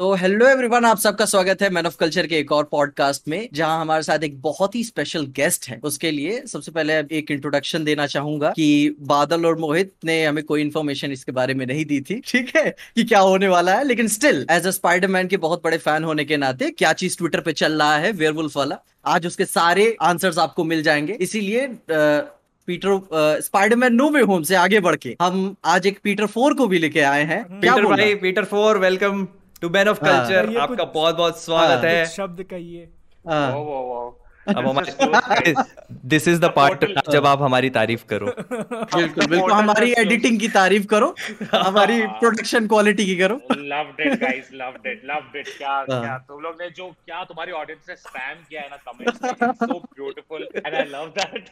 तो hello everyone आप सबका स्वागत है मैन ऑफ़ कल्चर के एक और पॉडकास्ट में जहाँ हमारे साथ एक बहुत ही स्पेशल गेस्ट है। उसके लिए सबसे पहले एक इंट्रोडक्शन देना चाहूँगा कि बादल और मोहित ने हमें कोई इन्फॉर्मेशन इसके बारे में नहीं दी थी। ठीक है कि क्या होने वाला है लेकिन स्टिल एज अ स्पाइडरमैन के बहुत बड़े फ़ैन होने के नाते क्या चीज़ ट्विटर पे चल रहा है वेयरवुल्फ वाला आज उसके सारे आंसर्स आपको मिल जाएँगे। इसीलिए Peter Spiderman No Way Home से आगे बढ़ के हम आज एक पीटर फोर को भी लेके आए हैं। पीटर भाई Peter for welcome to man of culture आपका बहुत बहुत स्वागत हाँ। है शब्द कहिए। अब हमारे दिस इज़ द पार्ट जब आप हमारी तारीफ़ करो। बिल्कुल बिल्कुल हमारी एडिटिंग की तारीफ़ करो हमारी प्रोडक्शन क्वालिटी की करो। Loved it guys loved it loved it क्या हाँ। क्या तुम लोग ने जो क्या तुम्हारी ऑडियंस ने स्पैम किया है ना comments so? Beautiful and I love that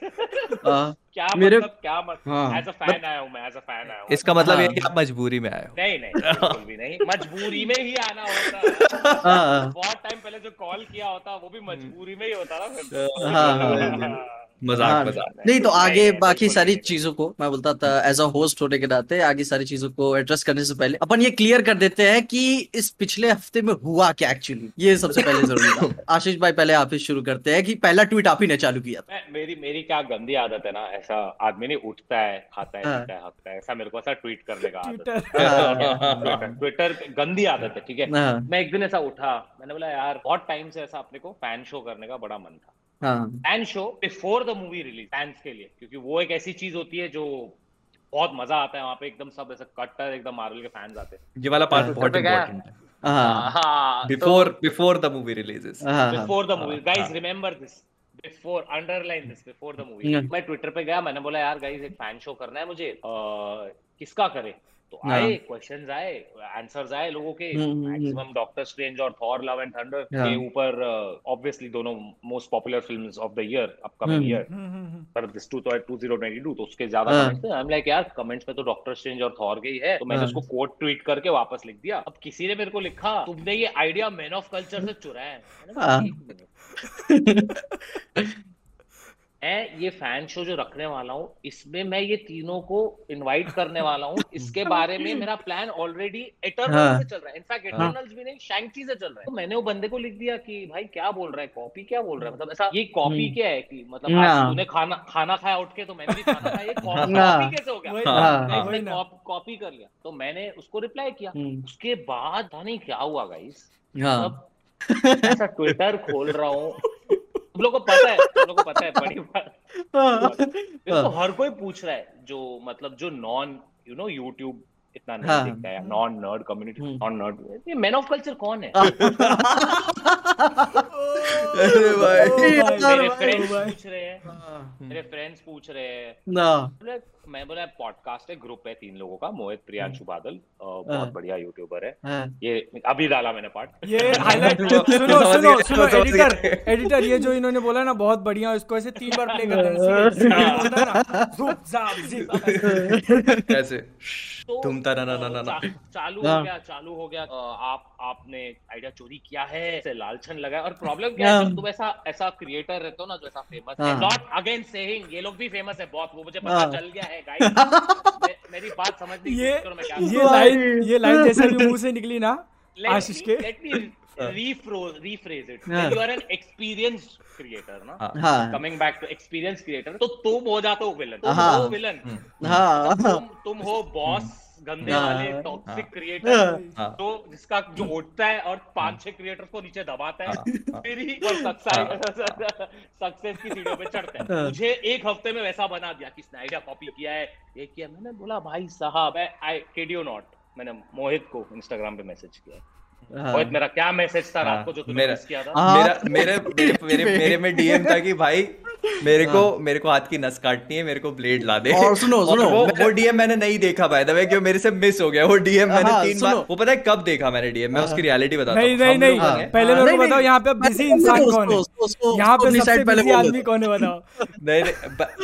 क्या मेरे मतलब क्या मतलब एज अ फ़ैन आया हूँ मैं एज अ फ़ैन आया हूँ। इसका मतलब ये कि आप मजबूरी में आए हो। नहीं नहीं बिल्कुल भी नहीं। मजबूरी में ही आना होता। हाँ। बहुत टाइम पहले जो कॉल किया होता वो भी मजबूरी में ही होता ना हाँ, हाँ, मज़ाक हाँ, मज़ाक। नहीं तो आगे बाकी सारी चीज़ों को मैं बोलता था एज अ होस्ट होने के नाते आगे सारी चीज़ों को एड्रेस करने से पहले अपन ये क्लियर कर देते हैं कि इस पिछले हफ़्ते में हुआ क्या एक्चुअली ये सबसे पहले ज़रूरी था। आशीष भाई पहले आप ही शुरू करते हैं कि पहला ट्वीट आप ही ने चालू किया था। मेरी मेरी क्या गंदी आदत है ना ऐसा आदमी नहीं उठता है खाता है पीता है हकता है ऐसा मेरे को ऐसा ट्वीट करने का आदत ट्विटर गंदी आदत है ठीक है? मैं एक दिन ऐसा उठा मैंने बोला यार बहुत टाइम से ऐसा अपने को फ़ैन शो करने का बड़ा मन था। Fan show before the movie release fans के लिए क्योंकि वो एक ऐसी चीज़ होती है जो बहुत मज़ा आता है वहाँ पे एकदम सब ऐसे कट्टर एकदम मार्वल के फैंस आते हैं। ये वाला पार्ट बहुत इंपॉर्टेंट है। Before before the movie releases before the movie guys remember this before underline this before the movie मैं ट्विटर पे गया मैंने बोला यार गाइस एक फ़ैन शो करना है मुझे किसका करे? तो आए क्वेश्चंस हाँ। आए आंसर्स आए लोगों के। मैक्सिमम डॉक्टर स्ट्रेंज और थॉर लव एंड थंडर के ऊपर ऑब्वियसली uh, दोनों most popular films of the year upcoming year पर दिस टू तो 2022 तो उसके ज़्यादा कमेंट्स आई एम लाइक यार कमेंट्स में तो डॉक्टर स्ट्रेंज और थॉर के ही है तो मैंने हाँ। उसको कोट ट्वीट करके वापस लिख दिया। अब किसी ने मेरे को लिखा तुमने ये आइडिया मैन ऑफ़ कल्चर से चुराया है। मैं ये फ़ैन शो जो रखने वाला हूँ इसमें मैं ये तीनों को इनवाइट करने वाला हूँ। इसके बारे में मेरा प्लान ऑलरेडी एटर्नल हाँ, से चल रहा है। इनफैक्ट एटर्नल्स हाँ, भी नहीं शैंकी से चल रहा है। तो मैंने वो बंदे को लिख दिया कि भाई क्या बोल रहा है? कॉपी क्या बोल रहा है? मतलब ऐसा ये कॉपी हम्म। क्या है कि मतलब हाँ। तूने खाना खाना खाया उठ के तो मैंने भी खाना खाया। ये कॉपी हाँ। कैसे हो गया? कॉपी कर लिया। तो मैंने उसको रिप्लाई किया। हम्म। उसके बाद पता नहीं क्या हुआ गाइस ऐसा ट्विटर खोल रहा हूँ। तुम लोग को पता है तुम लोग को पता है बड़ी बात। तो हर कोई पूछ रहा है जो मतलब जो नॉन यू नो यूट्यूब इतना नहीं हाँ. देखता है non nerd community non nerd ये मैन ऑफ़ कल्चर कौन है? अरे भाई। मेरे फ्रेंड्स पूछ रहे हैं हाँ। मेरे फ्रेंड्स पूछ रहे हैं। ना। मैं बोला पॉडकास्ट है ग्रुप है तीन लोगों का मोहित प्रियांशु हाँ। बादल बहुत हाँ। बढ़िया यूट्यूबर है। ये अभी डाला मैंने पार्ट ये हाईलाइट सुनो सुनो सुनो एडिटर एडिटर ये जो इन्होंने बोला ना बहुत बढ़िया इसको ऐसे तीन बार प्ले कर देना कैसे? तो तुम तरह ना ना ना चालू हो गया चालू हो गया। आप आपने आइडिया चोरी किया है से लालचन लगा और प्रॉब्लम क्या है तुम ऐसा ऐसा क्रिएटर रहते हो ना जो ऐसा फ़ेमस है। नॉट अगेन सेइंग ये लोग भी फ़ेमस है बहुत वो मुझे पता चल गया है। मेरी बात समझ ये लाइन ये लाइन से निकली ना क्रिएटर ना coming back to experience creator तो तुम हो जाते हो विलन विलन हाँ। हाँ। हाँ। तुम हो बॉस गंदे वाले टॉक्सिक क्रिएटर तो जिसका जो उठता है और पाँच छह क्रिएटर्स को नीचे दबाता है फिर ही सक्सेस की सीढ़ियों पे चढ़ते हैं। मुझे एक हफ़्ते में वैसा बना दिया कि स्नाइडर कॉपी किया है ये किया। मैंने बोला भाई साहब आई किड यू नॉट मैंने मोहित को इंस्टाग्राम पे मैसेज किया। हाँ। मेरा क्या मैसेज था रात को जो तूने किया था? हाँ। मेरे मेरे, मेरे में डीएम था कि भाई मेरे को हाँ। मेरे को हाथ की नस काटनी है मेरे को ब्लेड ला दे। और सुनो सुनो वो वो डीएम मैंने नहीं देखा भाई दबे क्यों मेरे से मिस हो गया। वो डीएम मैंने हाँ, तीन बार वो पता है कब देखा मैंने डीएम मैं उसकी रियलिटी बताता नहीं नहीं नहीं पहले मेरे को बताओ यहाँ पे बिज़ी इंसान कौन है? यहाँ पे सबसे बिज़ी आदमी कौन है बताओ। नहीं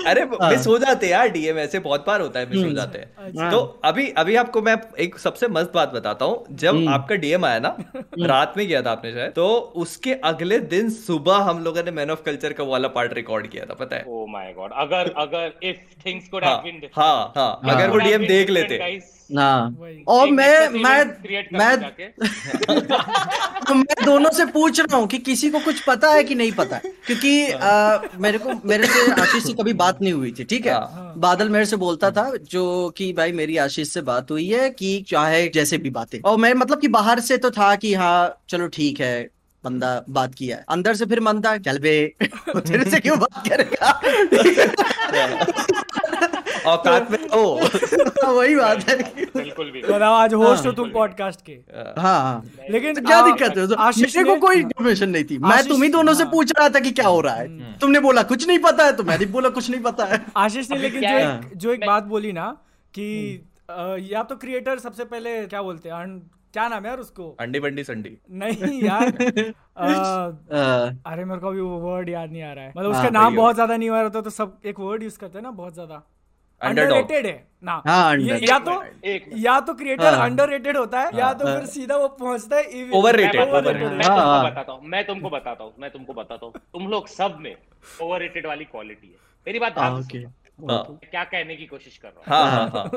अरे मिस हो। जाते यार डीएम ऐसे बहुत बार होता है मिस हो हम्म। जाते हैं। अच्छा। तो अभी अभी आपको मैं एक सबसे मस्त बात बताता हूँ। जब हम्म। आपका डीएम आया ना हम्म। रात में गया था आपने शायद तो उसके अगले दिन सुबह हम लोगों ने मैन ऑफ़ कल्चर का वाला पार्ट रिकॉर्ड किया था पता है? ओह माय गॉड अगर अगर if things could have been हाँ हाँ अगर वो डीएम देख लेते। हाँ। और मैं मैं मैं तो मैं दोनों से पूछ रहा हूँ कि किसी को कुछ पता है कि नहीं पता है? क्योंकि आ, मेरे को मेरे से आशीष से कभी बात नहीं हुई थी ठीक है। हाँ। बादल मेरे से बोलता था जो कि भाई मेरी आशीष से बात हुई है कि चाहे जैसे भी बातें। और मैं मतलब कि बाहर से तो था कि हाँ चलो ठीक है बंदा बात किया है। अंदर से फिर मन था चल बे तेरे से क्यों बात करेगा? औकात में ओ हाँ, वही बात है। बिल्कुल भी। बताओ आज होस्ट हो तुम पॉडकास्ट के। हाँ। हाँ लेकिन तो क्या दिक्कत है? आशीष को कोई इन्फॉर्मेशन नहीं थी। मैं तुम ही दोनों से हाँ। पूछ रहा था कि क्या हो रहा है। हम्म। तुमने बोला कुछ नहीं पता है। तो मैंने बोला कुछ नहीं पता है। आशीष ने लेकिन जो एक जो एक बात बोली ना कि हम्म। या तो क्रिएटर सबसे पहले क्या बोलते हैं क्या नाम है यार उसको? अंडी बंडी संडी। नहीं यार। अरे मेरे को अभी वो वर्ड याद नहीं आ रहा है। मतलब उसका नाम बहुत ज़्यादा नहीं हो रहा था तो सब एक वर्ड यूज़ करते हैं ना बहुत ज़्यादा। अंडररेटेड है। ना। हाँ, या तो या तो क्रिएटर हाँ, अंडररेटेड होता है या तो फिर सीधा वो पहुँचता है ओवररेटेड मैं तुमको बताता हूँ मैं तुमको बताता हूँ मैं तुमको बताता हूँ। तुम लोग सब में ओवररेटेड वाली क्वालिटी है। मेरी बात हाँ। क्या कहने की कोशिश कर रहा हूँ? हाँ, हाँ,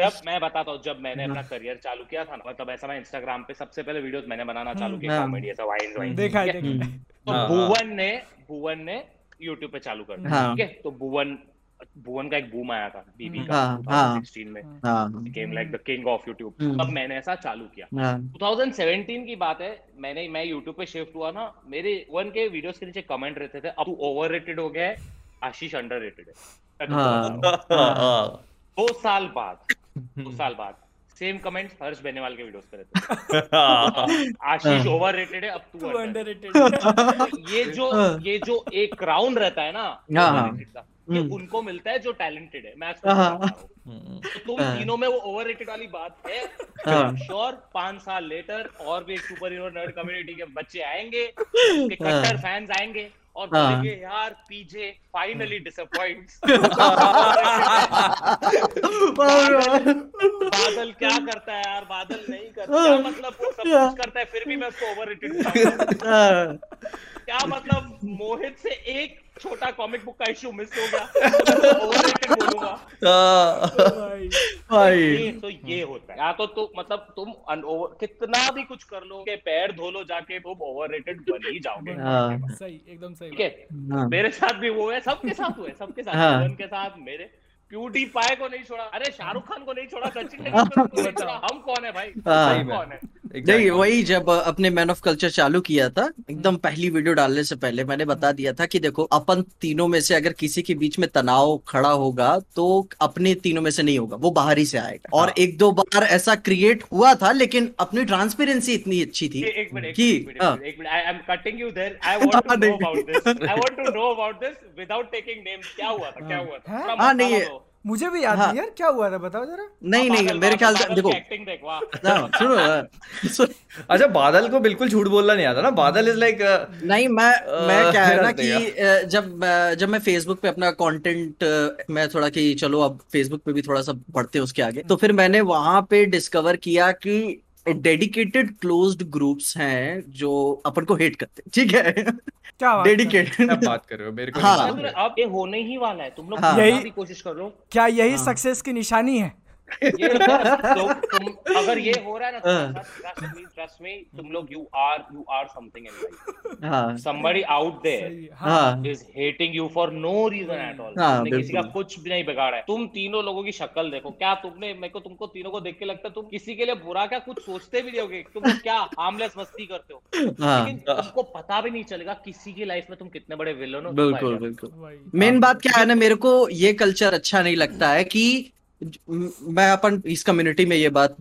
जब मैं बताता हूँ जब मैंने अपना करियर चालू किया था ना मतलब ऐसा मैं इंस्टाग्राम पे सबसे पहले वीडियोस मैंने बनाना चालू किया कॉमेडी ऐसा वाइन वाइन देखा तो भुवन ने भुवन ने यूट्यूब पे चालू कर दिया ठीक है? तो भुवन भुवन का एक बूम आया था बीबी का हाँ, 2016 में। Game like the king of YouTube तब मैंने ऐसा चालू किया। 2017 की बात है मैंने मैं यूट्यूब पे शिफ्ट हुआ ना मेरे वन के वीडियोस के नीचे कमेंट रहते थे अब तू ओवररेटेड हो गया है आशीष अंडररेटेड है हाँ, हाँ। दो साल बाद दो साल बाद सेम कमेंट्स हर्ष बेनेवाल के वीडियोस पे रहते आशीष ओवर रेटेड है अब तू अंडर रेटेड ये जो ये जो एक क्राउन रहता है ना ये हम्म। उनको मिलता है जो टैलेंटेड है। मैं तो तुम तीनों में वो ओवर रेटेड वाली बात है। श्योर पाँच साल लेटर और भी एक सुपर हीरो नर्ड कम्युनिटी के बच्चे आएँगे कट्टर फैंस आएँगे। और हाँ। बोलेंगे यार पीजे फाइनली डिसअपॉइंट बादल क्या करता है यार? बादल नहीं करता। क्या मतलब वो सब कुछ करता है? फिर भी मैं उसको ओवर हाँ। क्या मतलब मोहित से एक छोटा कॉमिक बुक का इश्यू मिस हो गया भाई तो ये होता है या तो तुम मतलब तुम कितना भी कुछ कर लो के पैर धो लो जाके तुम ओवररेटेड बन ही जाओगे हाँ। सही एकदम सही ठीक है हाँ। मेरे साथ भी वो है सबके साथ हुए सबके साथ हाँ। के साथ मेरे प्यूटी पाए को नहीं छोड़ा। अरे शाहरुख खान को नहीं छोड़ा सचिन नहीं हम कौन है भाई? सही कौन है? नहीं वही जब अपने मैन ऑफ़ कल्चर चालू किया था एकदम पहली वीडियो डालने से पहले मैंने बता दिया था कि देखो अपन तीनों में से अगर किसी के बीच में तनाव खड़ा होगा तो अपने तीनों में से नहीं होगा वो बाहर ही से आएगा। और हाँ। एक दो बार ऐसा क्रिएट हुआ था लेकिन अपनी ट्रांसपेरेंसी इतनी अच्छी थी एक कि I am cutting you there I want to know about this I want to know about this without taking names क्या हुआ था? क्या हुआ था? हाँ। नहीं मुझे भी याद हाँ। नहीं यार क्या हुआ था बताओ जरा। नहीं नहीं मेरे ख्याल से देखो। हाँ, सुनो हाँ। अच्छा बादल को बिल्कुल झूठ बोलना नहीं आता ना? बादल इज़ लाइक नहीं मैं मैं क्या है ना कि जब जब मैं फेसबुक पे अपना कंटेंट मैं थोड़ा कि चलो अब फेसबुक पे भी थोड़ा सा बढ़ते हैं उसके आगे तो फिर मैंने वहाँ पे डिस्कवर किया कि डेडिकेटेड क्लोज्ड ग्रुप्स हैं जो अपन को हेट करते ठीक है? क्या डेडिकेटेड बात कर रहे हो? मेरे को हाँ। आप ये होने ही वाला है। तुम लोग हाँ, यही कोशिश कर लो। क्या यही हाँ, सक्सेस की निशानी है? ये तो तुम अगर ये हो रहा है ना ट्रस्ट मी तुम लोग you are you are something in life somebody out there is hating you for no reason at all किसी का कुछ भी नहीं बिगाड़ा है। तुम तीनों लोगों की शक्ल देखो। क्या तुमने मेरे को तुमको तीनों को देख के लगता है तुम किसी के लिए बुरा क्या कुछ सोचते भी नहीं होगे? तुम क्या हार्मलेस मस्ती करते हो? हाँ। लेकिन तुमको पता भी नहीं चलेगा किसी की लाइफ में तुम कितने बड़े विलन हो बिल्कुल बिल्कुल। मेन बात क्या है ना मेरे को ये कल्चर अच्छा नहीं लगता है कि मैं अपन इस कम्युनिटी में ये बात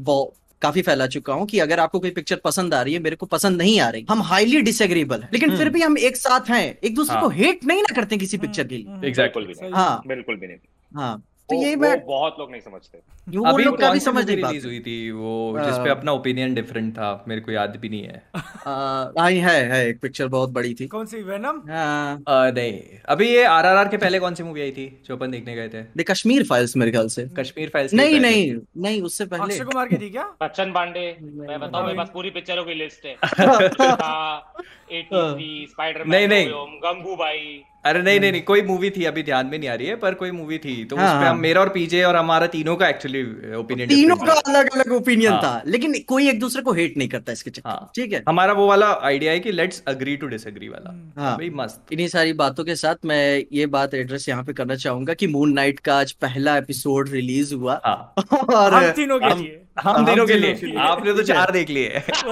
काफ़ी फैला चुका हूँ कि अगर आपको कोई पिक्चर पसंद आ रही है मेरे को पसंद नहीं आ रही। हम हाईली डिसएग्रीबल है। लेकिन फिर हम्म। भी हम एक साथ हैं। एक दूसरे हाँ. को हेट नहीं ना करते किसी पिक्चर के लिए। एग्जैक्टली हाँ। बिल्कुल भी नहीं। हाँ। तो यही मैं बहुत लोग नहीं समझते। वो अभी लोग का भी समझ नहीं रिलीज़ हुई थी वो जिस पे अपना ओपिनियन डिफरेंट था मेरे को याद भी नहीं है। हाँ है है एक पिक्चर बहुत बड़ी थी। कौन सी वेनम नहीं अभी ये आरआरआर के पहले कौन सी मूवी आई थी जो अपन देखने गए थे? द कश्मीर फाइल्स मेरे ख्याल से। कश्मीर फाइल्स नहीं नहीं नहीं उससे पहले। अक्षय कुमार की थी क्या? बच्चन पांडे मैं बताऊँ मेरे पास पूरी पिक्चरों की लिस्ट है। स्पाइडरमैन नहीं नहीं। गंगूबाई। अरे नहीं नहीं नहीं। कोई मूवी थी अभी ध्यान में नहीं आ रही है पर कोई मूवी थी। तो हाँ, उसमें हाँ. मेरा और पीजे और हमारा तीनों का एक्चुअली ओपिनियन तीनों का अलग अलग ओपिनियन हाँ. था लेकिन कोई एक दूसरे को हेट नहीं करता इसके चक्कर हाँ. ठीक है? हमारा वो वाला आइडिया है कि लेट्स अग्री टू डिसएग्री वाला। हाँ। भाई मस्त। इन्हीं सारी बातों के साथ मैं ये बात एड्रेस यहाँ पे करना चाहूँगा की मून नाइट का आज पहला एपिसोड रिलीज़ हुआ। हाँ। और हम तीनों के लिए। हम दिनों के लिए। आपने तो चार देख लिए।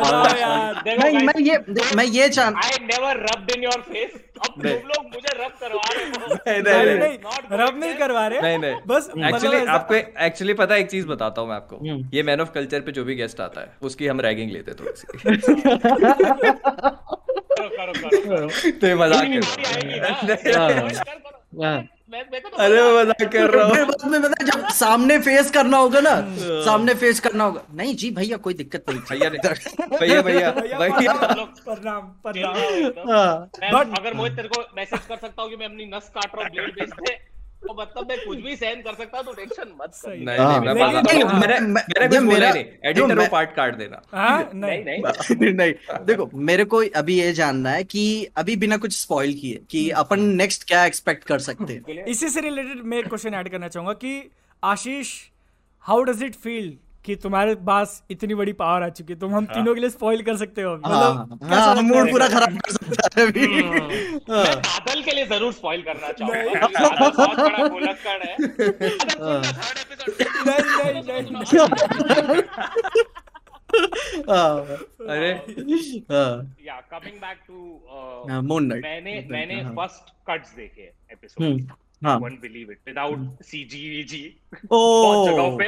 मैं ये मैं ये चाह I never rubbed in your face अब तुम लोग मुझे रब करवा रहे हो। नहीं नहीं रब नहीं करवा रहे। नहीं नहीं। बस एक्चुअली मतलब आपको एक्चुअली पता है एक चीज़ बताता हूँ मैं आपको। हम्म। ये मैन ऑफ़ कल्चर पे जो भी गेस्ट आता है उसकी हम रैगिंग लेते थोड़ी सी। तो मज़ाक कर तो अरे मज़ाक कर रहा हूँ। बाद में पता जब सामने फेस करना होगा ना हाँ। सामने फेस करना होगा। नहीं जी भैया कोई दिक्कत नहीं भैया भैया भैया भैया। प्रणाम प्रणाम। हाँ। अगर मोहित तेरे को मैसेज कर सकता हूँ कि मैं अपनी नस काट रहा हूँ ब्लेड बेच दे। तो मतलब मैं कुछ भी सहन कर सकता तो टेंशन मत कर। नहीं नहीं मैं नहीं मैंने मैंने कुछ बोला नहीं। एडिटर वो पार्ट काट देना। हाँ, नहीं नहीं। नहीं देखो मेरे को अभी ये जानना है कि अभी बिना कुछ स्पॉइल किए कि अपन नेक्स्ट क्या एक्सपेक्ट कर सकते हैं? इसी से रिलेटेड मैं एक क्वेश्चन ऐड करना चाहूँगा कि Ashish how does it feel कि तुम्हारे पास इतनी बड़ी पावर आ चुकी है। तुम हम हाँ। तीनों के लिए स्पॉइल कर सकते हो मतलब हाँ, हाँ, मूड पूरा खराब कर सकता है अभी। हाँ। बादल के लिए ज़रूर स्पॉइल करना चाहूँगा। बहुत बड़ा गोलक्कड़ है। नहीं नहीं नहीं अरे। Yeah coming back to moon knight मैंने मैंने फ़र्स्ट कट्स देखे episode one believe it without CGVG बहुत जगहों पे।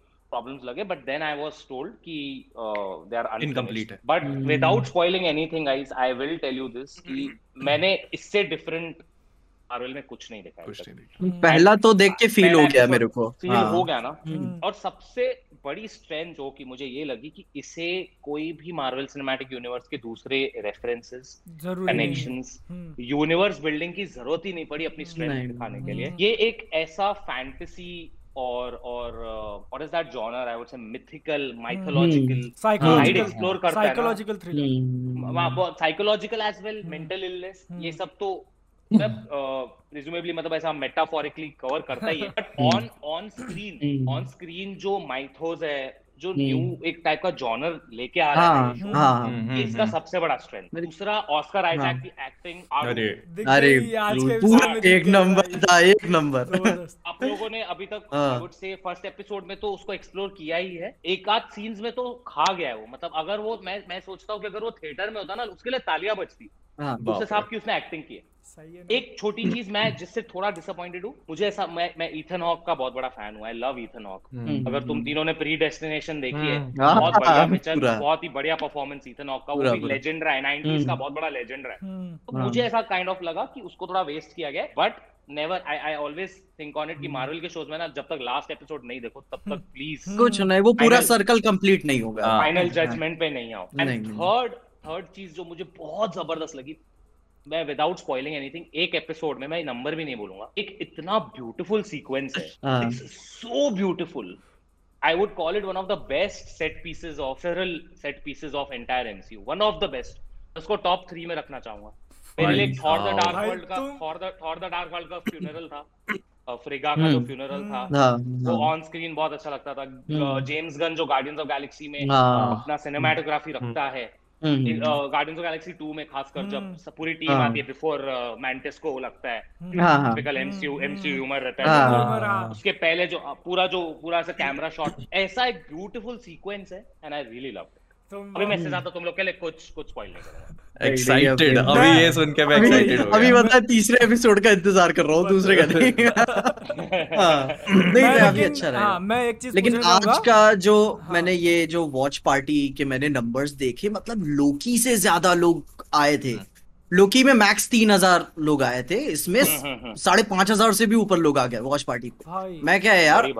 problems lage but then i was told ki uh, they are unfinished. incomplete but mm. without spoiling anything guys i will tell you this कि मैंने इससे different Marvel में कुछ नहीं देखा कुछ नहीं पहला तो देख के फील हो गया मेरे को। फील हाँ. हो। गया ना। और सबसे बड़ी स्ट्रेंथ जो कि मुझे ये लगी कि इसे कोई भी मार्वल सिनेमैटिक यूनिवर्स के दूसरे रेफरेंसेस कनेक्शंस यूनिवर्स बिल्डिंग की ज़रूरत ही नहीं पड़ी अपनी स्ट्रेंथ दिखाने के लिए। ये एक ऐसा फैंटेसी और और what is that genre I would say mythical mythological psychological explore करता है psychological thriller psychological as well mental illness ये सब तो प्रिज्यूमेबली मतलब ऐसा मेटाफोरिकली कवर करता ही है। But on on screen on screen जो माइथोस है जो न्यू हम्म। एक टाइप का जॉनर लेके आ रहा है हाँ, हाँ, हम्म, ये इसका हम्म, सबसे बड़ा स्ट्रेंथ दूसरा ऑस्कर आइजैक की एक्टिंग अरे। अरे पूरा एक नंबर था एक नंबर आप लोगों ने अभी तक वुड से फ़र्स्ट एपिसोड में तो उसको एक्सप्लोर किया ही है। एक आध सीन्स में तो खा गया है वो। मतलब अगर वो मैं मैं सोचता हूँ कि अगर वो थिएटर में होता ना उसके लिए तालियाँ बजती। हाँ, उस हिसाब की उसने एक्टिंग की है। एक छोटी चीज़ मैं जिससे थोड़ा डिसअपॉइंटेड हूँ मुझे ऐसा मैं मैं इथन हॉक का बहुत बड़ा फ़ैन हूँ आई लव इथन हॉक अगर तुम तीनों ने प्री डेस्टिनेशन देखी है हम्म। बहुत बढ़िया पिक्चर बहुत ही बढ़िया परफॉर्मेंस इथन हॉक का वो भी लेजेंड रहा है नाइनटीज का हम्म। बहुत बड़ा लेजेंड रहा है। हम्म। तो मुझे ऐसा काइंड ऑफ़ लगा कि उसको थोड़ा वेस्ट किया गया but never I I always think on it कि मार्वल के शोज़ में ना जब तक लास्ट एपिसोड नहीं देखो तब तक प्लीज़ कुछ नहीं वो पूरा सर्कल कंप्लीट नहीं होगा। फाइनल जजमेंट पे नहीं आओ। एंड थर्ड थर्ड चीज़ जो मुझे बहुत ज़बरदस्त लगी मैं विदाउट स्पॉइलिंग एनीथिंग एक एपिसोड में मैं नंबर भी नहीं बोलूँगा। एक इतना ब्यूटीफुल सीक्वेंस है। So beautiful I would call it one of the best set pieces of several set pieces of entire MCU one of the best उसको टॉप थ्री में रखना चाहूँगा। मेरे लिए थॉर द डार्क वर्ल्ड का Thor the Thor the dark world का funeral था। Frigga का जो फ्यूनरल हम्म। था। हाँ, वो ऑन हाँ। स्क्रीन बहुत अच्छा लगता था। James Gunn hmm. जो गार्डियंस ऑफ़ गैलेक्सी में हाँ। अपना सिनेमाटोग्राफी रखता है। गार्डियंस ऑफ़ गैलेक्सी टू में खासकर जब हम्म। पूरी टीम हाँ. आती है बिफोर मैंटिस uh, को लगता है टिपिकल एमसीयू एमसीयू ह्यूमर रहता है हाँ. हाँ. उसके पहले जो पूरा जो पूरा ऐसा कैमरा शॉट ऐसा एक ब्यूटीफुल सीक्वेंस है एंड आई रियली लव अभी मैं इससे तुम लोग के लिए कुछ कुछ स्पॉइल नहीं करूँगा। एक्साइटेड अभी ये सुन के मैं एक्साइटेड हो अभी बता तीसरे एपिसोड का इंतज़ार कर रहा हूँ दूसरे का नहीं। हाँ, नहीं अभी अच्छा रहा हाँ, मैं एक चीज़ लेकिन आज का जो हाँ। मैंने ये जो वॉच पार्टी के मैंने नंबर्स देखे मतलब लोकी से ज़्यादा लोग आए थे। लोकी में मैक्स तीन हज़ार लोग आए थे। इसमें साढ़े पाँच हज़ार से भी ऊपर लोग आ गए वॉच पार्टी पे। मैं क्या है यार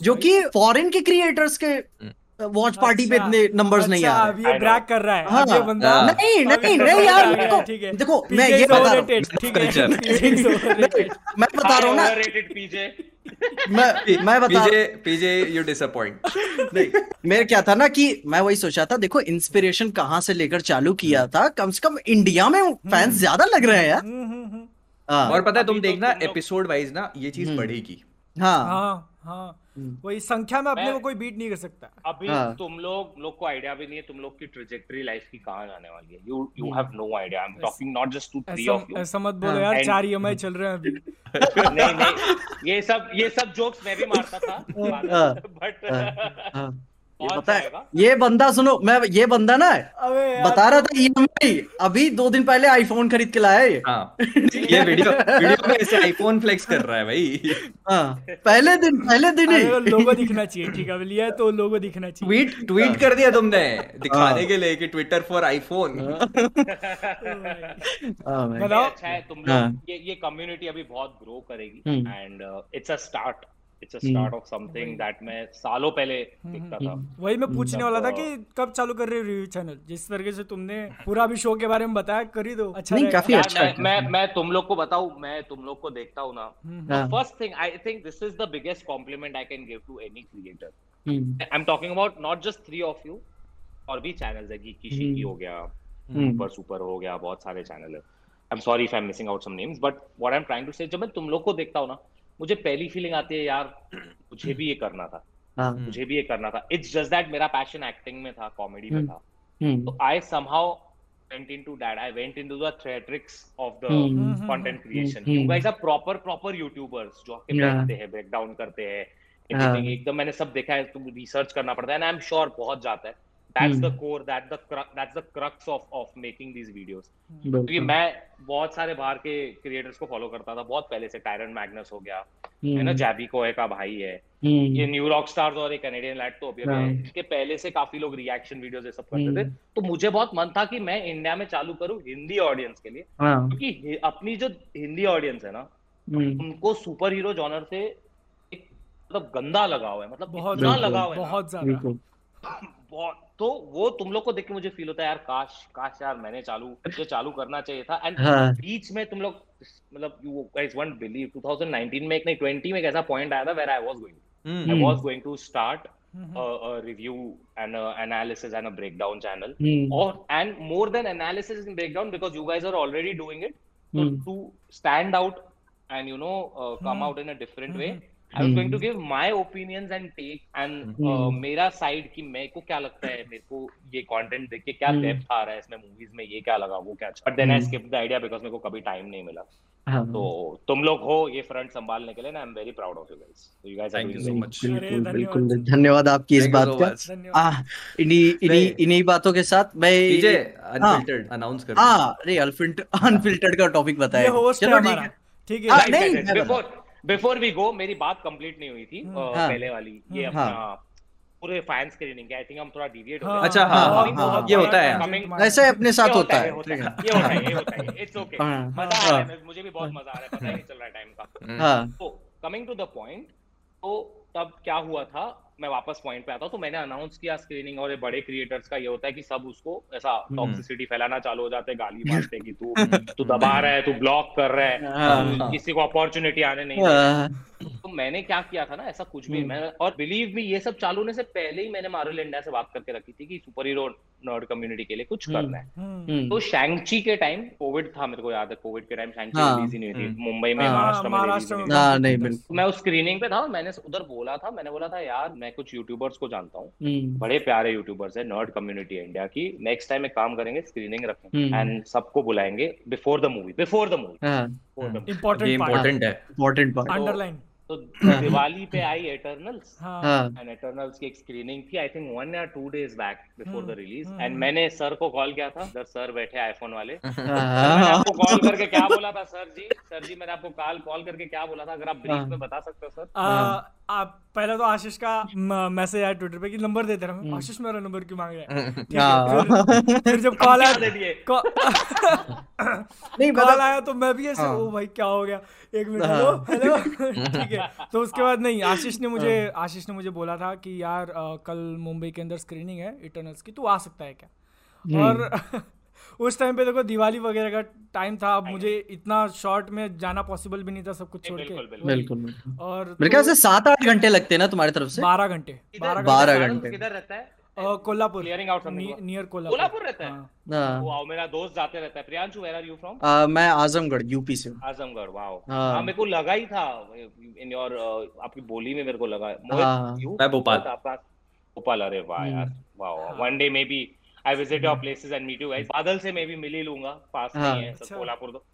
जो कि फॉरेन के क्रिएटर्स के वॉच पार्टी पे अच्छा, इतने नंबर्स नहीं आ रहे। ये ब्रैक कर रहा है। हाँ, ये बंदा हाँ, नहीं नहीं नहीं यार देखो देखो मैं ये बता रहा हूँ। मैं बता रहा हूँ ना। मैं मैं बता पीजे पीजे यू डिसअपॉइंट नहीं मेरे क्या था ना कि मैं वही सोचा था देखो इंस्पिरेशन कहाँ से लेकर चालू किया था? कम से कम इंडिया में फैंस हम्म। ज़्यादा लग रहे हैं यार। हम्म, हम्म, हाँ। और पता है तुम तो देखना एपिसोड वाइज ना ये चीज़ बढ़ेगी। हाँ। हाँ हाँ। हम्म। वही संख्या में अपने को कोई बीट नहीं कर सकता। अभी हाँ. तुम लोग लोग को आइडिया भी नहीं है तुम लोग की ट्रेजेक्टरी लाइफ की कहाँ जाने वाली है। You you have no idea I am talking not just two three of you ऐसा मत बोलो हाँ। यार चार ईएमआई e चल रहे हैं अभी। नहीं नहीं। ये सब ये सब जोक्स मैं भी मारता था। बट ये पता है ये बंदा सुनो मैं ये बंदा ना बता रहा था ई अभी दो दिन पहले आईफोन खरीद के लाया ये। हाँ, ये वीडियो वीडियो में ऐसे आईफोन फ्लेक्स कर रहा है भाई। हाँ, पहले दिन पहले दिन ही। लोगो दिखना चाहिए ठीक है लिया तो लोगो दिखना चाहिए। ट्वीट ट्वीट हाँ। कर दिया तुमने दिखाने हाँ। के लिए कि ट्विटर फॉर आईफोन अच्छा है तुम लोग ये ये कम्युनिटी अभी बहुत ग्रो करेगी and it's a start it's a start of something that मैं सालों पहले हम्म, देखता था। हम्म। वही मैं पूछने वाला था कि कब चालू कर रहे हो रिव्यू चैनल जिस तरीके से तुमने पूरा अभी शो के बारे में बताया कर ही दो। अच्छा नहीं काफ़ी अच्छा मैं, मैं मैं तुम लोग को बताऊँ मैं तुम लोग को देखता हूँ ना। First thing I think this is the biggest compliment I can give to any creator I am talking about not just three of you और भी चैनल्स है की शिकी हो गया सुपर सुपर हो गया बहुत सारे चैनल है। I am sorry if I am missing out some names but what I am trying to say जब मैं तुम लोग को देखता हूँ ना मुझे पहली फीलिंग आती है यार मुझे भी ये करना था हाँ। मुझे भी ये करना था इट्स जस्ट दैट मेरा पैशन एक्टिंग में था कॉमेडी में हम्म। था हम्म। तो I somehow went into that i went into the theatrics of the mm-hmm. content creation mm-hmm. you guys are proper proper youtubers जो आके बैठते हैं ब्रेक डाउन करते हैं हाँ। एकदम मैंने सब देखा है तुम रिसर्च करना पड़ता है एंड आई एम श्योर बहुत जाता है that's the core that the that's the crux of of making these videos क्योंकि मैं बहुत सारे बाहर के क्रिएटर्स को फॉलो करता था बहुत पहले से टायरन मैग्नस हो गया है ना जैबी हम्म। कोए का भाई है हम्म। ये न्यू रॉक स्टार्स और एक कैनेडियन लैट तो अभी हाँ। इसके पहले से काफ़ी लोग रिएक्शन वीडियोस ये सब करते थे हम्म। तो मुझे बहुत मन था कि मैं इंडिया में चालू करूँ हिंदी ऑडियंस के लिए हाँ। क्योंकि अपनी जो हिंदी ऑडियंस है ना उनको सुपर हीरो जॉनर से एक मतलब गंदा लगाव है मतलब बहुत लगाव है बहुत ज़्यादा तो वो तुम लोग को देख के मुझे फील होता है यार काश काश यार मैंने चालू मुझे चालू करना चाहिए था। एंड हाँ। बीच में तुम लोग मतलब यू गाइस वन बिलीव 2019 में एक नहीं 20 में एक पॉइंट आया था where I was going I was going to start a review and analysis and a breakdown channel और and more than analysis and breakdown because you guys are already doing it to stand out and you know come out in a different way I was going to give my opinions and take and मेरा side कि मेरे को क्या लगता है मेरे को ये कंटेंट देख के क्या डेप्थ hmm. आ रहा है इसमें मूवीज़ में ये क्या लगा वो क्या अच्छा। But then I skip the idea because मेरे को कभी टाइम नहीं मिला। हाँ। तो तुम लोग हो ये फ्रंट संभालने के लिए ना I am very proud of you guys so you guys are doing so much बिल्कुल बिल्कुल धन्यवाद आपकी इस बात का। इन्हीं इन्हीं इन्हीं बातों के साथ मैं अनफिल्टर्ड अनाउंस कर हाँ अरे अनफिल्टर्ड का टॉपिक बताया। चलो ठीक है। हाँ, नहीं बिफोर बिफोर वी गो मेरी बात कंप्लीट नहीं हुई थी हम्म। हाँ, पहले वाली। ये हाँ, अपना पूरे फ़ैन स्क्रीनिंग आई थिंक हम थोड़ा डिविएट हो अच्छा हाँ, हाँ, हाँ, हाँ, ये होता है। ऐसे अपने साथ होता है ये होता है ये होता है इट्स ओके मज़ा आ रहा है मुझे भी बहुत मज़ा आ रहा है पता नहीं चल रहा है टाइम का। तो कमिंग टू द पॉइंट तो तब क्या हुआ था? मैं वापस पॉइंट पे आता हूँ तो मैंने अनाउंस किया स्क्रीनिंग और ये बड़े क्रिएटर्स का ये होता है कि सब उसको ऐसा टॉक्सिसिटी हम्म। फैलाना चालू हो जाते हैं गाली मारते कि तू तू दबा रहा है तू ब्लॉक कर रहा है हाँ। किसी को अपॉर्चुनिटी आने नहीं हाँ। तो मैंने क्या किया था ना ऐसा कुछ भी हम्म। मैं और बिलीव भी ये सब चालू होने से पहले ही मैंने मार्वल इंडिया से बात करके रखी थी कि सुपर हीरो नर्ड कम्युनिटी के लिए कुछ हम्म। करना है। हम्म। तो शैंगची के टाइम कोविड था मेरे को याद है कोविड के टाइम शैंगची रिलीज़ ही नहीं हुई थी। मुंबई में हाँ, महाराष्ट्र में हाँ, नहीं मैं उस स्क्रीनिंग पे था मैंने उधर बोला था मैंने बोला था यार मैं कुछ यूट्यूबर्स को जानता हूँ। बड़े प्यारे यूट्यूबर्स है नर्ड कम्युनिटी इंडिया की। नेक्स्ट टाइम एक काम करेंगे स्क्रीनिंग रखेंगे एंड सबको बुलाएँगे before the movie before the movie important है। इम्पोर्टेंट पार्ट अंडरलाइन तो दिवाली पे आई एटर्नल्स एंड एटर्नल्स की एक स्क्रीनिंग थी आई थिंक वन या two days back before the release and मैंने सर को कॉल किया था सर सर बैठे आईफोन वाले। हाँ। मैंने आपको कॉल करके क्या बोला था सर जी? सर जी मैंने आपको कॉल कॉल करके क्या बोला था? अगर आप ब्रीफ हाँ। में बता सकते हो सर आप पहले तो आशीष का मैसेज आया ट्विटर पे कि नंबर देते रहे हम्म। आशीष मेरा नंबर क्यों मांग रहा है हाँ। फिर जब कॉल आया नहीं कॉल मतलब- आया तो मैं भी ऐसे हाँ। ओ भाई क्या हो गया एक मिनट हेलो हेलो ठीक है तो उसके बाद नहीं आशीष ने मुझे हाँ। आशीष ने मुझे बोला था कि यार कल मुंबई के अंदर स्क्रीनिंग है इटर्नल्स की तू आ सकता है क्या। और उस टाइम पे देखो दिवाली वगैरह का टाइम था अब मुझे इतना शॉर्ट में जाना पॉसिबल भी नहीं था सब कुछ छोड़ के। बिल्कुल और मेरे ख्याल से सात आठ घंटे लगते हैं ना तुम्हारे तरफ़ से? बारह घंटे। बारह घंटे। किधर रहता है? Kolhapur. Clearing out near Kolhapur. Kolhapur रहता है? हाँ। वाओ मेरा दोस्त जाते रहता है। Priyanshu where are you from मैं आजमगढ़ यूपी से आजमगढ़ वाओ हाँ।, हाँ मेरे को लगा ही था इन योर आपकी बोली में मेरे को लगा। मैं भोपाल। भोपाल अरे वाह हम्म। यार wow one day maybe I visit your places and meet you guys Badal से मैं भी मिल ही लूँगा पास हाँ, नहीं है अच्छा। कोल्हापुर तो।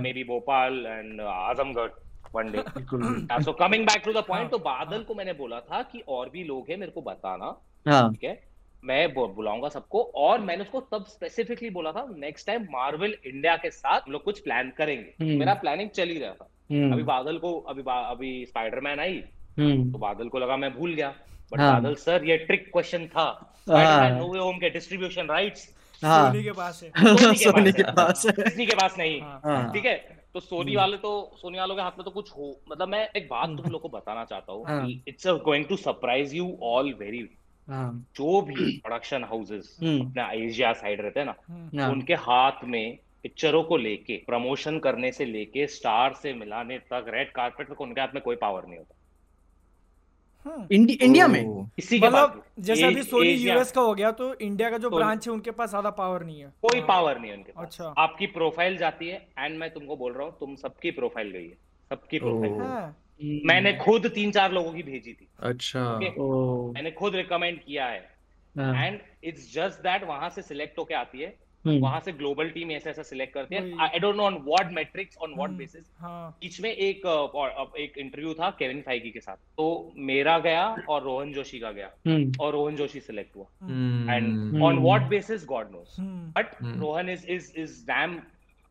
Maybe Bhopal and Azamgarh one day so coming back to the point तो बादल को मैंने बोला था कि और भी लोग हैं मेरे को बताना हाँ। ठीक है? मैं बुलाऊँगा सबको और मैंने उसको तब स्पेसिफिकली बोला था नेक्स्ट टाइम मार्वल इंडिया के साथ हम लोग कुछ प्लान करेंगे। हम्म। मेरा प्लानिंग चल ही रहा था। हम्म। अभी बादल को अभी अभी स्पाइडरमैन आई हम्म। तो बादल को लगा मैं भूल गया। बट हाँ। बादल सर ये ट्रिक क्वेश्चन था। नो वे होम के डिस्ट्रीब्यूशन राइट्स सोनी के पास है। सोनी के पास है। डिज्नी के पास नहीं। हाँ। ठीक है? तो सोनी वाले तो सोनी वालों के हाथ में तो कुछ हो मतलब मैं एक बात तुम लोग को बताना चाहता हूँ it's going to surprise you all very जो भी प्रोडक्शन हाउसेस अपना एशिया साइड रहते हैं ना हाँ। उनके हाथ में पिक्चरों को लेके प्रमोशन करने से लेके स्टार से मिलाने तक रेड कार्पेट तक उनके हाथ में कोई पावर नहीं होता। हाँ। इंडि, इंडिया में? इसी के मतलब जैसे अभी सोनी यूएस का हो गया तो इंडिया का जो ब्रांच है उनके पास ज़्यादा पावर नहीं है। कोई पावर नहीं है उनके पास। अच्छा। आपकी प्रोफ़ाइल जाती है एंड मैं तुमको बोल रहा हूँ तुम सबकी प्रोफ़ाइल गई है। सबकी प्रोफ़ाइल हाँ। मैंने खुद तीन चार लोगों की भेजी थी। अच्छा। मैंने खुद रिकमेंड किया है। एंड इट्स जस्ट दैट वहाँ से सिलेक्ट होके आती है। वहाँ से ग्लोबल टीम ऐसा ऐसा सिलेक्ट करती है। I don't know on what matrix on what basis बीच में एक एक इंटरव्यू था केविन फाइगी के साथ। तो मेरा गया और रोहन जोशी का गया। हम्म। और रोहन जोशी सिलेक्ट हुआ। And on what basis God knows but Rohan is is is damn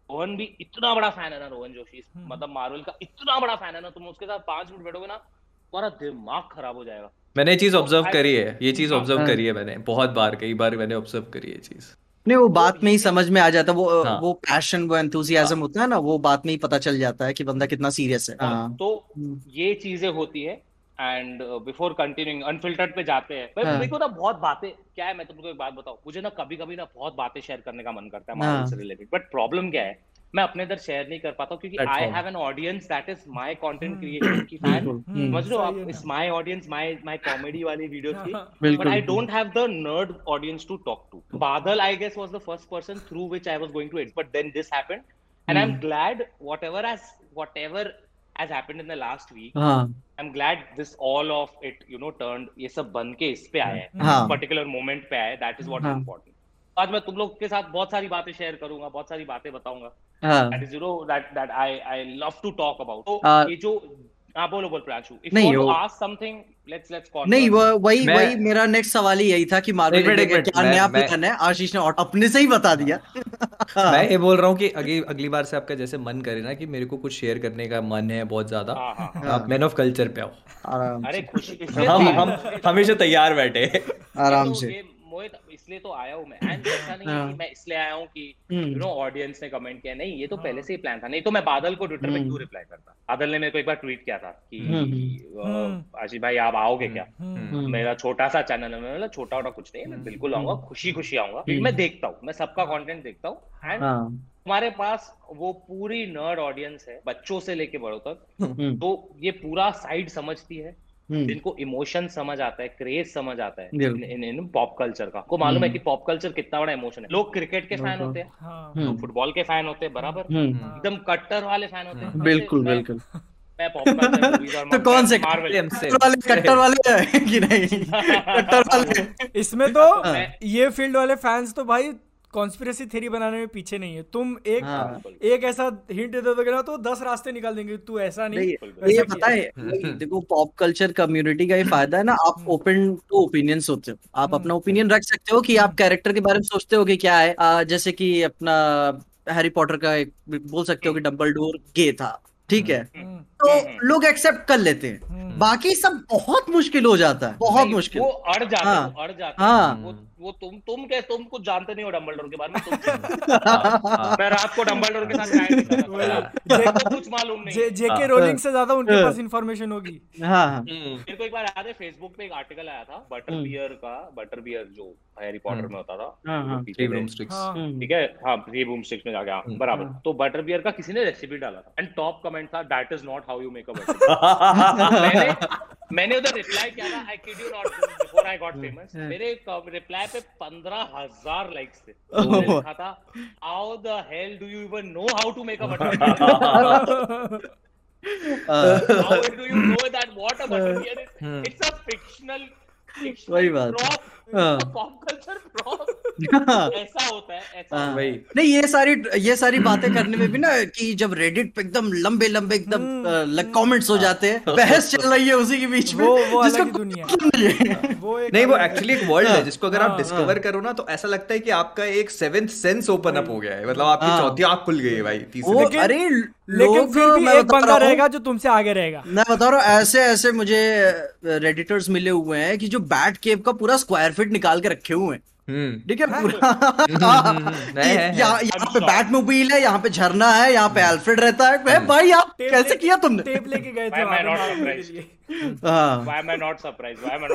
Rohan भी इतना बड़ा फ़ैन है ना रोहन जोशी। हम्म। मतलब मार्वल का इतना बड़ा फ़ैन है ना तुम उसके साथ पाँच मिनट बैठोगे ना तुम्हारा दिमाग खराब हो जाएगा। मैंने ये चीज़ ऑब्ज़र्व तो करी है ये चीज़ ऑब्ज़र्व हाँ। करी है मैंने बहुत बार कई बार मैंने ऑब्ज़र्व करी है चीज़। नहीं वो बात में ही समझ में आ जाता है वो हाँ. वो पैशन वो एंथुजियाज्म हाँ. होता है ना वो बात में ही पता चल जाता है कि बंदा कितना सीरियस है हाँ. तो हम्म। ये चीज़ें होती है एंड बिफोर कंटिन्यूइंग अनफिल्टर्ड पे जाते हैं भाई हाँ. मेरे को ना बहुत बातें क्या है मैं तुमको एक बात बताऊँ मुझे ना कभी कभी ना बहुत बातें शेयर करने का मन करता है मार्वल हाँ. से रिलेटेड बट प्रॉब्लम क्या है मैं अपने इधर शेयर नहीं कर पाता क्योंकि I have an audience that is my content creation की फ़ैन समझ लो आप? इस my audience my my comedy वाली वीडियोस की but I don't have the nerd audience to talk to Badal I guess was the first person through which I was going to it but then this happened and I am glad whatever as whatever has happened in the last week हाँ. i'm glad this all of it you know turned ये सब बन के इस पे आया है। हाँ. particular moment पे आया है that is what हाँ. is important आज मैं तुम लोग के साथ बहुत सारी बातें शेयर करूँगा बहुत सारी बातें बताऊँगा। That is you know that that I I love to talk about तो ये जो हाँ बोलो बोल प्रांशु नहीं you ask something let's let's call नहीं वो वही वही मेरा नेक्स्ट सवाल ही यही था कि मार्वल का क्या नया प्लान है? आशीष ने अपने से ही बता दिया। मैं ये बोल रहा हूँ कि अगली अगली बार से आपका जैसे मन करे ना कि मेरे को कुछ शेयर करने का मन है बहुत ज़्यादा हाँ, हाँ, आप मैन ऑफ़ कल्चर पे आओ। अरे खुशी हम हम हमेशा तैयार बैठे। आराम से। मोहित इसलिए तो आया हूँ मैं। एंड ऐसा नहीं है कि हाँ। मैं इसलिए आया हूँ कि यू नो ऑडियंस ने कमेंट किया। नहीं ये तो पहले हाँ। से ही प्लान था। नहीं तो मैं बादल को ट्विटर पे हम्म। क्यों रिप्लाई करता? बादल ने मेरे को एक बार ट्वीट किया था कि हम्म। आशीष भाई आप आओगे क्या? हम्म। मेरा छोटा सा चैनल है मतलब छोटा छोटा कुछ नहीं मैं बिल्कुल आऊँगा खुशी खुशी आऊँगा मैं देखता हूँ मैं सबका कॉन्टेंट देखता हूँ। एंड हमारे पास वो पूरी नर्ड ऑडियंस है बच्चों से लेके बड़ों तक। तो ये पूरा साइड समझती है। हम्म। जिनको इमोशन समझ आता है क्रेज समझ आता है इन, इन, पॉप कल्चर का। को मालूम है हम्म। कि पॉप कल्चर कितना बड़ा इमोशन है। लोग क्रिकेट के फ़ैन होते हैं। हाँ। लोग फुटबॉल के फ़ैन होते हैं बराबर। हम्म। एकदम कट्टर वाले फ़ैन होते हैं। बिल्कुल बिल्कुल। मैं पॉप कल्चर तो कौन से वाले कट्टर वाले कि नहीं? कट्टर वाले। इसमें तो ये फ़ील्ड वाले फैंस तो भाई कॉन्स्पिरसी थ्योरी बनाने में पीछे नहीं है। तुम एक हाँ, एक ऐसा हिंट दे दोगे ना तो दस रास्ते निकाल देंगे तू ऐसा नहीं, नहीं ये पता है देखो पॉप कल्चर कम्युनिटी का ये फ़ायदा है ना आप ओपन टू ओपिनियंस होते हो। आप अपना ओपिनियन हम्म। रख सकते हो कि आप कैरेक्टर के बारे में सोचते हो कि क्या है। आ, जैसे कि अपना हैरी पॉटर का एक बोल सकते हो कि डम्बल डोर गे था। ठीक है? हम्म। तो लोग एक्सेप्ट कर लेते हैं। बाकी सब बहुत मुश्किल हो जाता है। बहुत मुश्किल। वो अड़ जाते हाँ, अड़ जाते हाँ, वो वो तुम तुम क्या तुम कुछ जानते नहीं हो डम्बलडोर के बारे में तुम मैं रात को डम्बलडोर के साथ कुछ मालूम नहीं। जेके रोलिंग से ज़्यादा उनके पास इंफॉर्मेशन होगी। हाँ। हम्म। मेरे को एक बार याद है फेसबुक पे एक आर्टिकल आया था बटर बियर हम्म। का बटर बियर जो हैरी पॉटर हम्म। में होता था ठीक है? हाँ थ्री बूम स्टिक्स में जाके बराबर। तो बटर बियर का किसी ने रेसिपी डाला था। एंड टॉप कमेंट था that is not how you make a butter मैंने उधर रिप्लाई किया था I kid you not before I got famous मेरे रिप्लाई पे पंद्रह हज़ार लाइक्स थे। तो लिखा था how the hell do you even know how to make a butter how do you know that what a butter beer is it's a fictional वही बात पॉप कल्चर ऐसा होता है ऐसा हाँ। वही नहीं ये सारी ये सारी बातें करने में भी ना कि जब रेडिट पे एकदम लंबे लंबे एकदम कमेंट्स हम्म। हो जाते हैं बहस चल रही है उसी के बीच में वो, वो जिसको दुनिया मतलब वो नहीं वो एक्चुअली एक वर्ल्ड है हाँ। जिसको अगर आप डिस्कवर हाँ, करो ना तो ऐसा लगता है कि आपका एक सेवेंथ सेंस ओपन अप हो गया है। मतलब आपकी चौथी आँख खुल गई है भाई तीसरी। अरे लेकिन फिर भी एक बंदा रहेगा जो तुमसे आगे रहेगा। मैं बता रहा हूँ ऐसे ऐसे मुझे रेडिटर्स मिले हुए हैं कि जो बैट केव का पूरा स्क्वायर फिट निकाल के रखे हुए हैं। हम्म। ठीक है पूरा। हम्म, हम्म, यहाँ पे बैट मोबाइल है यहाँ पे झरना है यहाँ पे अल्फ्रेड रहता है। भाई आप कैसे किया तुमने? टेप लेके गए थे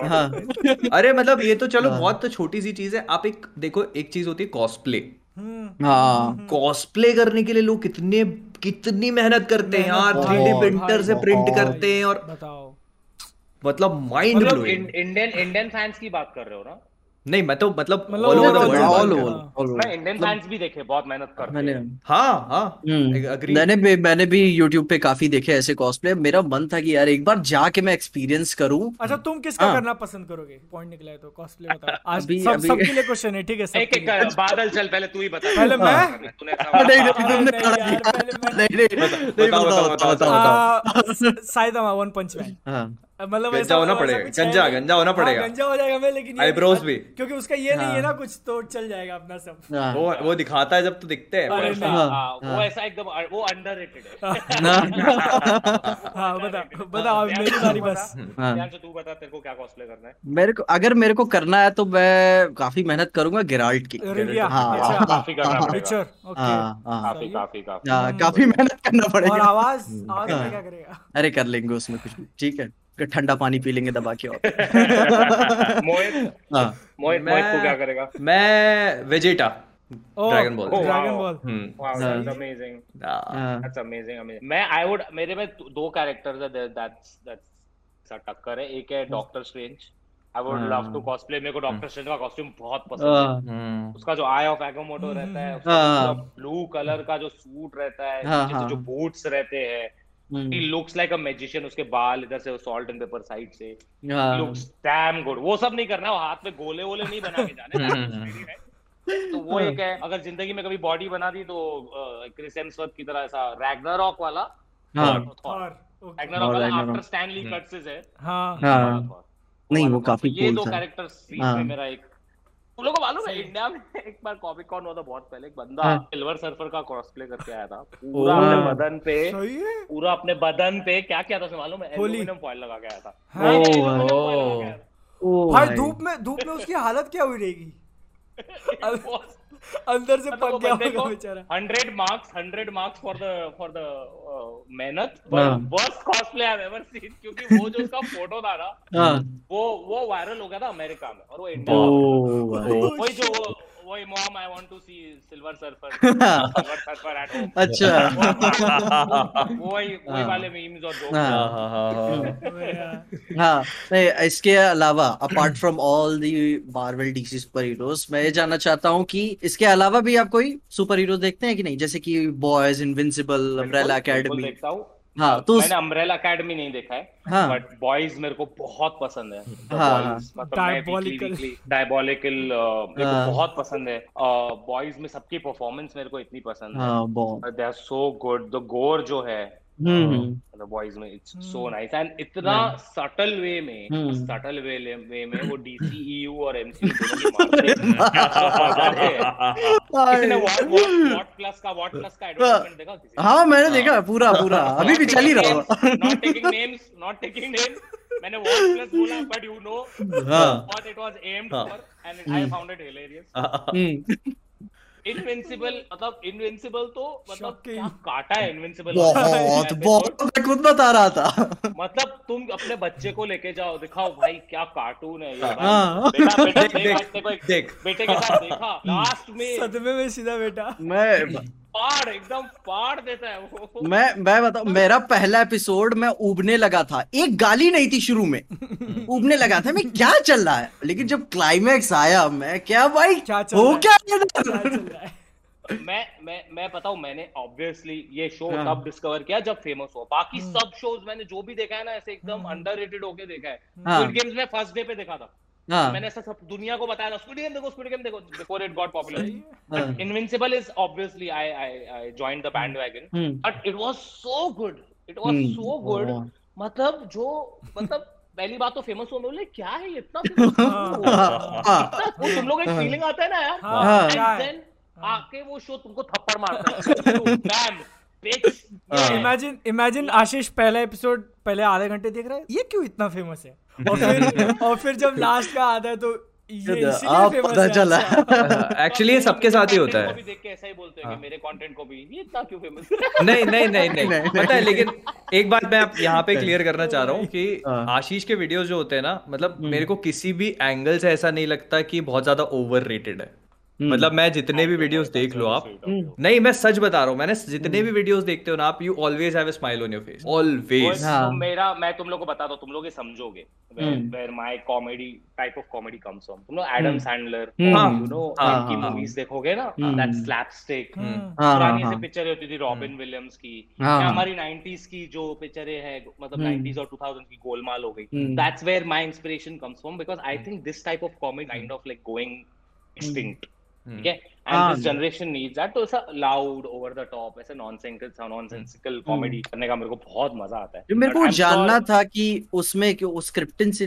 हाँ। अरे मतलब ये तो चलो हाँ। बहुत छोटी सी चीज़ है। आप एक देखो एक चीज़ होती है कॉस्प्ले हाँ। कॉस्प्ले करने के लिए लोग कितने कितनी मेहनत करते हैं यार थ्री डी प्रिंटर से प्रिंट करते हैं और बताओ। मतलब mind blowing Indian Indian fans की बात कर रहे हो ना? नहीं मैं तो मतलब all over the world all over मैं इंडियन फैंस भी देखे बहुत मेहनत करते मैंने हाँ। हाँ एग्री मैंने भी मैंने भी YouTube पे काफ़ी देखे ऐसे कॉस्प्ले मेरा मन था कि यार एक बार जाके मैं एक्सपीरियंस करूँ। अच्छा तुम किसका हाँ। करना पसंद करोगे? पॉइंट निकला है तो कॉस्प्ले बताओ आज अभी, सब. सबके लिए क्वेश्चन है ठीक है एक एक बादल चल पहले तू ही बता। पहले मैं? तूने नहीं नहीं तुमने खड़ा किया नहीं नहीं बताओ बताओ बताओ साइदामा वन पंच मैन हाँ। मतलब गंजा होना पड़ेगा गंजा गंजा होना हाँ, पड़ेगा। गंजा हो जाएगा मैं लेकिन आईब्रोज भी। क्योंकि उसका ये नहीं है हाँ। ना कुछ तो चल जाएगा अपना सब। हाँ। वो वो दिखाता है जब तो दिखते हैं वो ऐसा। एकदम वो अंडररेटेड है। हाँ बता बता मेरी बारी बस। यार तू बता तेरे को क्या कॉस्प्ले करना है। मेरे को अगर मेरे को करना है तो मैं काफ़ी मेहनत करूँगा गिराल्ट की। हाँ काफ़ी करना पड़ेगा। काफ़ी काफ़ी काफ़ी। काफ़ी मेहनत करना पड़ेगा। और आवाज़ आवाज़ क्या करेगा? अरे कर लेंगे उसमें कुछ ठीक है। ठंडा पानी पी लेंगे दबा के और। मोहित? हाँ। मोहित मोहित को क्या करेगा? मैं Vegeta dragon ball dragon ball that's amazing that's amazing amazing मैं आई वुड मेरे में दो कैरेक्टर्स है दैट्स दैट्स टक्कर है। एक है doctor strange I would love to cosplay मेरे को डॉक्टर स्ट्रेंज का कॉस्ट्यूम बहुत पसंद है। हाँ। हम्म। उसका जो आई ऑफ़ एगोमोटो रहता है उसका ब्लू कलर का जो सूट रहता है हाँ, जो बूट्स रहते हैं ही लुक्स लाइक अ मैजिशियन उसके बाल इधर से सॉल्ट एंड पेपर साइड से। लुक्स डैम गुड वो सब नहीं करना वो हाथ में गोले वोले नहीं बना के जाने। हम्म। तो वो एक है अगर ज़िंदगी में कभी बॉडी बना दी तो क्रिस हेम्सवर्थ की तरह ऐसा रैग्नारॉक वाला। रैग्नारॉक वाला आफ्टर स्टैनली कट्स है। हाँ। हाँ। नहीं वो काफ़ी ये दो कैरेक्टर्स में मेरा एक तुम लोगों को मालूम है इंडिया में एक बार कॉमिक कॉन हुआ था बहुत पहले एक बंदा हाँ। सिल्वर सर्फर का क्रॉसप्ले करके आया था। पूरा अपने बदन पे पूरा अपने बदन पे क्या क्या था मालूम है? एल्युमिनियम फॉइल लगा के आया था। भाई धूप में धूप में उसकी हालत क्या हुई रहेगी? अंदर से मतलब पक गया होगा बेचारा। 100 marks 100 marks for the for the मेहनत worst cosplay I ever seen क्योंकि वो जो उसका फ़ोटो था ना हाँ। वो वो वायरल हो गया था अमेरिका में और वो इंडिया वही जो वही mom I want to see silver surfer silver surfer at home अच्छा। वही वही वाले मीम्स और जोक्स हाँ। नहीं इसके अलावा apart from all the Marvel DC super heroes मैं ये जानना चाहता हूँ कि इसके अलावा भी आप कोई सुपर हीरो देखते हैं कि नहीं? जैसे कि बॉयज़ इनविंसिबल अम्ब्रेला एकेडमी देखता हूँ। हाँ तो मैंने अम्ब्रेला अकेडमी नहीं देखा है हाँ, बट बॉयज़ मेरे को बहुत पसंद है। हाँ, डायबोलिकल डायबोलिकल मेरे को बहुत पसंद है। बॉयज़ में सबकी परफॉर्मेंस मेरे को इतनी पसंद है। They are so good the gore जो है हम्म, हम्म। द बॉयज़ में इट्स सो नाइस एंड इतना सटल वे में सटल वे वे में वो डीसीईयू और एमसीयू दोनों हैं। व्हाट व्हाट प्लस का व्हाट प्लस का एडवर्टाइजमेंट देखा किसी हाँ मैंने देखा पूरा पूरा। अभी भी चल ही रहा है not taking names not taking names मैंने व्हाट प्लस बोला but you know what it was aimed for and I found it hilarious Invincible मतलब इनविंसिबल तो मतलब क्या काटा है इनविंसिबल बहुत बहुत मैं खुद बता रहा था। मतलब तुम अपने बच्चे को लेके जाओ दिखाओ भाई क्या कार्टून है ये हाँ। बेटा बेटा देख बेटे के साथ देखा लास्ट में। सदमे में सीधा बेटा मैं पाड़ एकदम पाड़ देता है वो। मैं मैं बताऊँ मेरा पहला एपिसोड मैं उबने लगा था। एक गाली नहीं थी शुरू में। उबने लगा था मैं क्या चल रहा है? लेकिन जब क्लाइमैक्स आया मैं क्या भाई क्या हो क्या, क्या मैं मैं मैं बताऊँ मैंने ऑब्वियसली ये शो हाँ. तब डिस्कवर किया जब फ़ेमस हुआ। बाकी हम्म। सब शोज़ मैंने जो भी देखा है ना ऐसे एकदम अंडररेटेड हम्म। होके देखा है। गेम्स में फ़र्स्ट डे पे देखा था। हाँ. मैंने ऐसा सब दुनिया को बताया था। स्क्विड गेम देखो स्क्विड गेम देखो before it got popular Invincible is obviously I I I joined the bandwagon but it was so good it was so good मतलब जो मतलब पहली बात तो फ़ेमस होने बोले क्या है इतना वो तुम लोग एक फीलिंग आता है ना यार। एंड देन आके वो शो तुमको थप्पड़ मारता है। इमेजिन इमेजिन आशीष पहला एपिसोड पहले आधे घंटे देख रहा है ये क्यों इतना फ़ेमस है? और फिर और फिर जब लास्ट का आता है तो ये आप पता चला। एक्चुअली ये सबके साथ ही होता है। देख के ऐसा ही बोलते हैं कि मेरे कंटेंट को भी ये इतना क्यों फ़ेमस नहीं नहीं नहीं नहीं। पता है लेकिन एक बात मैं आप यहाँ पे क्लियर करना चाह रहा हूँ कि हाँ। आशीष के वीडियोस जो होते हैं ना मतलब हम्म। मेरे को किसी भी एंगल से ऐसा नहीं लगता कि बहुत ज़्यादा ओवर रेटेड है। मतलब मैं जितने भी वीडियोस देख लो आप नहीं मैं सच बता रहा हूँ मैंने जितने भी वीडियोस देखते हो ना आप you always have smile on your face always मेरा मैं तुम लोग को बता दो तुम लोग समझोगे where my comedy type of comedy comes from तुम लोग एडम सैंडलर यू नो की मूवीज़ देखोगे ना दैट स्लैपस्टिक पुरानी से पिक्चर होती थी रॉबिन विलियम्स की हमारी 90s की जो पिक्चरें है मतलब 90s और 2000s की गोलमाल हो गई। That's where my inspiration comes from because I think this type of comedy kind of like going extinct. ठीक है and this generation needs that तो ऐसा लाउड ओवर द टॉप ऐसे नॉनसेंसिकल नॉनसेंसिकल कॉमेडी करने का मेरे को बहुत मज़ा आता है। मेरे को जानना था कि उसमें कि उस स्क्रिप्टिंग से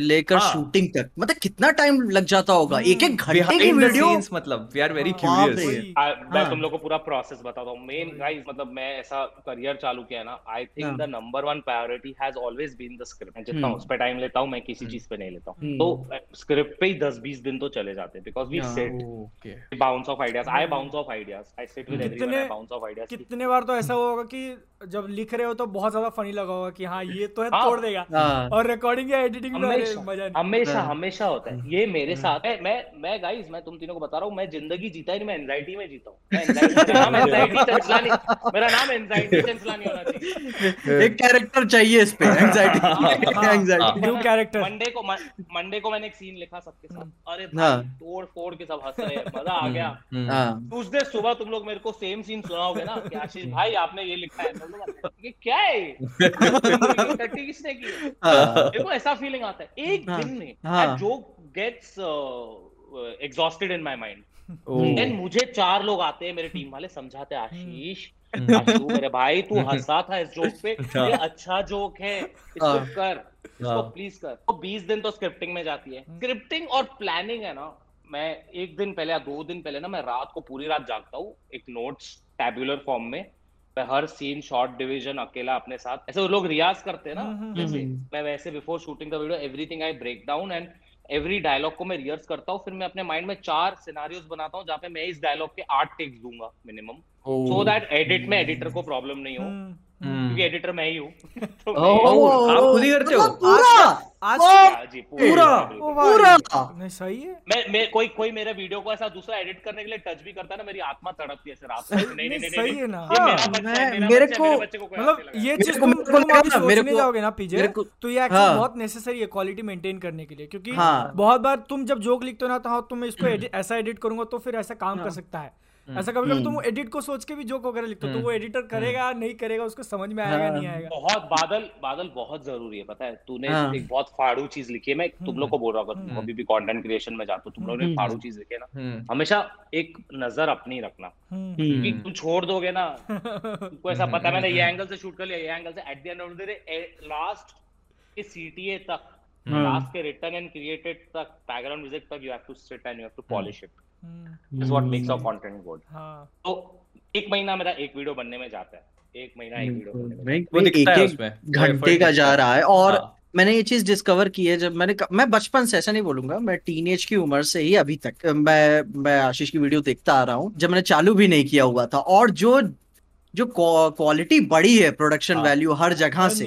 लेकर शूटिंग हाँ। तक मतलब कितना टाइम लग जाता होगा? एक एक घंटे की वीडियो मतलब वी आर वेरी क्यूरियस मैं तुम लोग को पूरा प्रोसेस बताता हूँ। मेन गाइस मतलब मैं ऐसा करियर चालू किया ना I think the number one priority has always been the script जितना हम्म। उस पे टाइम लेता हूँ मैं किसी चीज़ पे नहीं लेता हूँ। हम्म। तो स्क्रिप्ट पे ही 10 20 दिन तो चले जाते हैं because we set bounce off ideas I bounce off ideas I sit with everyone I bounce off ideas कितने बार तो ऐसा होगा कि जब लिख रहे हो तो बहुत ज़्यादा फनी लगा होगा कि हाँ ये तो है हाँ, तोड़ देगा। हाँ, और रिकॉर्डिंग या एडिटिंग में मज़ा हमेशा हाँ, हमेशा होता है। ये मेरे साथ है मैं मैं गाइस मैं तुम तीनों को बता रहा हूँ मैं ज़िंदगी जीता ही नहीं मैं एंजाइटी में जीता हूँ। मेरा नाम होना चाहिए। एक कैरेक्टर चाहिए इस पे anxiety anxiety new character Monday को मंडे को मैंने एक सीन लिखा सबके साथ। हम्म। अरे तोड़ फोड़ के सब हंस रहे मज़ा आ गया। ट्यूसडे हम्म। सुबह तुम लोग मेरे को सेम सीन सुनाओगे ना आशीष भाई आपने ये लिखा है। ये क्या है? टट्टी किसने की? हाँ। मेरे को ऐसा फीलिंग आता है। एक हाँ। दिन में joke gets exhausted in my mind then मुझे चार लोग आते हैं मेरे टीम वाले समझाते आशीष हम्म। मेरे भाई तू हंसा था इस जोक पे। हाँ। ये अच्छा जोक है इसको कर इसको प्लीज़ कर। तो बीस दिन तो स्क्रिप्टिंग में जाती है। स्क्रिप्टिंग और प्लानिंग है ना मैं एक दिन पहले या दो दिन पहले ना मैं रात को पूरी रात जागता हूँ एक नोट्स टैबुलर फॉर्म में। मैं हर सीन शॉर्ट डिवीज़न अकेला अपने साथ। ऐसे वो लोग रियाज करते हैं ना हम्म, हम्म, जैसे हम्म, मैं वैसे before shooting the video everything I break down and every dialogue को मैं रियर्स करता हूँ फिर मैं अपने माइंड में चार सिनारियोज बनाता हूँ जहाँ पे मैं इस डायलॉग के आठ टेक्स दूँगा मिनिमम सो दैट एडिट में एडिटर को प्रॉब्लम नहीं हो। क्योंकि एडिटर मैं ही हूँ। तो आप खुद ही करते हो? पूरा? आज पूरा। पूरा? नहीं सही है। मैं मैं कोई कोई मेरे वीडियो को ऐसा दूसरा एडिट करने के लिए टच भी करता है ना मेरी आत्मा तड़पती है नहीं नहीं सही है ना। मेरे को मतलब ये चीज़ तुम मेरे को जाओगे ना पीजे तो ये एक्चुअली हाँ। बहुत नेसेसरी है क्वालिटी मेंटेन करने के लिए। क्योंकि हाँ। बहुत बार तुम जब जोक लिखते हो ना तो हाँ तुम इसको ऐसा एडिट करूँगा तो फिर ऐसा काम कर हाँ। सकता है। हम्म। ऐसा कभी कभी तुम एडिट हम्म। को सोच के भी जोक वगैरह लिखते हो तो वो एडिटर करेगा नहीं करेगा उसको समझ में आएगा नहीं आएगा। बहुत बादल बादल बहुत ज़रूरी है पता है? तूने हाँ। एक बहुत फाड़ू चीज़ लिखी है मैं तुम लोग को बोल रहा हूँ तुम अभी भी कंटेंट क्रिएशन में जाते हो तुम लोग ने फाड़ू चीज़ लिखी है ना हमेशा एक नज़र अपनी रखना। क्योंकि तुम छोड़ दोगे ना तुमको ऐसा पता मैंने ये एंगल से शूट कर लिया ये एंगल से at the end of the last के सीटीए तक लास्ट के रिटर्न एंड क्रिएटेड तक बैकग्राउंड म्यूज़िक तक you have to sit and you have to polish it is what makes a content good तो एक महीना मेरा एक वीडियो बनने में जाता है एक महीना एक वीडियो बनने में वो दिखता है उसमें घंटे का जा रहा है और हाँ। मैंने ये चीज़ डिस्कवर की है जब मैंने मैं बचपन से ऐसा नहीं बोलूँगा मैं टीनेज की उम्र से ही अभी तक मैं मैं आशीष की वीडियो देखता आ रहा हूँ जब मैंने चालू भी नहीं किया हुआ था और जो जो क्वालिटी बड़ी है प्रोडक्शन वैल्यू हाँ। हर जगह से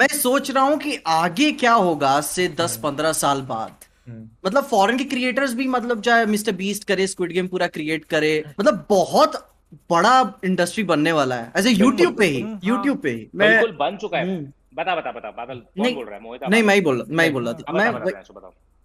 मैं सोच रहा हूँ कि आगे क्या होगा आज से दस हाँ। पंद्रह साल बाद। मतलब फॉरेन के क्रिएटर्स भी मतलब चाहे मिस्टर बीस्ट करे स्क्विड गेम पूरा क्रिएट करे मतलब बहुत बड़ा इंडस्ट्री बनने वाला है। ऐसे यूट्यूब पे ही यूट्यूब हाँ। पे ही। मैं बिल्कुल बन चुका है। हम्म। बता बता बता बादल कौन बोल रहा है? मोहित नहीं मैं ही बोल मैं ही बोल रहा था। मैं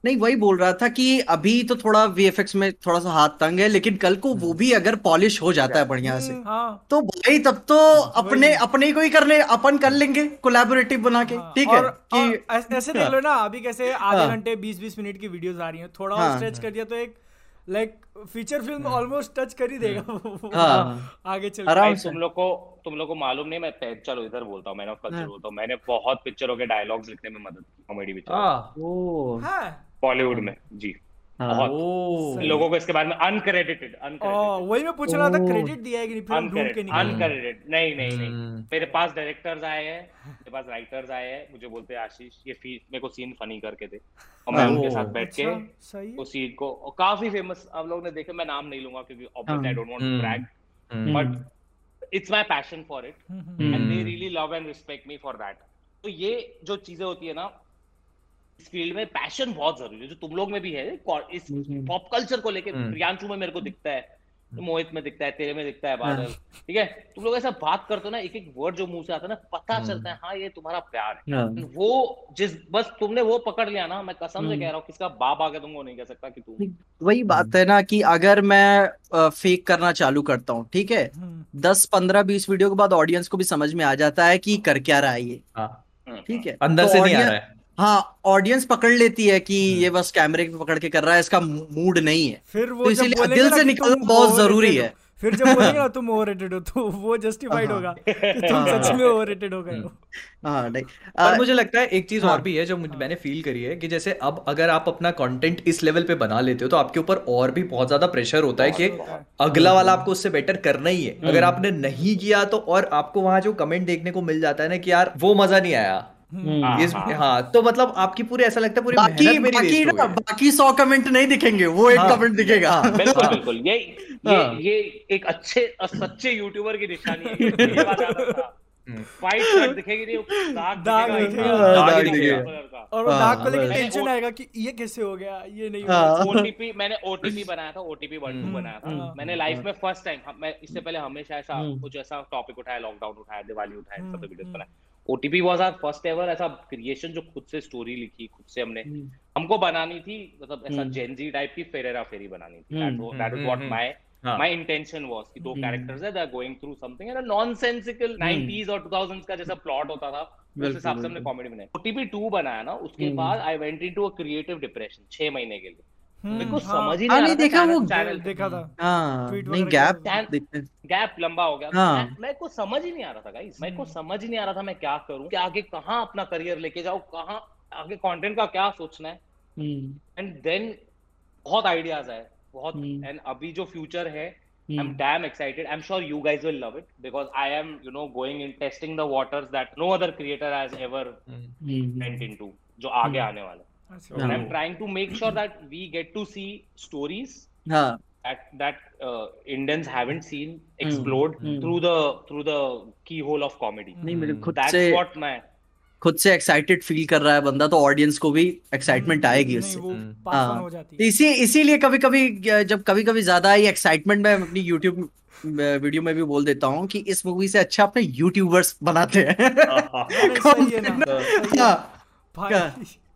नहीं वही बोल रहा था कि अभी तो थोड़ा वीएफएक्स में थोड़ा सा हाथ तंग है लेकिन कल को वो भी अगर पॉलिश हो जाता है बढ़िया से हाँ। तो भाई तब तो अपने अपने को ही कर ले अपन कर लेंगे कोलैबोरेटिव बना के हाँ। ठीक है? कि ऐसे देख लो ना अभी कैसे आधे हाँ। घंटे बीस बीस मिनट की वीडियोस आ रही हैं थोड़ा हाँ, स्ट्रेच कर दिया तो एक like feature film almost touch कर ही देगा हाँ, आगे चल आराम तुम लोग को तुम लोग को मालूम नहीं मैं चलो इधर बोलता हूँ मैंने ऑफ़ कल्चर बोलता हूँ मैंने बहुत पिक्चरों के डायलॉग्स लिखने में मदद की कॉमेडी पिक्चर बॉलीवुड में जी। हाँ। लोगों को इसके बारे में अनक्रेडिटेड वही मैं पूछ रहा था क्रेडिट दिया है कि नहीं? अनक्रेडिटेड नहीं नहीं नहीं। हम्म। मेरे पास डायरेक्टर्स आए हैं मेरे पास राइटर्स आए हैं मुझे बोलते हैं आशीष ये फ़ी मेरे को सीन फनी करके दे। और मैं उनके साथ बैठ के अच्छा, उस सीन को काफ़ी फ़ेमस आप लोगों ने देखे मैं नाम नहीं लूँगा क्योंकि obviously I don't want to brag but it's my passion for it and they really love and respect me for that तो ये जो चीज़ें होती है ना इस फ़ील्ड में पैशन बहुत ज़रूरी है जो तुम लोग में भी है इस पॉप कल्चर को लेकर हम्म। प्रियांशु में मेरे को दिखता है मोहित में दिखता है तेरे में दिखता है बादल हाँ। ठीक है तुम लोग ऐसा बात करते हो ना एक एक वर्ड जो मुँह से आता है ना पता हम्म। चलता है हाँ ये तुम्हारा प्यार है हाँ। वो जिस बस तुमने वो पकड़ लिया ना मैं कसम से हम्म। कह रहा हूँ किसका बाप आके तुमको नहीं कह सकता कि तू वही बात है ना कि अगर मैं फेक करना चालू करता हूँ ठीक है दस पंद्रह बीस वीडियो के बाद ऑडियंस को भी समझ में आ जाता है कि कर क्या रहा है ये हाँ। ठीक है अंदर तो से नहीं आ रहा है हाँ ऑडियंस पकड़ लेती है कि हम्म। ये बस कैमरे पे पकड़ के कर रहा है इसका मूड नहीं है। फिर वो तो इसीलिए दिल से निकलना बहुत ज़रूरी है। फिर जब बोलेंगे ना तुम ओवररेटेड हो तो वो जस्टिफाइड हाँ। होगा कि तुम सच में ओवररेटेड हो गए हो। हम्म। हाँ नहीं। पर मुझे लगता है एक चीज़ हाँ, और भी है जो मैंने फील करी है कि जैसे अब अगर आप अपना कंटेंट इस लेवल पे बना लेते हो तो आपके ऊपर और भी बहुत ज़्यादा प्रेशर होता है कि अगला वाला आपको उससे बेटर करना ही है। अगर हम्म। आपने नहीं किया तो और आपको वहाँ जो कमेंट देखने को मिल जाता है ना कि यार वो मज़ा नहीं आया। हम्म। हाँ, इस हाँ, हाँ तो मतलब आपकी पूरी ऐसा लगता है पूरी बाकी मेरी बाकी ना बाकी सौ कमेंट नहीं दिखेंगे वो एक हाँ, कमेंट दिखेगा। हाँ, बिल्कुल बिल्कुल। ये ये हाँ। ये एक अच्छे सच्चे यूट्यूबर की निशानी है। फाइट दिखेगी नहीं दाग दाग दिखेगा। दिखेगा और दाग को लेकर टेंशन आएगा कि ये कैसे हो गया ये नहीं ओटीपी मैंने ओटीपी बनाया था ओटीपी वन टू बनाया था। मैंने लाइफ में फ़र्स्ट टाइम मैं इससे पहले हमेशा ऐसा हम्म। कुछ ऐसा टॉपिक उठाया लॉकडाउन उठाया दिवाली उठाया सब videos OTP was our first ever ऐसा क्रिएशन जो खुद से स्टोरी लिखी खुद से हमने। हम्म। हमको बनानी थी मतलब ऐसा जेनजी टाइप की फेरेरा फेरी बनानी थी। That was what my my intention was कि दो कैरेक्टर्स हम्म। है they are going through something and nonsensical 90s और 2000s का जैसा प्लॉट होता था उस हिसाब से हमने कॉमेडी बनाई। ओटीपी 2 बनाया ना उसके हम्म। बाद I went into a creative depression 6 महीने के लिए। मेरे को हाँ। समझ ही नहीं देखा वो चैनल देखा था हाँ, नहीं गैप गैप लंबा हो गया हाँ. मैं को समझ ही नहीं आ रहा था गाइस मैं को हम्म। समझ ही नहीं आ रहा था मैं क्या करूँ कि आगे कहाँ अपना करियर लेके जाऊँ कहाँ आगे कंटेंट का क्या सोचना है एंड देन बहुत आइडियाज़ आए बहुत एंड हम्म। अभी जो फ्यूचर है I'm damn excited. I'm sure you guys will love it because I am, you know, going in testing the waters that no other creator has ever mm-hmm. went into. जो आगे आने वाला and I'm trying to make sure that we get to see stories हाँ. that that uh, Indians haven't seen explode hmm. through the through the keyhole of comedy. नहीं मेरे खुद That's से what मैं खुद से एक्साइटेड फील कर रहा है बंदा तो ऑडियंस को भी एक्साइटमेंट आएगी उससे हाँ इसी इसीलिए कभी कभी जब कभी कभी ज़्यादा ही एक्साइटमेंट में अपनी यूट्यूब वीडियो में भी बोल देता हूँ कि इस मूवी से अच्छा अपने यूट्यूबर्स बनाते हैं हाँ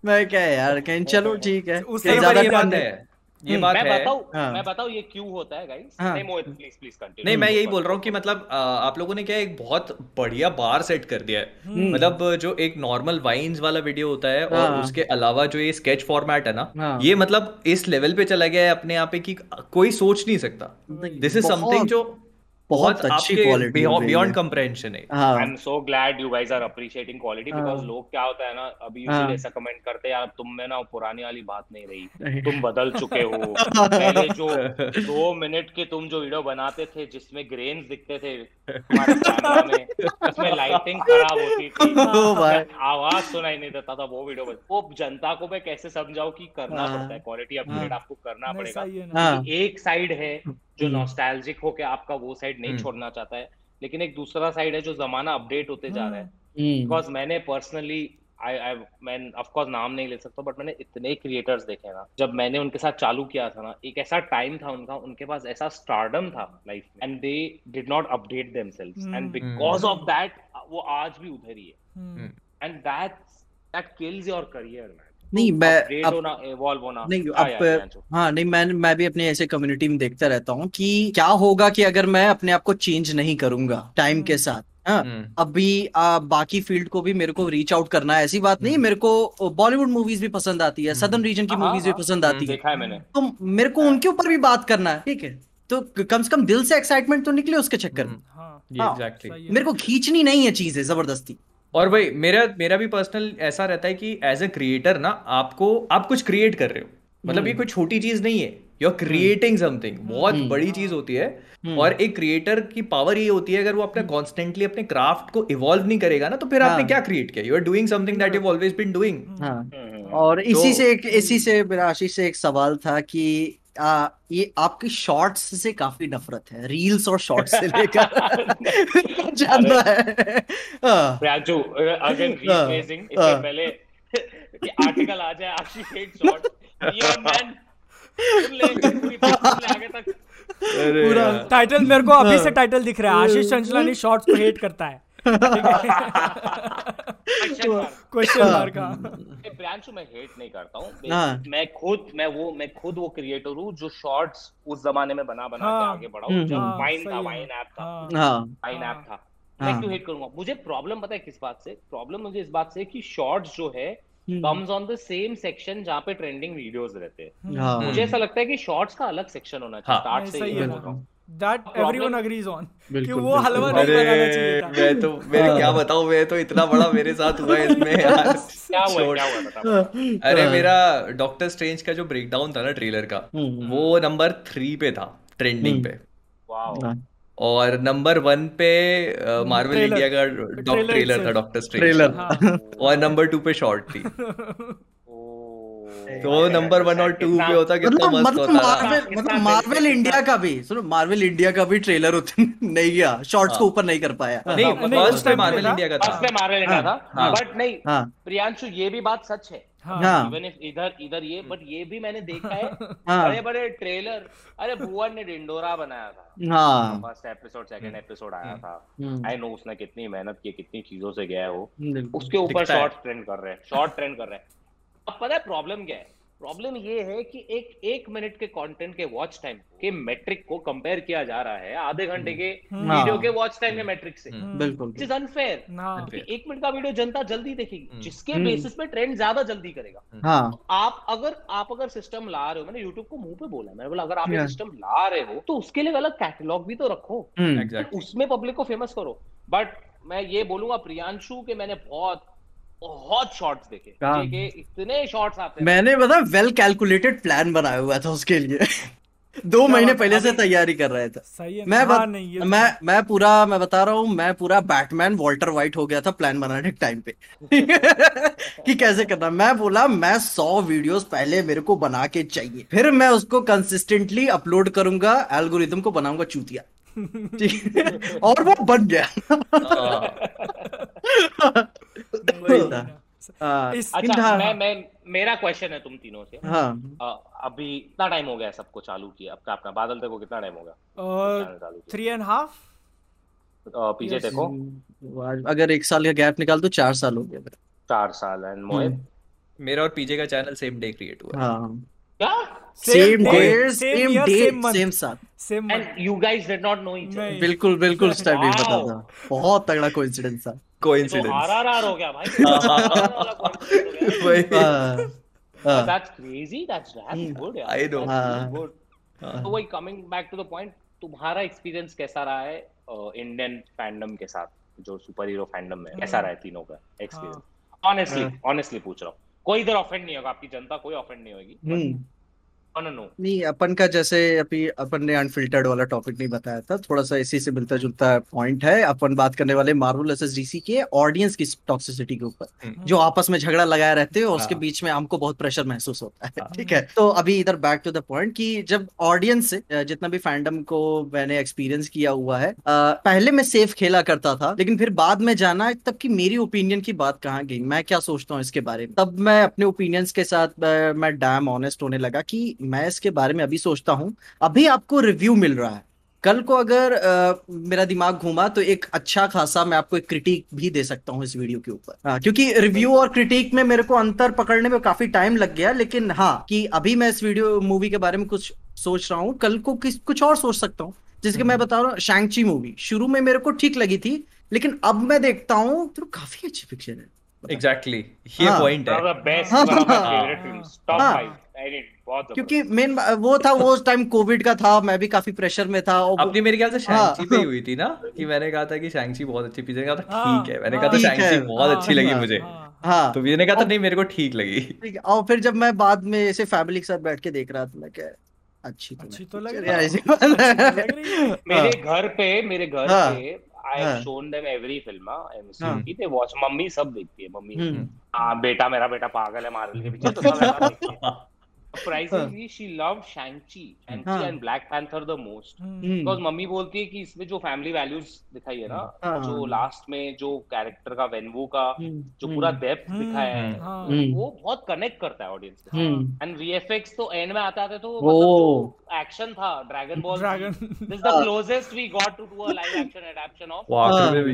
मैं क्या यार कहीं चलो ठीक है उससे बड़ी बात है ये बात मैं है हाँ. मैं बताऊँ ये क्यों होता है गाइस हाँ. नहीं मोहित प्लीज़ प्लीज़ कंटिन्यू नहीं मैं यही बोल रहा हूँ कि मतलब आप लोगों ने क्या एक बहुत बढ़िया बार सेट कर दिया है हम्म। मतलब जो एक नॉर्मल वाइन्स वाला वीडियो होता है और हाँ। उसके अलावा जो ये स्केच फॉर्मेट है ना हाँ। ये मतलब इस लेवल पे चला गया है अपने आप पे कि कोई सोच नहीं सकता दिस इज़ समथिंग जो बहुत अच्छी क्वालिटी बियॉन्ड कंप्रेhension है I am so glad you guys are appreciating quality because लोग क्या होता है ना अभी यूजुअली हाँ। ऐसा कमेंट करते हैं यार तुम में ना पुरानी वाली बात नहीं रही। तुम बदल चुके हो। पहले जो दो मिनट के तुम जो वीडियो बनाते थे जिसमें ग्रेन्स दिखते थे तुम्हारे कैमरा में उसमें लाइटिंग खराब होती थी। आवाज़ सुनाई नहीं देता था वो वीडियो वो जनता को मैं कैसे समझाऊं कि करना हाँ। पड़ता है? क्वालिटी अपग्रेड हाँ। आपको करना पड़ेगा। एक साइड है जो नॉस्टैल्जिक हम्म। होके आपका वो साइड नहीं हम्म। छोड़ना चाहता है। लेकिन एक दूसरा साइड है जो जमाना अपडेट होते जा रहा है। बिकॉज़ हम्म। मैंने पर्सनली आई आई मैं ऑफकोर्स नाम नहीं ले सकता बट मैंने इतने क्रिएटर्स देखे ना जब मैंने उनके साथ चालू किया था ना एक ऐसा टाइम था उनका उनके पास ऐसा स्टार्डम था लाइफ में। And they did not update themselves and because of that वो आज भी उधर ही है। And that that kills your career man नहीं मैं अब, होना नहीं अब हाँ नहीं मैं मैं भी अपने ऐसे कम्युनिटी में देखता रहता हूँ कि क्या होगा कि अगर मैं अपने आप को चेंज नहीं करूँगा टाइम के हम्म। साथ हाँ। हम्म। अभी आ, बाकी फ़ील्ड को भी मेरे को रीच आउट करना है ऐसी बात नहीं हम्म। मेरे को बॉलीवुड मूवीज़ भी पसंद आती है सदर्न रीजन की मूवीज़ हाँ, भी हाँ, पसंद आती है। देखा है मैंने। तो मेरे को उनके ऊपर भी बात करना है ठीक है। तो कम से कम दिल से एक्साइटमेंट तो निकले उसके चक्कर में। हाँ, मेरे को खींचनी नहीं है चीज़ें ज़बरदस्ती। और भाई मेरा मेरा भी पर्सनल ऐसा रहता है कि एज ए क्रिएटर ना आपको आप कुछ क्रिएट कर रहे हो। मतलब ये हम्म। कोई छोटी चीज़ नहीं है। यू आर क्रिएटिंग समथिंग बहुत हम्म। बड़ी चीज़ होती है। हम्म। और एक क्रिएटर की पावर ये होती है अगर वो अपना कॉन्स्टेंटली अपने क्राफ्ट को इवॉल्व नहीं करेगा ना तो फिर आपने हाँ। क्या क्रिएट किया? You are doing something that you always been doing और इसी तो, से एक इसी से आशीष से एक सवाल था कि आ, ये आपकी शॉर्ट्स से काफ़ी नफरत है रील्स और शॉर्ट्स से लेकर। जानना है। हाँ। राजू अगेन रीप्लेसिंग हाँ। इससे हाँ। पहले कि आर्टिकल आ जाए आशीष हेट शॉर्ट ये मैन पूरा टाइटल मेरे को अभी से टाइटल दिख रहा है। आशीष चंचलानी शॉर्ट्स को हेट करता है। क्वेश्चन मार्क का प्रियांशु मैं हेट नहीं करता हूँ हाँ। मैं खुद मैं वो मैं खुद वो क्रिएटर हूँ जो शॉर्ट्स उस जमाने में बना बना के हाँ। आगे बढ़ा हूँ जब वाइन था वाइन ऐप था। वाइन ऐप था। मैं क्यों हेट करूँगा? मुझे प्रॉब्लम पता है किस बात से? प्रॉब्लम मुझे इस बात से कि शॉर्ट्स जो है comes on the same section जहाँ पे ट्रेंडिंग वीडियोस रहते हैं। मुझे ऐसा लगता है कि शॉर्ट्स का अलग सेक्शन होना चाहिए स्टार्ट से ही हूँ। दैट एवरीवन अग्रीज ऑन कि वो हलवा नहीं बनाना चाहिए था। मैं तो मेरे हाँ। क्या बताऊँ मैं तो इतना बड़ा मेरे साथ हुआ इसमें यार। क्या हुआ क्या हुआ अरे हाँ। मेरा डॉक्टर स्ट्रेंज का जो ब्रेकडाउन था ना ट्रेलर का हम्म, हम्म। वो नंबर थ्री पे था ट्रेंडिंग हम्म। पे। हाँ। और नंबर वन पे मार्वल इंडिया का ट्रेलर था डॉक्टर स्ट्रेंज और नंबर टू पे शॉर्ट थी। तो नंबर वन और टू पे होता कितना मतलब, मस्त मतलब होता मार्वल मतलब मार्वल इंडिया का भी सुनो मार्वल इंडिया का भी ट्रेलर उतना नहीं गया शॉर्ट्स को हाँ। ऊपर नहीं कर पाया। नहीं फ़र्स्ट टाइम मार्वल इंडिया का था। फ़र्स्ट मार्वल इंडिया था। बट नहीं हाँ। प्रियांशु ये भी बात सच है। इवन इफ़ इधर इधर ये बट ये भी मैंने देखा है। बड़े बड़े ट्रेलर अरे भुवन ने डिंडोरा बनाया था। फ़र्स्ट एपिसोड सेकंड एपिसोड आया था। आई हम्म। नो उसने कितनी मेहनत की कितनी चीज़ों से गया है वो। उसके ऊपर शॉर्ट ट्रेंड कर रहे हैं शॉर्ट ट्रेंड कर रहे हैं। अब पता है प्रॉब्लम क्या है? प्रॉब्लम ये है कि एक एक मिनट के कंटेंट के वॉच टाइम के मेट्रिक को कंपेयर किया जा रहा है आधे घंटे के वीडियो हाँ। के वॉच टाइम के मेट्रिक से। हम्म। बिल्कुल इज़ अनफेयर एक मिनट का वीडियो जनता जल्दी देखेगी हम्म। जिसके बेसिस पे ट्रेंड ज़्यादा जल्दी करेगा। हाँ. तो आप अगर आप अगर सिस्टम ला रहे हो मैंने यूट्यूब को मुँह पे बोला मैंने बोला अगर आप सिस्टम ला रहे हो तो उसके लिए अलग कैटलॉग भी तो रखो। हम्म। उसमें पब्लिक को फ़ेमस करो। बट मैं ये बोलूँगा प्रियांशु के मैंने बहुत बहुत शॉट्स देखे। देखे इतने शॉट्स आते मैंने बता वेल कैलकुलेटेड प्लान बनाया हुआ था उसके लिए। दो महीने पहले से तैयारी कर रहे थे। सही है मैं हाँ, नहीं, मैं तो मैं पूरा मैं बता रहा हूँ मैं पूरा बैटमैन वॉल्टर वाइट हो गया था प्लान बनाने के टाइम पे। कि कैसे करना? मैं बोला मैं सौ वीडियोस पहले मेरे को बना के चाहिए। फिर मैं उसको कंसिस्टेंटली अपलोड करूँगा एल्गोरिदम को बनाऊँगा चूतिया। और वो बन गया। हाँ। अच्छा मैं मैं मेरा क्वेश्चन है तुम तीनों से। हाँ। अभी कितना टाइम हो गया सबको चालू किया। आपका अपना बादल देखो कितना टाइम हो गया। थ्री एंड हाफ़ पीछे देखो। अगर एक साल का गैप निकाल तो चार साल हो गया चार साल एंड मोहित? मेरा और पीजे का चैनल सेम डे क्रिएट हुआ। हाँ। Same date same date same साथ same and you guys did not know each other बिल्कुल बिल्कुल उस टाइम नहीं पता था बहुत तगड़ा कोइंसिडेंस था। कोइंसिडेंस आरआरआर हो गया भाई। वही। That's crazy that's that's good I know good तो वही coming back to the point तुम्हारा एक्सपीरियंस कैसा रहा है इंडियन फैंडम के साथ? जो सुपर हीरो फैंडम में कैसा रहा है तीनों का एक्सपीरियंस ऑनेस्टली ऑनेस्टली पूछ रहा हूँ। कोई इधर ऑफेंड नहीं होगा आपकी जनता कोई ऑफेंड नहीं होगी। नहीं अपन का जैसे अभी अपन ने अनफिल्टर्ड वाला टॉपिक नहीं बताया था थोड़ा सा इसी से मिलता जुलता पॉइंट है अपन बात करने वाले मार्वल एस डीसी के ऑडियंस की टॉक्सिसिटी के ऊपर हम्म। जो आपस में झगड़ा लगाए रहते हैं और उसके हाँ। बीच में हमको बहुत प्रेशर महसूस होता है हाँ। ठीक है तो अभी इधर बैक टू द पॉइंट कि जब ऑडियंस से जितना भी फैंडम को मैंने एक्सपीरियंस किया हुआ है पहले मैं सेफ़ खेला करता था लेकिन फिर बाद में जाना तब की मेरी ओपिनियन की बात कहाँ गई मैं क्या सोचता हूँ इसके बारे में तब मैं अपने ओपिनियंस के साथ मैं डैम ऑनेस्ट होने लगा कि मैं इसके बारे में अभी सोचता हूँ। अभी आपको रिव्यू मिल रहा है। कल को अगर आ, मेरा दिमाग घूमा तो एक अच्छा खासा मैं आपको एक क्रिटिक भी दे सकता हूँ इस वीडियो के ऊपर। हाँ, क्योंकि रिव्यू और क्रिटिक में मेरे को अंतर पकड़ने में काफ़ी टाइम लग गया लेकिन हाँ कि अभी मैं इस वीडियो मूवी के बारे में कुछ सोच रहा हूँ। कल को किस कुछ और सोच सकता हूँ। जिसके मैं हम्म। बता रहा हूँ शैंगची मूवी शुरू में मेरे को ठीक लगी थी लेकिन अब मैं देखता हूँ तो काफ़ी अच्छी पिक्चर है। Exactly exactly. ये पॉइंट हाँ। है क्योंकि मेन वो था वो उस टाइम कोविड का था मैं भी काफ़ी प्रेशर में था और अपनी मेरे ख्याल से शैंगची पे हुई थी ना कि मैंने कहा था कि शैंगची बहुत अच्छी पिक्चर कहा था हाँ, ठीक है। मैंने कहा था शैंगची बहुत अच्छी लगी हाँ, मुझे। हाँ। तो मैंने कहा था नहीं मेरे को ठीक लगी। और फिर जब मैं बाद में ऐसे फैमिली के साथ बैठ के देख रहा था मैं क्या अच्छी तो अच्छी तो लग रही है। मेरे घर पे मेरे घर पे I have shown them every film MCU की दे वॉच मम्मी सब देखती है मम्मी। हम्म। हाँ बेटा मेरा बेटा पागल है मार्वल के पीछे। तो सब surprisingly she loved Shang-Chi Shang-Chi हाँ. and Black Panther the most. Because mummy बोलती है कि इसमें जो फैमिली वैल्यूज़ दिखाई है ना हाँ. जो लास्ट में जो कैरेक्टर का वेनवू का जो पूरा डेप्थ दिखाया है वो बहुत कनेक्ट करता है ऑडियंस के। एंड वीएफएक्स तो एंड में आता था तो मतलब एक्शन था Dragon Ball Dragon this the closest we got to do a live action adaptation of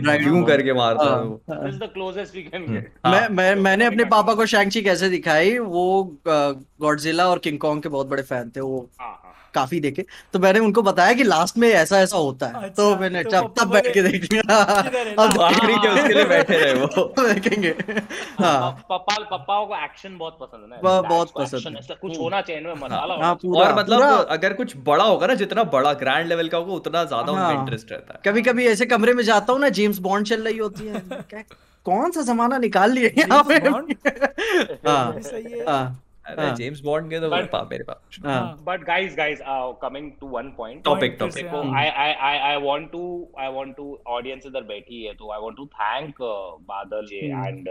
Dragon करके मारता है वो। This the closest we can get मैं मैं मैंने अपने पापा को शैंग-ची कैसे दिखाई वो गॉडजिला गोdzilla और किंग कॉन्ग के बहुत बड़े फ़ैन थे वो हाँ, हाँ। काफ़ी देखे। तो मैंने उनको बताया कि लास्ट में ऐसा ऐसा होता है। अच्छा, तो मैंने तो तब बैठ के देख लिया। अब उसके लिए बैठे रहे वो। देखेंगे। हाँ पप्पा पप्पाओं को एक्शन बहुत पसंद है ना। बहुत पसंद है। कुछ होना चाहिए में मसाला हाँ, और मतलब अगर कुछ बड़ा होगा ना जितना बड़ा ग्रैंड लेवल का होगा उतना ज़्यादा उनका इंटरेस्ट रहता है। कभी कभी ऐसे कमरे में जाता हूँ ना जेम्स बॉन्ड चल रही होती है। कौन सा जमाना निकाल लिए यहाँ पे? हाँ। जेम्स बॉन्ड के तो but, पा मेरे पास but guys guys coming to one point topic topic I I I I want to I want to audience इधर बैठी है तो I want to thank Badal ji and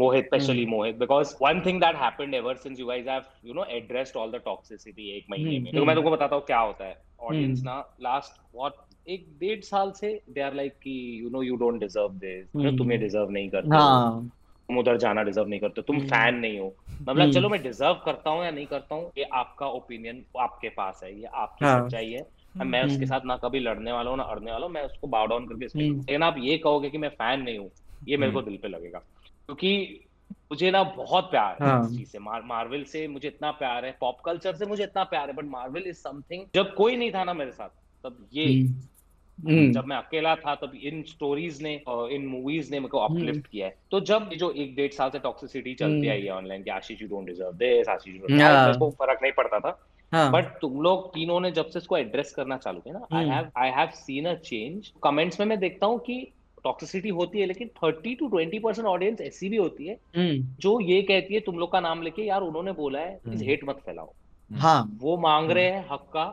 Mohit specially Mohit because one thing that happened ever since you guys have you know addressed all the toxicity एक महीने में। तो मैं तुमको बताता हूँ क्या होता है। ऑडियंस ना लास्ट व्हाट एक डेढ़ साल से दे आर लाइक कि you know you don't deserve this तुम्हें डिजर्व नहीं करते। हाँ। तुम उधर जाना डिजर्व नहीं करते तुम फ़ैन हम्म। नहीं हो मतलब। चलो मैं डिजर्व करता हूँ या नहीं करता हूँ ये आपका ओपिनियन आपके पास है ये आपकी हाँ। सच्चाई है मैं उसके हम्म। साथ ना कभी लड़ने वाला हूँ ना अड़ने वाला हूँ मैं उसको बाउ डाउन करके लेकिन आप ये कहोगे कि मैं फ़ैन नहीं हूँ ये मेरे को दिल पे लगेगा क्योंकि मुझे ना बहुत प्यार है हाँ। इस चीज़ से मार, मार्वल से मुझे इतना प्यार है पॉप कल्चर से मुझे इतना प्यार है बट मार्वल इज़ समथिंग जब कोई नहीं था ना मेरे साथ तब ये। जब मैं अकेला था तब इन स्टोरीज ने इन मूवीज़ ने मेरे को अपलिफ्ट हम्म। किया है। तो जब जो एक डेढ़ साल से टॉक्सिसिटी चलती हम्म। आई है ऑनलाइन कि Ashish you don't deserve this Ashish you don't को फ़र्क नहीं पड़ता था। बट हाँ। तुम लोग तीनों ने जब से इसको एड्रेस करना चालू किया ना I have I have seen a change comments में मैं देखता हूँ कि टॉक्सिसिटी होती है लेकिन thirty two twenty percent audience ऐसी भी होती है जो ये कहती है तुम लोग का नाम लेके यार उन्होंने बोला है हेट मत फैलाओ। हाँ। वो मांग रहे हैं हक का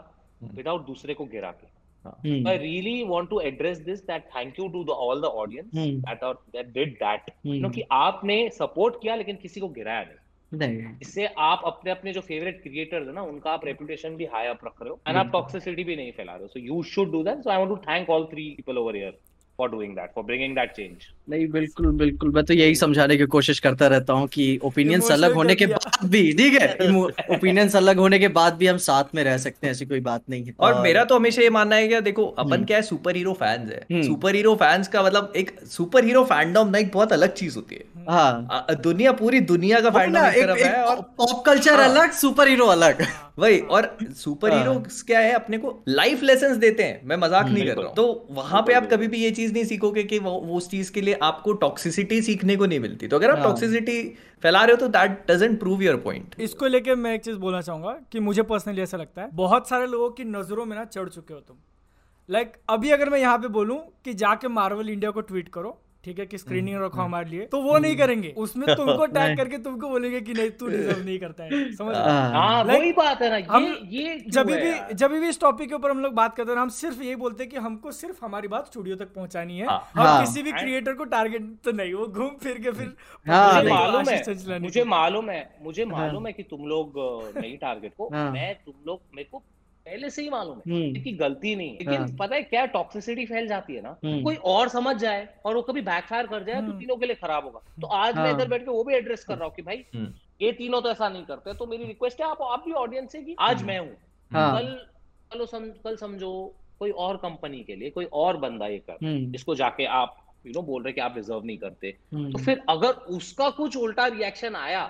विदाउट दूसरे को गिरा के। Hmm. I really want to address this that thank you to the, all the audience hmm. that are that did that. Hmm. कि आपने सपोर्ट किया लेकिन किसी को गिराया नहीं इससे आप अपने अपने जो फेवरेट क्रिएटर्स है ना उनका आप रेपुटेशन भी हाई अप रख रहे हो एंड आप टॉक्सिसिटी भी नहीं फैला रहे हो so you should do that so I want to thank all three people over here for doing that for bringing that change नहीं बिल्कुल बिल्कुल। मैं तो यही समझाने की कोशिश करता रहता हूँ कि ओपिनियंस अलग होने के बाद भी ठीक है? ओपिनियंस अलग होने के बाद भी हम साथ में रह सकते हैं ऐसी कोई बात नहीं है। और, और मेरा तो हमेशा ये मानना है कि देखो अपन हम्म। क्या है सुपर हीरो फैंस है। सुपर हीरो फैंस का मतलब एक सुपर हीरो फैंडम ना एक बहुत अलग चीज़ होती है। हाँ। दुनिया पूरी दुनिया का फैंडम है और पॉप कल्चर हाँ। अलग सुपर हीरो अलग। वही और सुपर हीरो हाँ। क्या है अपने को लाइफ लेसन देते हैं। मैं मज़ाक नहीं कर रहा हूँ। तो वहाँ पे आप कभी भी ये चीज़ नहीं सीखोगे कि वो उस चीज़ के लिए आपको टॉक्सिसिटी सीखने को नहीं मिलती। तो अगर आप टॉक्सिसिटी हाँ। फैला रहे हो तो that doesn't prove your point इसको लेके मैं एक चीज़ बोलना चाहूँगा कि मुझे पर्सनली ऐसा लगता है बहुत सारे लोगों की नज़रों में ना चढ़ चुके हो तुम। लाइक like, अभी अगर मैं यहाँ पे बोलूँ कि जाके मार्वल इंडिया को ट्वीट करो ठीक है कि स्क्रीनिंग हम्म, रखो हम्म। हमारे लिए। तो वो नहीं करेंगे। उसमें तुमको टैग करके तुमको बोलेंगे कि नहीं तू डिजर्व नहीं करता है। समझ हाँ, हाँ, वही बात है ना ये हम ये जब भी जब भी इस टॉपिक के ऊपर हम लोग बात करते हैं हम सिर्फ़ यही बोलते हैं कि हमको सिर्फ़ हमारी बात स्टूडियो तक पहुंचानी है। हाँ। हम किसी भी क्रिएटर को टारगेट तो नहीं वो घूम फिर के फिर मालूम है मुझे मालूम है मुझे मालूम है कि तुम लोग नहीं टारगेट को मैं तुम लोग मेरे को पहले से ही मालूम है हम्म। कि गलती नहीं लेकिन हाँ। पता है क्या टॉक्सिसिटी फैल जाती है ना हम्म। कोई और समझ जाए और वो कभी बैकफायर कर जाए तो हम्म। तीनों के लिए खराब होगा तो आज मैं हाँ। इधर बैठ के वो भी एड्रेस कर रहा हूँ कि भाई ये तीनों तो ऐसा नहीं करते तो मेरी रिक्वेस्ट है आप आप भी ऑडियंस से कि आज मैं हूँ हाँ। कल कल सम, कल समझो कोई और कंपनी के लिए कोई और बंदा ये कर जिसको जाके आप यू नो बोल रहे कि आप रिज़र्व नहीं करते तो फिर अगर उसका कुछ उल्टा रिएक्शन आया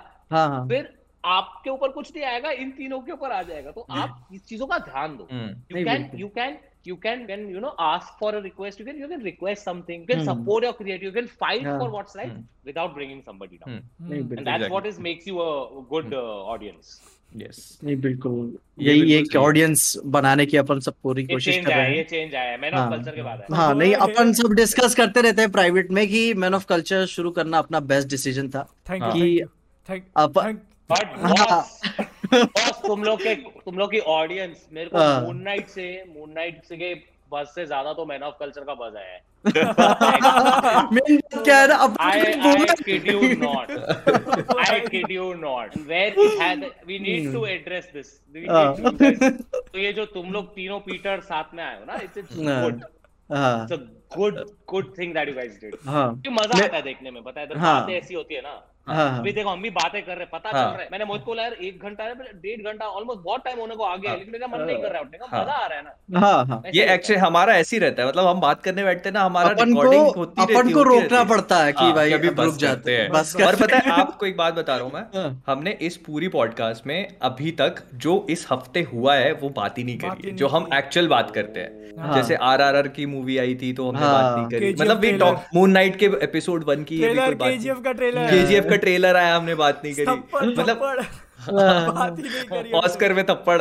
फिर आपके ऊपर कुछ नहीं आएगा इन तीनों के ऊपर आ जाएगा तो आप इस चीज़ों का ध्यान दो you can you can you can when you know ask for a request you can you can request something you can hmm. support your creator you can fight yeah. for what's right hmm. without bringing somebody down hmm. and that's exactly. what is makes you a good uh, audience yes नहीं बिल्कुल यही एक audience बनाने की अपन सब पूरी कोशिश कर रहे हैं ये चेंज आया मैन ऑफ़ कल्चर के बाद है हाँ नहीं अपन सब डिस्कस करते रहते हैं प्राइवेट में कि मैन ऑफ़ कल्चर शुरू करना अपना बेस्ट डिसीज़न था कि थैंक बट बॉस बॉस तुम लोग के तुम लोग की ऑडियंस मेरे को मून हाँ। नाइट से मून नाइट से के बस से ज़्यादा तो मैन ऑफ़ कल्चर का बज आया है। क्या है ना अब I, I kid you not. I kid you not. Where it had we need to address this. We need to guys, तो ये जो तुम लोग तीनों पीटर साथ में आए हो ना it's good it's a good good thing that you guys did मज़ा आता है देखने में पता है बातें ऐसी होती है ना। हाँ, हाँ। अभी देखो हम भी बातें कर रहे पता चल हाँ। रहा है। मैंने मुझको यार एक घंटा डेढ़ घंटा ऑलमोस्ट बहुत टाइम होने को आ गया लेकिन मेरा मन नहीं कर रहा उठने का मज़ा आ रहा है ना। हाँ हाँ। ये एक्चुअली हमारा ऐसे ही रहता है मतलब हम बात करने बैठते हैं ना हमारा रिकॉर्डिंग होती रहती अपन को रोकना पड़ता है कि भाई अभी रुक जाते हैं। बस और पता है आपको एक बात बता रहा हूँ मैं। हमने इस पूरी पॉडकास्ट में अभी तक जो इस हफ़्ते हुआ है वो बात ही नहीं करी जो हम एक्चुअल बात करते हैं। जैसे आर आर आर की मूवी आई थी तो हमने बात नहीं करी। मतलब मून नाइट के एपिसोड वन की केजीएफ का का ट्रेलर आया हमने बात नहीं करी। मतलब ऑस्कर में थप्पड़।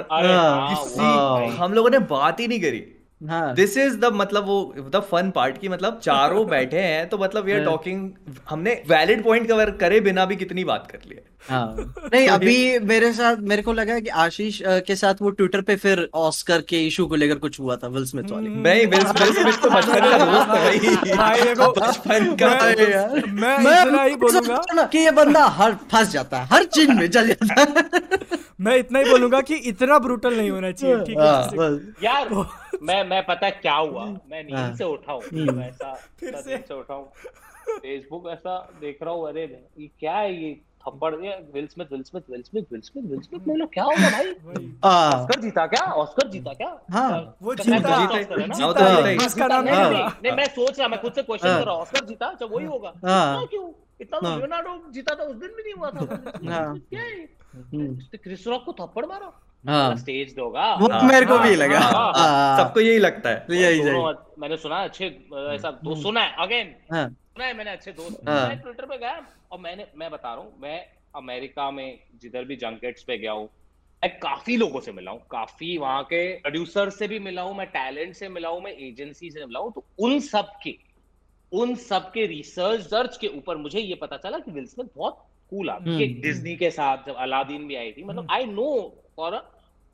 हम लोगों ने बात ही नहीं करी। दिस इज़ द मतलब वो द फन पार्ट की मतलब चारों बैठे हैं तो मतलब वी आर टॉकिंग हमने वैलिड पॉइंट कवर करे बिना भी कितनी बात कर ली हाँ। नहीं अभी मेरे साथ मेरे को लगा कि आशीष के साथ वो ट्विटर पे फिर ऑस्कर के इशू को लेकर कुछ हुआ था विल स्मिथ वाले। हम्म। नहीं विल स्मिथ तो बचपन का दोस्त है भाई। भाई देखो बचपन का मैं, मैं इतना ही बोलूँगा कि ये बंदा हर फंस जाता है हर चीज़ में जल जाता है। मैं इतना ही बोलूँगा कि इतना ब्रूटल नहीं होना चाहिए ठीक है हाँ, यार मैं मैं पता है क्या हुआ? मैं नींद हाँ। से उठा हूँ। हम्म। ऐसा फिर से। उठा हूँ। फेसबुक ऐसा देख रहा हूँ अरे ये क्या है ये? थप्पड़ दिया Will Smith Will Smith Will Smith Will Smith Will Smith बोलो क्या होगा भाई? ऑस्कर जीता क्या? ऑस्कर जीता क्या? हाँ। वो जीता। जीता। उसका नाम नहीं मैं सोच रहा मैं खुद से क्वेश्चन कर रहा हूँ। ऑस्कर जीता? अच्छा वही होगा। क्यों? इतना तो लियोनार्डो जीता था उस दिन भी नहीं हुआ था। क्या है? क्रिस रॉक को थप्पड़ मारा? हाँ। स्टेज दोगा वो मेरे को भी लगा। सबको यही लगता है। यही यही। मैंने सुना अच्छे ऐसा दोस्त सुना है अगेन सुना है मैंने अच्छे दोस्त। मैं ट्विटर पे गया और मैंने मैं बता रहा हूँ मैं अमेरिका में जिधर भी जंकेट्स पे गया हूँ मैं काफ़ी लोगों से मिला हूँ काफ़ी वहाँ के प्रोड्यूसर से भी मिला हूँ मैं टैलेंट से मिला हूँ मैं एजेंसी से मिला हूँ तो उन सब के उन सब के रिसर्च सर्च के ऊपर मुझे ये पता चला कि विल स्मिथ बहुत कूल आदमी डिज्नी हम्म। के साथ जब अलादीन भी आई थी मतलब आई नो फॉर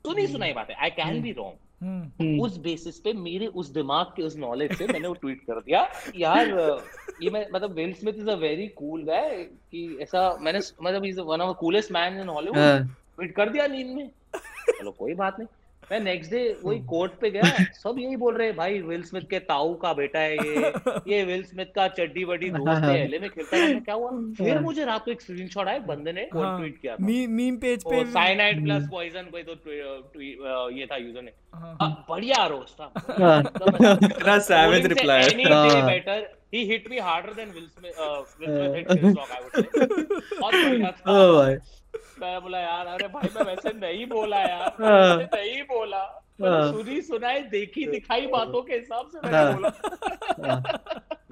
नहीं सुनाई बात है आई कैन बी रॉन्ग। उस बेसिस पे मेरे उस दिमाग के उस नॉलेज से मैंने वो ट्वीट कर दिया यार ये मैं मतलब Will Smith is a very cool guy कि ऐसा मैंने मतलब is one of the coolest man in Hollywood tweet कर दिया नींद में। चलो कोई बात नहीं। मैं नेक्स्ट डे वही कोर्ट पे गया सब यही बोल रहे हैं भाई विल स्मिथ के ताऊ का बेटा है ये ये विल स्मिथ का चड्डी वड्डी दोस्त है एलए में खेलता है क्या हुआ? फिर मुझे रात को एक स्क्रीनशॉट आया बंदे ने हाँ, ट्वीट किया था। मी, मीम पेज पे साइनाइड प्लस पॉइजन कोई तो ये था यूज़र ने। हाँ। हाँ, बढ़िया रोस्ट था। इतना savage reply any day better he hit me harder than Will Smith, uh, Will Smith hit Chris Rock, I would say. बहुत बढ़िया था. Oh भाई. मैं बोला यार अरे भाई मैं वैसे नहीं बोला यार। मैं नहीं बोला। सुनी सुनाई देखी दिखाई बातों के हिसाब से मैंने बोला।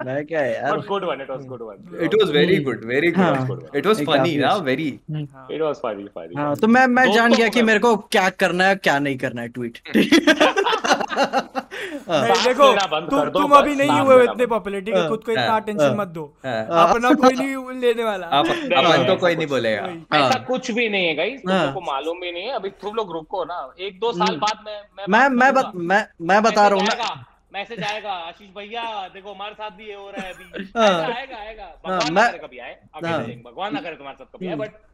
मैं क्या यार? Good one it was good one it was very good very good it was funny ना very it was funny funny हाँ तो मैं मैं जान गया कि मेरे को क्या करना है क्या नहीं करना है ट्वीट देखो तुम तुम अभी नहीं हुए इतने पॉपुलरिटी के खुद को इतना अटेंशन मत दो। अपना कोई नहीं लेने वाला। अपन तो कोई नहीं बोलेगा। ऐसा कुछ भी नहीं है गाइस तुमको मालूम भी नहीं है। अभी तुम लोग रुको ना। एक दो साल बाद मैं मैं मैं मैं बता रहा हूँ ना। मैसेज आएगा आशीष भैया देखो हमारे साथ भी ये हो रहा है अभी। हाँ। आएगा आएगा हाँ, भगवान ना करे कभी आए हाँ। भगवान ना करे तुम्हारे साथ कभी आए बट हम्म।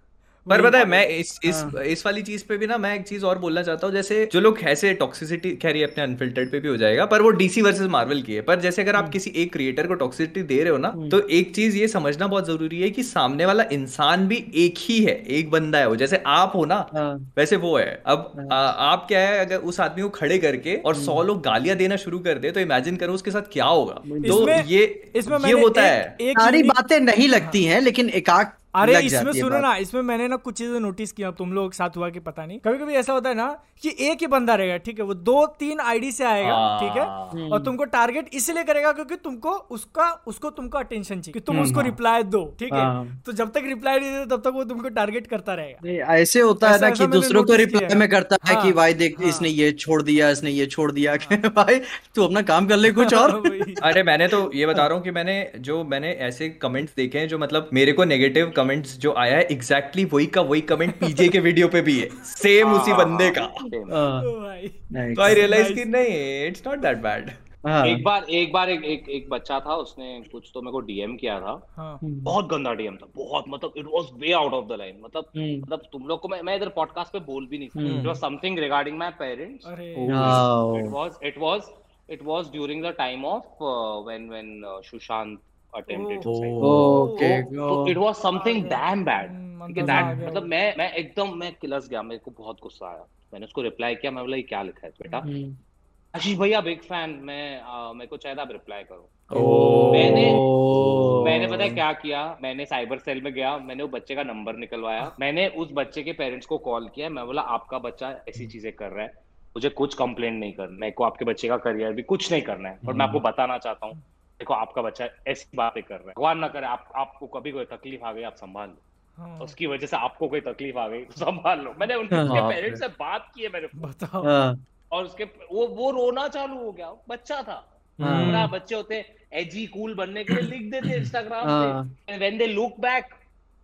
पर पता है मैं इस इस हाँ। इस वाली चीज़ पे भी ना मैं एक चीज़ और बोलना चाहता हूँ जैसे जो लोग ऐसे टॉक्सिसिटी खैर अपने अनफिल्टर्ड पे भी हो जाएगा पर वो डीसी वर्सेस मार्वल की है पर जैसे अगर आप हम्म। किसी एक क्रिएटर को टॉक्सिसिटी दे रहे हो ना हम्म। तो एक चीज़ ये समझना बहुत ज़रूरी है कि सामने वाला इंसान भी एक ही है एक बंदा है वो जैसे आप हो ना हाँ। वैसे वो है अब हाँ। आप क्या है अगर उस आदमी को खड़े करके और सौ हम्म। लोग गालियाँ देना शुरू कर दे तो इमेजिन करो उसके साथ क्या होगा तो ये इसमें ये होता है सारी बातें नहीं लगती है लेकिन एक अरे इसमें सुनो ना इसमें मैंने ना कुछ चीज़ें नोटिस किया तुम लोग साथ हुआ कि पता नहीं। कभी कभी ऐसा होता है ना कि एक ही बंदा रहेगा ठीक है वो दो तीन आईडी से आएगा हाँ। ठीक है और तुमको टारगेट इसलिए करेगा क्योंकि तुमको उसका उसको तुमको अटेंशन चाहिए कि तुम उसको रिप्लाई हम्म। दो ठीक है। हाँ। तो जब तक रिप्लाई नहीं देते तब तक वो तुमको टारगेट करता रहेगा। ऐसे होता है ना कि दूसरों को रिप्लाई में करता है कि हाँ। भाई देख इसने ये छोड़ दिया इसने ये छोड़ दिया भाई तू अपना काम कर ले कुछ और। अरे मैंने तो ये बता रहा हूँ कि मैंने जो मैंने ऐसे कमेंट्स देखे हैं जो मतलब मेरे को नेगेटिव कमेंट्स जो आया है एग्जैक्टली exactly वही का वही कमेंट पीजे के वीडियो पे भी है। सेम उसी हाँ, बंदे का। तो आई रियलाइज़ कि नहीं इट्स नॉट दैट बैड एक बार एक बार एक एक, एक बच्चा था उसने कुछ तो मेरे को डीएम किया था। हाँ। बहुत गंदा डीएम था बहुत मतलब it was way out of the line मतलब हम्म। मतलब तुम लोग को मैं मैं इधर पॉडकास्ट पे बोल भी नहीं सकता। It was something regarding my parents it was it was it was during the time of when when Sushant attempted suicide. Okay. So, so it was something damn bad. That मतलब मैं मैं एकदम मैं किलस गया मेरे को बहुत गुस्सा आया। मैंने उसको रिप्लाई किया मैं बोला ये क्या लिखा है बेटा? आशीष भैया बिग फ़ैन मैं मेरे को चाहिए आप रिप्लाई करो। मैंने मैंने पता है क्या किया? मैंने साइबर सेल में गया मैंने वो बच्चे का नंबर निकलवाया। मैंने उस बच्चे के पेरेंट्स को कॉल किया मैं बोला आपका बच्चा ऐसी चीज़ें कर रहा है मुझे कुछ कंप्लेंट नहीं करना मेरे को आपके बच्चे का करियर भी कुछ नहीं करना है और मैं आपको बताना चाहता हूँ। देखो आपका बच्चा ऐसी बातें कर रहा है। भगवान ना करे आप आपको कभी कोई तकलीफ़ आ गई आप संभाल लो। हाँ। उसकी वजह से आपको कोई तकलीफ़ आ गई तो संभाल लो। मैंने उनके हाँ, पेरेंट्स से बात की है मैंने बताओ। हाँ। और उसके वो वो रोना चालू हो गया। बच्चा था। हाँ। बच्चे होते एजी कूल बनने के लिए लिख देते इंस्टाग्राम पे व्हेन दे लुक बैक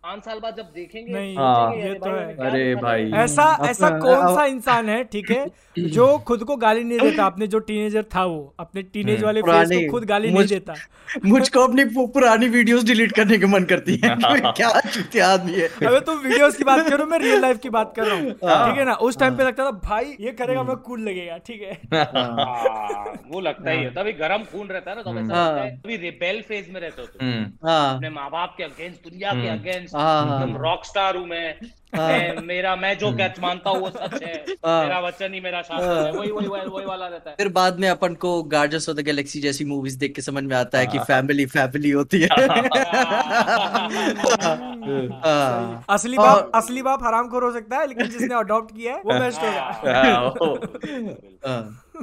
पाँच साल बाद जब देखेंगे नहीं हाँ, ये तो है। अरे भाई। ऐसा ऐसा कौन सा इंसान है ठीक है जो खुद को गाली नहीं देता अपने जो टीनेजर था वो अपने टीनेज हम्म, वाले फेस को खुद गाली नहीं देता। मुझको अपनी पुरानी वीडियोस डिलीट करने का मन करती है। क्या आदमी है। अबे तुम वीडियोस की बात करो मैं रियल लाइफ की बात कर रहा हूँ। हाँ। ठीक है ना उस टाइम पे लगता था भाई ये करेगा मैं कूल लगेगा। ठीक है। हाँ, वो लगता ही है। तभी गर्म खून रहता है ना तो तभी रिबेल फ़ेज़ में रहते हो तुम। अपने माँ बाप के अगेंस्ट दुनिया के अगेंस्ट रॉक स्टार हूँ। मैं। मैं मेरा मैं जो कैच मानता हूँ वो सच है। मेरा वचन ही मेरा है। वही वही वही वाला रहता है। फिर बाद में अपन को गार्डियंस ऑफ़ द गैलेक्सी जैसी मूवीज़ देख के समझ में आता है कि फैमिली फैमिली होती है। असली बाप असली बाप हराम हो सकता है लेकिन जिसने अडॉप्ट किया है वो बेस्ट होगा।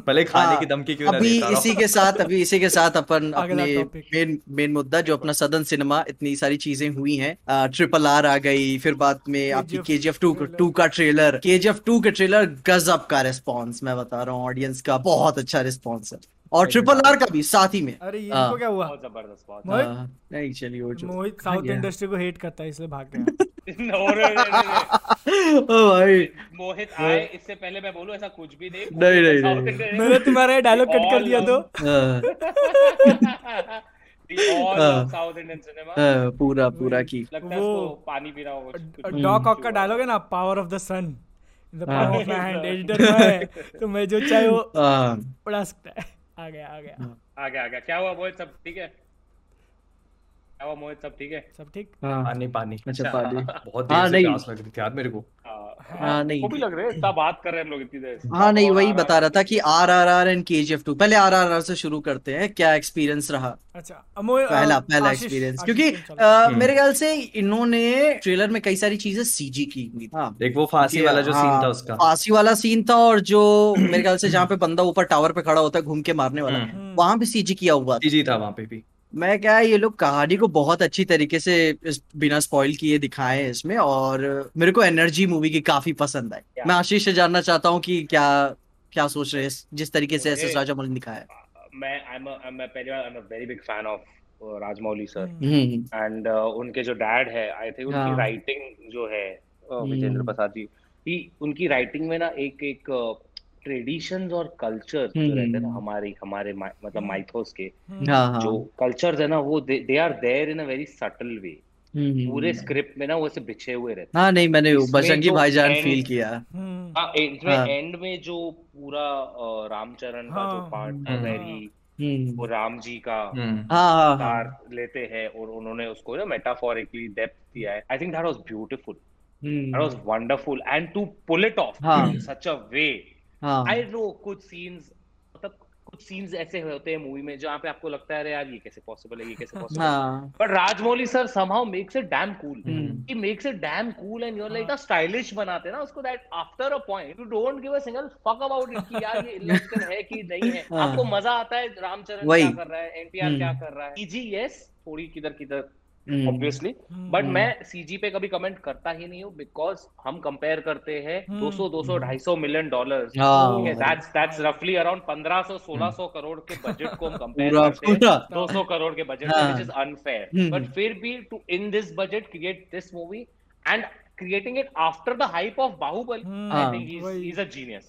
भले खाने की धमकी क्यों अभी इसी के साथ अभी इसी के साथ अपन अपने मेन मेन मुद्दा जो अपना सदन सिनेमा इतनी सारी चीज़ें हुई हैं ट्रिपल आर आ गई फिर बाद में आपकी K G F two two का trailer K G F two के ट्रेलर गजब का रिस्पॉन्स मैं बता रहा हूँ ऑडियंस का बहुत अच्छा रिस्पॉन्स है। और ट्रिपल आर का भी साथ ही में। अरे ये तो क्या हुआ? बहुत ज़बरदस्त बात नहीं चलिए वो मोहित साउथ इंडस्ट्री को हेट करता है इसलिए भाग गया ओ भाई। मोहित आए इससे पहले मैं बोलूँ ऐसा कुछ भी नहीं। नहीं नहीं मैंने तुम्हारा डायलॉग कट कर दिया तो। साउथ इंडियन सिनेमा पूरा पूरा की। वो पानी पी रहा होगा डॉक ऑक का डायलॉग है ना power of the sun the palm of my hand editor है तो मैं जो चाहे वो उड़ा सकता है। आ गया आ गया। आ गया आ गया। क्या हुआ बोल सब? ठीक है? क्या मोहित सब ठीक है? सब ठीक? हाँ। पानी पानी। अच्छा पानी। बहुत हाँ, देर से प्यास लग रही थी यार मेरे को। हाँ, हाँ नहीं। भी लग रहे हैं इतना बात कर रहे हैं हम लोग इतनी देर हाँ नहीं वही बता रहा था कि are R R and K G F two पहले आर आर आर से शुरू करते हैं क्या एक्सपीरियंस रहा? अच्छा पहला पहला एक्सपीरियंस क्योंकि हम्म। मेरे ख्याल से इन्होंने ट्रेलर में कई सारी चीज़ें सीजी की हुई हाँ देख वो फांसी वाला जो सीन था उसका। फांसी वाला सीन था और जो मेरे ख्याल से जहाँ पे बंदा ऊपर टावर पे खड़ा होता है घूम के मारने वाला हम्म। वहाँ भी सीजी किया हुआ सीजी था वहाँ पे भी। मैं क्या ये लोग कहानी को बहुत अच्छी तरीके से इस बिना स्पॉइल किए दिखाए हैं इसमें और मेरे को एनर्जी मूवी की काफ़ी पसंद आई मैं आशीष से जानना चाहता हूँ कि क्या क्या सोच रहे हैं जिस तरीके से एस एस राजामौली ने दिखाया मैं मैं पहली बार I am a very big fan of Rajamouli sir and उनके जो डैड है आई थिंक उनकी राइटिंग हाँ। जो है विजेंद्र हम्म। प्रसाद जी उनकी राइटिंग में ना एक एक ट्रेडिशंस और कल्चर जो रहते हैं ना हम्म। हमारे हमारे मतलब माइथोस के हम्म। हाँ, हाँ। जो कल्चर्स है ना वो they are there in a very subtle way पूरे स्क्रिप्ट में ना वो ऐसे बिछे हुए रहते हाँ। नहीं मैंने बजरंगी भाईजान फील किया। हाँ इसमें एंड हाँ। में जो पूरा रामचरण का जो पार्ट है वेरी वो राम जी का हाँ, लेते हैं और उन्होंने उसको ना मेटाफोरिकली डेप्थ दिया है। I think that was beautiful that was wonderful and to pull it off in such a way I know कुछ सीन्स मतलब कुछ सीन्स ऐसे होते हैं मूवी में जहाँ पे आपको लगता है यार ये कैसे पॉसिबल है ये कैसे पॉसिबल है? But Rajamouli sir somehow makes it damn cool he makes it damn cool and you are like stylish बनाते हैं ना उसको that after a point you don't give a single fuck about it कि यार ये election है कि नहीं है। हाँ। आपको मज़ा आता है रामचरण क्या कर रहा है एनटीआर क्या हम्म। कर रहा है? जी यस थोड़ी किधर किधर ऑब्वियसली हम्म। बट हम्म। मैं सीजी पे कभी कमेंट करता ही नहीं हूँ बिकॉज़ हम कंपेयर करते हैं 200 200 250 मिलियन डॉलर दैट्स दैट्स रफली अराउंड 1500 1600 करोड़ के बजट को हम कंपेयर करते हैं. 200 करोड़ के budget which is unfair but फिर भी to in this budget create this movie and creating it after the hype of Baahubali I think he's he's a genius.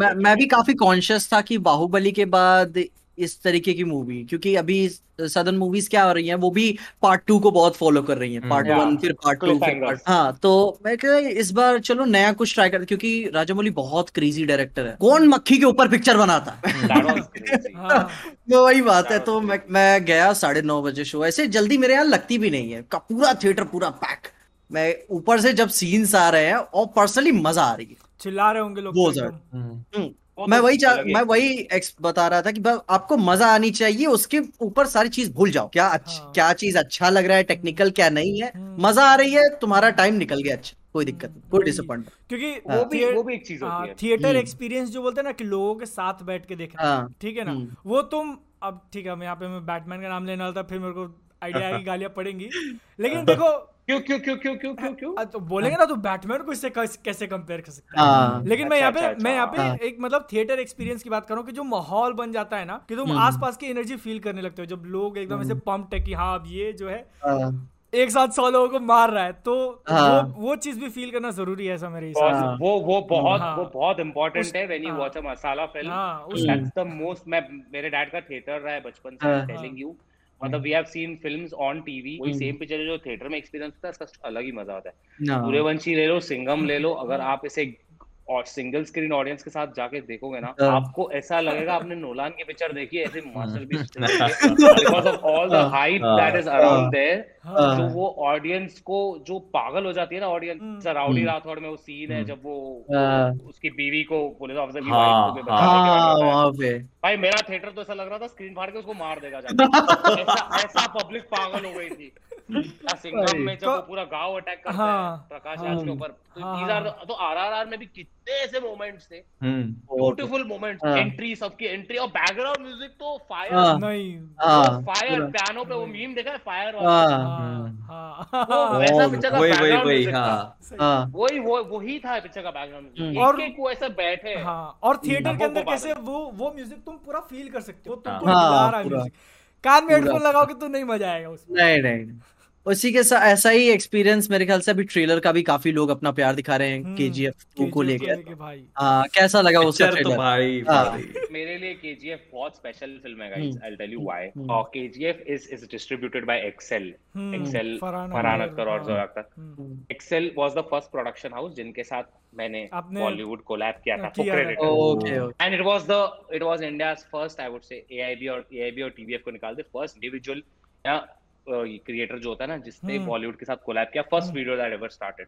मैं मैं भी काफ़ी कॉन्शियस था कि बाहुबली के बाद इस तरीके की मूवी क्योंकि अभी सदन मूवीज़ क्या हो रही हैं वो भी पार्ट टू को बहुत फॉलो कर रही हैं पार्ट वन फिर पार्ट टू फिर पार्ट हाँ तो मैं क्या इस बार चलो नया कुछ ट्राई कर क्योंकि राजामौली बहुत क्रेजी डायरेक्टर है। कौन मक्खी के ऊपर पिक्चर बनाता? है। तो वही बात है तो मैं मैं गया साढ़े नौ बजे शो ऐसे जल्दी मेरे यहाँ लगती भी नहीं है पूरा थिएटर पूरा पैक मैं ऊपर से जब सीन्स आ रहे हैं और पर्सनली मज़ा आ रही है। चिल्ला रहे होंगे लोग मैं वही मैं वही एक्स बता रहा था कि आपको मज़ा आनी चाहिए उसके ऊपर सारी चीज़ भूल जाओ क्या हाँ। क्या चीज़ अच्छा लग रहा है टेक्निकल क्या नहीं है हम्म। मज़ा आ रही है तुम्हारा टाइम निकल गया अच्छा कोई दिक्कत नहीं कोई डिसअपॉइंट क्योंकि हाँ। वो भी वो भी एक चीज़ होती है थिएटर एक्सपीरियंस जो बोलते हैं ना कि लोगों के साथ बैठ के देखना हाँ। ठीक है ना हम्म। वो तुम अब ठीक है मैं यहाँ पे मैं बैटमैन का नाम लेने वाला था फिर मेरे को आइडिया की गालियाँ पड़ेंगी लेकिन देखो क्यों क्यों क्यों क्यों क्यों क्यों क्यों तो बोलेंगे ना तो बैटमैन को इससे कैसे कंपेयर कर सकते हैं हाँ। लेकिन मैं यहाँ पे अच्छा, मैं यहाँ पे हाँ। एक मतलब थिएटर एक्सपीरियंस की बात करूँ कि जो माहौल बन जाता है ना कि तुम हम्म। आसपास की एनर्जी फील करने लगते हो जब लोग एकदम ऐसे पंप है कि हाँ अब ये जो है हाँ। एक साथ सौ लोगों को मार रहा है तो हाँ। वो वो चीज़ भी फील करना ज़रूरी है ऐसा मेरे हिसाब से वो वो बहुत हाँ। वो बहुत इंपॉर्टेंट है when you watch a masala film that's the most मैं मेरे डैड का थिएटर रहा है बचपन से टेलिंग यू मतलब we have seen films on TV वही सेम पिक्चर जो थिएटर में एक्सपीरियंस था है इसका अलग ही मज़ा आता है। सूर्यवंशी ले लो सिंगम ले लो अगर आप इसे और सिंगल स्क्रीन ऑडियंस के साथ जाके देखोगे ना हाँ। आपको ऐसा लगेगा आपने नोलान की पिक्चर देखी है। ऐसे masterpiece because of all the hype that is around there जो वो ऑडियंस को जो पागल हो जाती है ना ऑडियंस राउडी राठौड़ में वो सीन है हम्म। जब वो हाँ। उसकी बीवी को पुलिस ऑफिसर की वाइफ को हाँ, भाई मेरा थिएटर तो ऐसा लग रहा था स्क्रीन फाड़ के उसको मार देगा ऐसा ऐसा पब्लिक पागल हो गई थी। सिंगम में जब वो पूरा गाँव अटैक करता है प्रकाश राज के ऊपर। तो आरआरआर में भी कितने ऐसे मोमेंट्स थे। ब्यूटीफुल मोमेंट्स एंट्री सबकी एंट्री और बैकग्राउंड म्यूज़िक तो फायर हाँ। नहीं। फायर हाँ। पियानो पे वो मीम देखा है? फायर हाँ। वैसा पिक्चर का बैकग्राउंड वही वही था। पिक्चर का बैकग्राउंड म्यूज़िक और वो ऐसे बैठे। और थिएटर के अंदर कैसे वो वो म्यूज़िक तुम पूरा फील कर सकते हो। रहा है कान में हेडफोन लगाओगे तो नहीं मज़ा आएगा उसमें। नहीं नहीं। उसी के साथ ऐसा ही एक्सपीरियंस मेरे ख्याल से अभी ट्रेलर का भी काफ़ी लोग अपना प्यार दिखा रहे हैं के जी एफ़ टू को लेकर। हाँ कैसा लगा उसका ट्रेलर तो भाई, भाई। मेरे लिए के जी एफ़ बहुत स्पेशल फ़िल्म है guys I tell you why और K G F is is distributed by Excel Excel Farhan Akhtar और Zoya Akhtar Excel was the first production house जिनके साथ मैंने बॉलीवुड कोलैब किया था and it was the it was India's first I would say AIB और AIB और TVF को निकाल दे फ़र्स्ट इंडिविजुअल या क्रिएटर जो होता है ना जिसने बॉलीवुड हम्म। के साथ कोलैब किया first video that ever started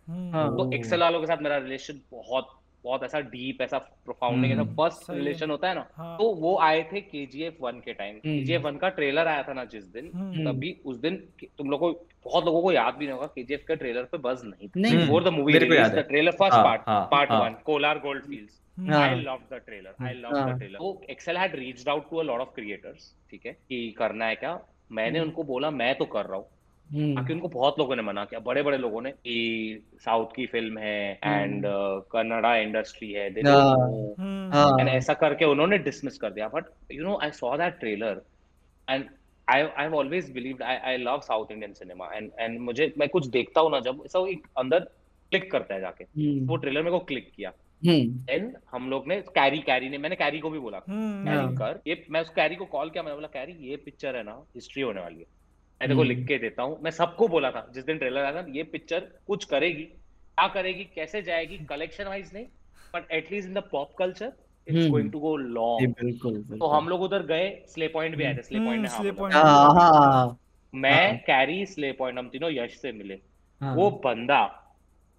तो एक्सेल वालों के साथ मेरा रिलेशन बहुत बहुत ऐसा डीप ऐसा प्रोफाउंडिंग ऐसा फ़र्स्ट रिलेशन होता है ना हाँ. तो वो आए थे के जी एफ़ वन के time K G F one का ट्रेलर आया था ना जिस दिन हम्म। तभी उस दिन तुम लोग को बहुत लोगों को याद भी नहीं होगा के जी एफ़ के ट्रेलर पे बज नहीं था। Before the movie trailer first part part one Kolar Gold Fields I love the trailer I love the trailer तो Excel had reached out to a lot of creators ठीक है कि करना है क्या? मैंने हम्म। उनको बोला मैं तो कर रहा हूँ हम्म। बाकी उनको बहुत लोगों ने मना किया बड़े बड़े लोगों ने साउथ की फ़िल्म है एंड कन्नड़ा इंडस्ट्री है एंड हाँ। हाँ। ऐसा करके उन्होंने डिसमिस कर दिया but you know I saw that trailer and I I always believed I I love South Indian cinema and and मुझे मैं कुछ देखता हूँ ना जब ऐसा एक अंदर क्लिक करता है जाके हम्म। वो ट्रेलर मेरे को क्लिक किया देन हम्म। हम लोग ने कैरी कैरी ने मैंने कैरी को भी बोला। कैरी हाँ। कर ये मैं उस कैरी को कॉल किया मैंने बोला कैरी ये पिक्चर है ना हिस्ट्री होने वाली है। मैं देखो लिख के देता हूँ। मैं सबको बोला था जिस दिन ट्रेलर आया था ये पिक्चर कुछ करेगी क्या करेगी कैसे जाएगी कलेक्शन वाइज नहीं but at least in the pop culture it's going to go long तो हम लोग उधर गए स्ले पॉइंट भी आए थे स्ले पॉइंट में हाँ, हाँ, मैं कैरी स्ले पॉइंट हम तीनों यश से मिले। हाँ। वो बंदा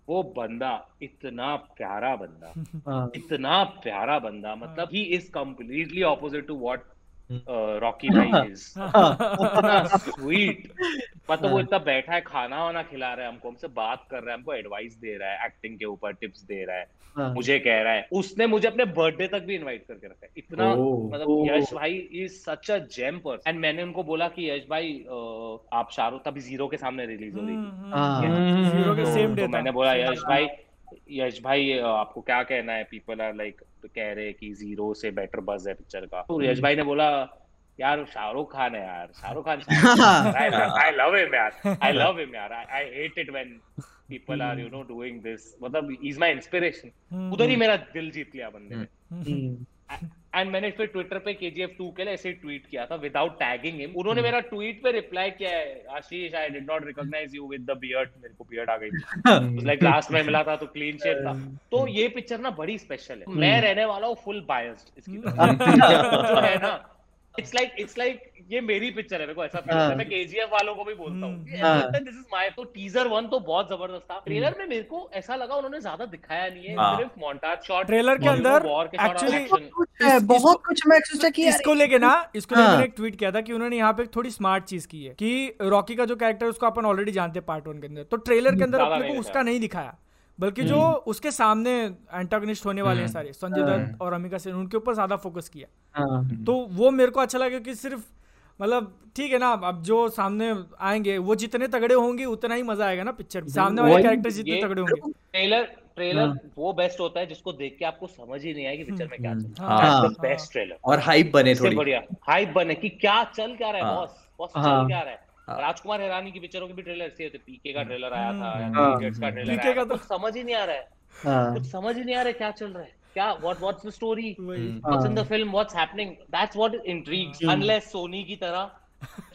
वो बंदा इतना प्यारा बंदा। इतना प्यारा बंदा मतलब he. Is completely opposite to what Rocky भाई इज़ इतना स्वीट मतलब वो हाँ। इतना बैठा है खाना वाना खिला रहा है हमको हमसे बात कर रहा है हमको एडवाइस दे रहा है एक्टिंग के ऊपर टिप्स दे रहा है हाँ। मुझे कह रहा है। उसने मुझे अपने बर्थडे तक भी इनवाइट करके रखा है। इतना मतलब यश भाई is such a gem person and मैंने उनको बोला कि यश भाई आप शाहरुख तभी ज़ीरो के सामने रिलीज़ हो रही थी। ज़ीरो के सेम डे मैंने बोला यश भाई यश भाई आपको क्या कहना है? पीपल आर लाइक कह रहे कि ज़ीरो से बेटर बज है पिक्चर का। तो यश भाई ने बोला यार शाहरुख खान है यार। Shahrukh Khan I love him यार। आई लव हिम यार। I hate it when people are you know doing this मतलब इज़ माय इंस्पिरेशन उधर ही मेरा दिल जीत लिया बंदे ने। हम्म। एंड मैंने फिर ट्विटर पे के जी एफ़ टू के लिए ऐसे ट्वीट किया था विदाउट टैगिंग हिम उन्होंने मेरा ट्वीट पे रिप्लाई किया है Ashish I did not recognise you with the beard मेरे को बियर्ड आ गई। थी लाइक लास्ट में मिला था तो क्लीन शेव था। तो ये पिक्चर ना बड़ी स्पेशल है। मैं रहने वाला हूँ फुल बायस्ड इसकी जो है ना इट्स लाइक इट्स लाइक ये मेरी पिक्चर है मेरे को ऐसा फील होता है। मैं केजीएफ वालों को भी बोलता हूँ। दिस इज़ माय तो टीजर वन तो बहुत ज़बरदस्त था। ट्रेलर में मेरे को ऐसा लगा उन्होंने ज़्यादा दिखाया नहीं है। सिर्फ़ मोंटाज शॉट ट्रेलर के अंदर एक्चुअली बहुत कुछ मैं एक्सपेक्ट किया इसको लेके ना इसको लेके मैंने एक ट्वीट किया था कि उन्होंने यहाँ पे थोड़ी स्मार्ट चीज़ की है कि रॉकी का जो कैरेक्टर उसको अपन ऑलरेडी जानते हैं पार्ट वन के अंदर। तो ट्रेलर के अंदर अपने को उसका नहीं दिखाया। बल्कि जो हम्म। उसके सामने एंटागनिस्ट होने वाले हैं हम्म। सारे संजय दत्त हाँ। और अमिका सेन उनके ऊपर ज़्यादा फोकस किया हाँ। तो वो मेरे को अच्छा लगा कि सिर्फ़ मतलब ठीक है ना अब जो सामने आएँगे वो जितने तगड़े होंगे उतना ही मज़ा आएगा ना पिक्चर सामने वाले कैरेक्टर जितने तगड़े होंगे ट्रेलर ट्रेलर हाँ। वो बेस्ट होता है जिसको देख के आपको समझ ही नहीं आएगी पिक्चर में क्या चल रहा है बेस्ट ट्रेलर और हाइप बने थोड़ी बढ़िया हाइप बने कि क्या चल क्या रहा है बॉस बॉस चल क्या रहा हाँ। राजकुमार हैरानी की पिक्चरों के भी ट्रेलर ऐसे तो पीके का ट्रेलर आया था हाँ। का ट्रेलर आया तो समझ ही नहीं आ रहा है। हाँ। कुछ समझ ही नहीं आ रहा है क्या चल रहा है। क्या what what's the story what's in the film what's happening that's what intrigues unless Sony की तरह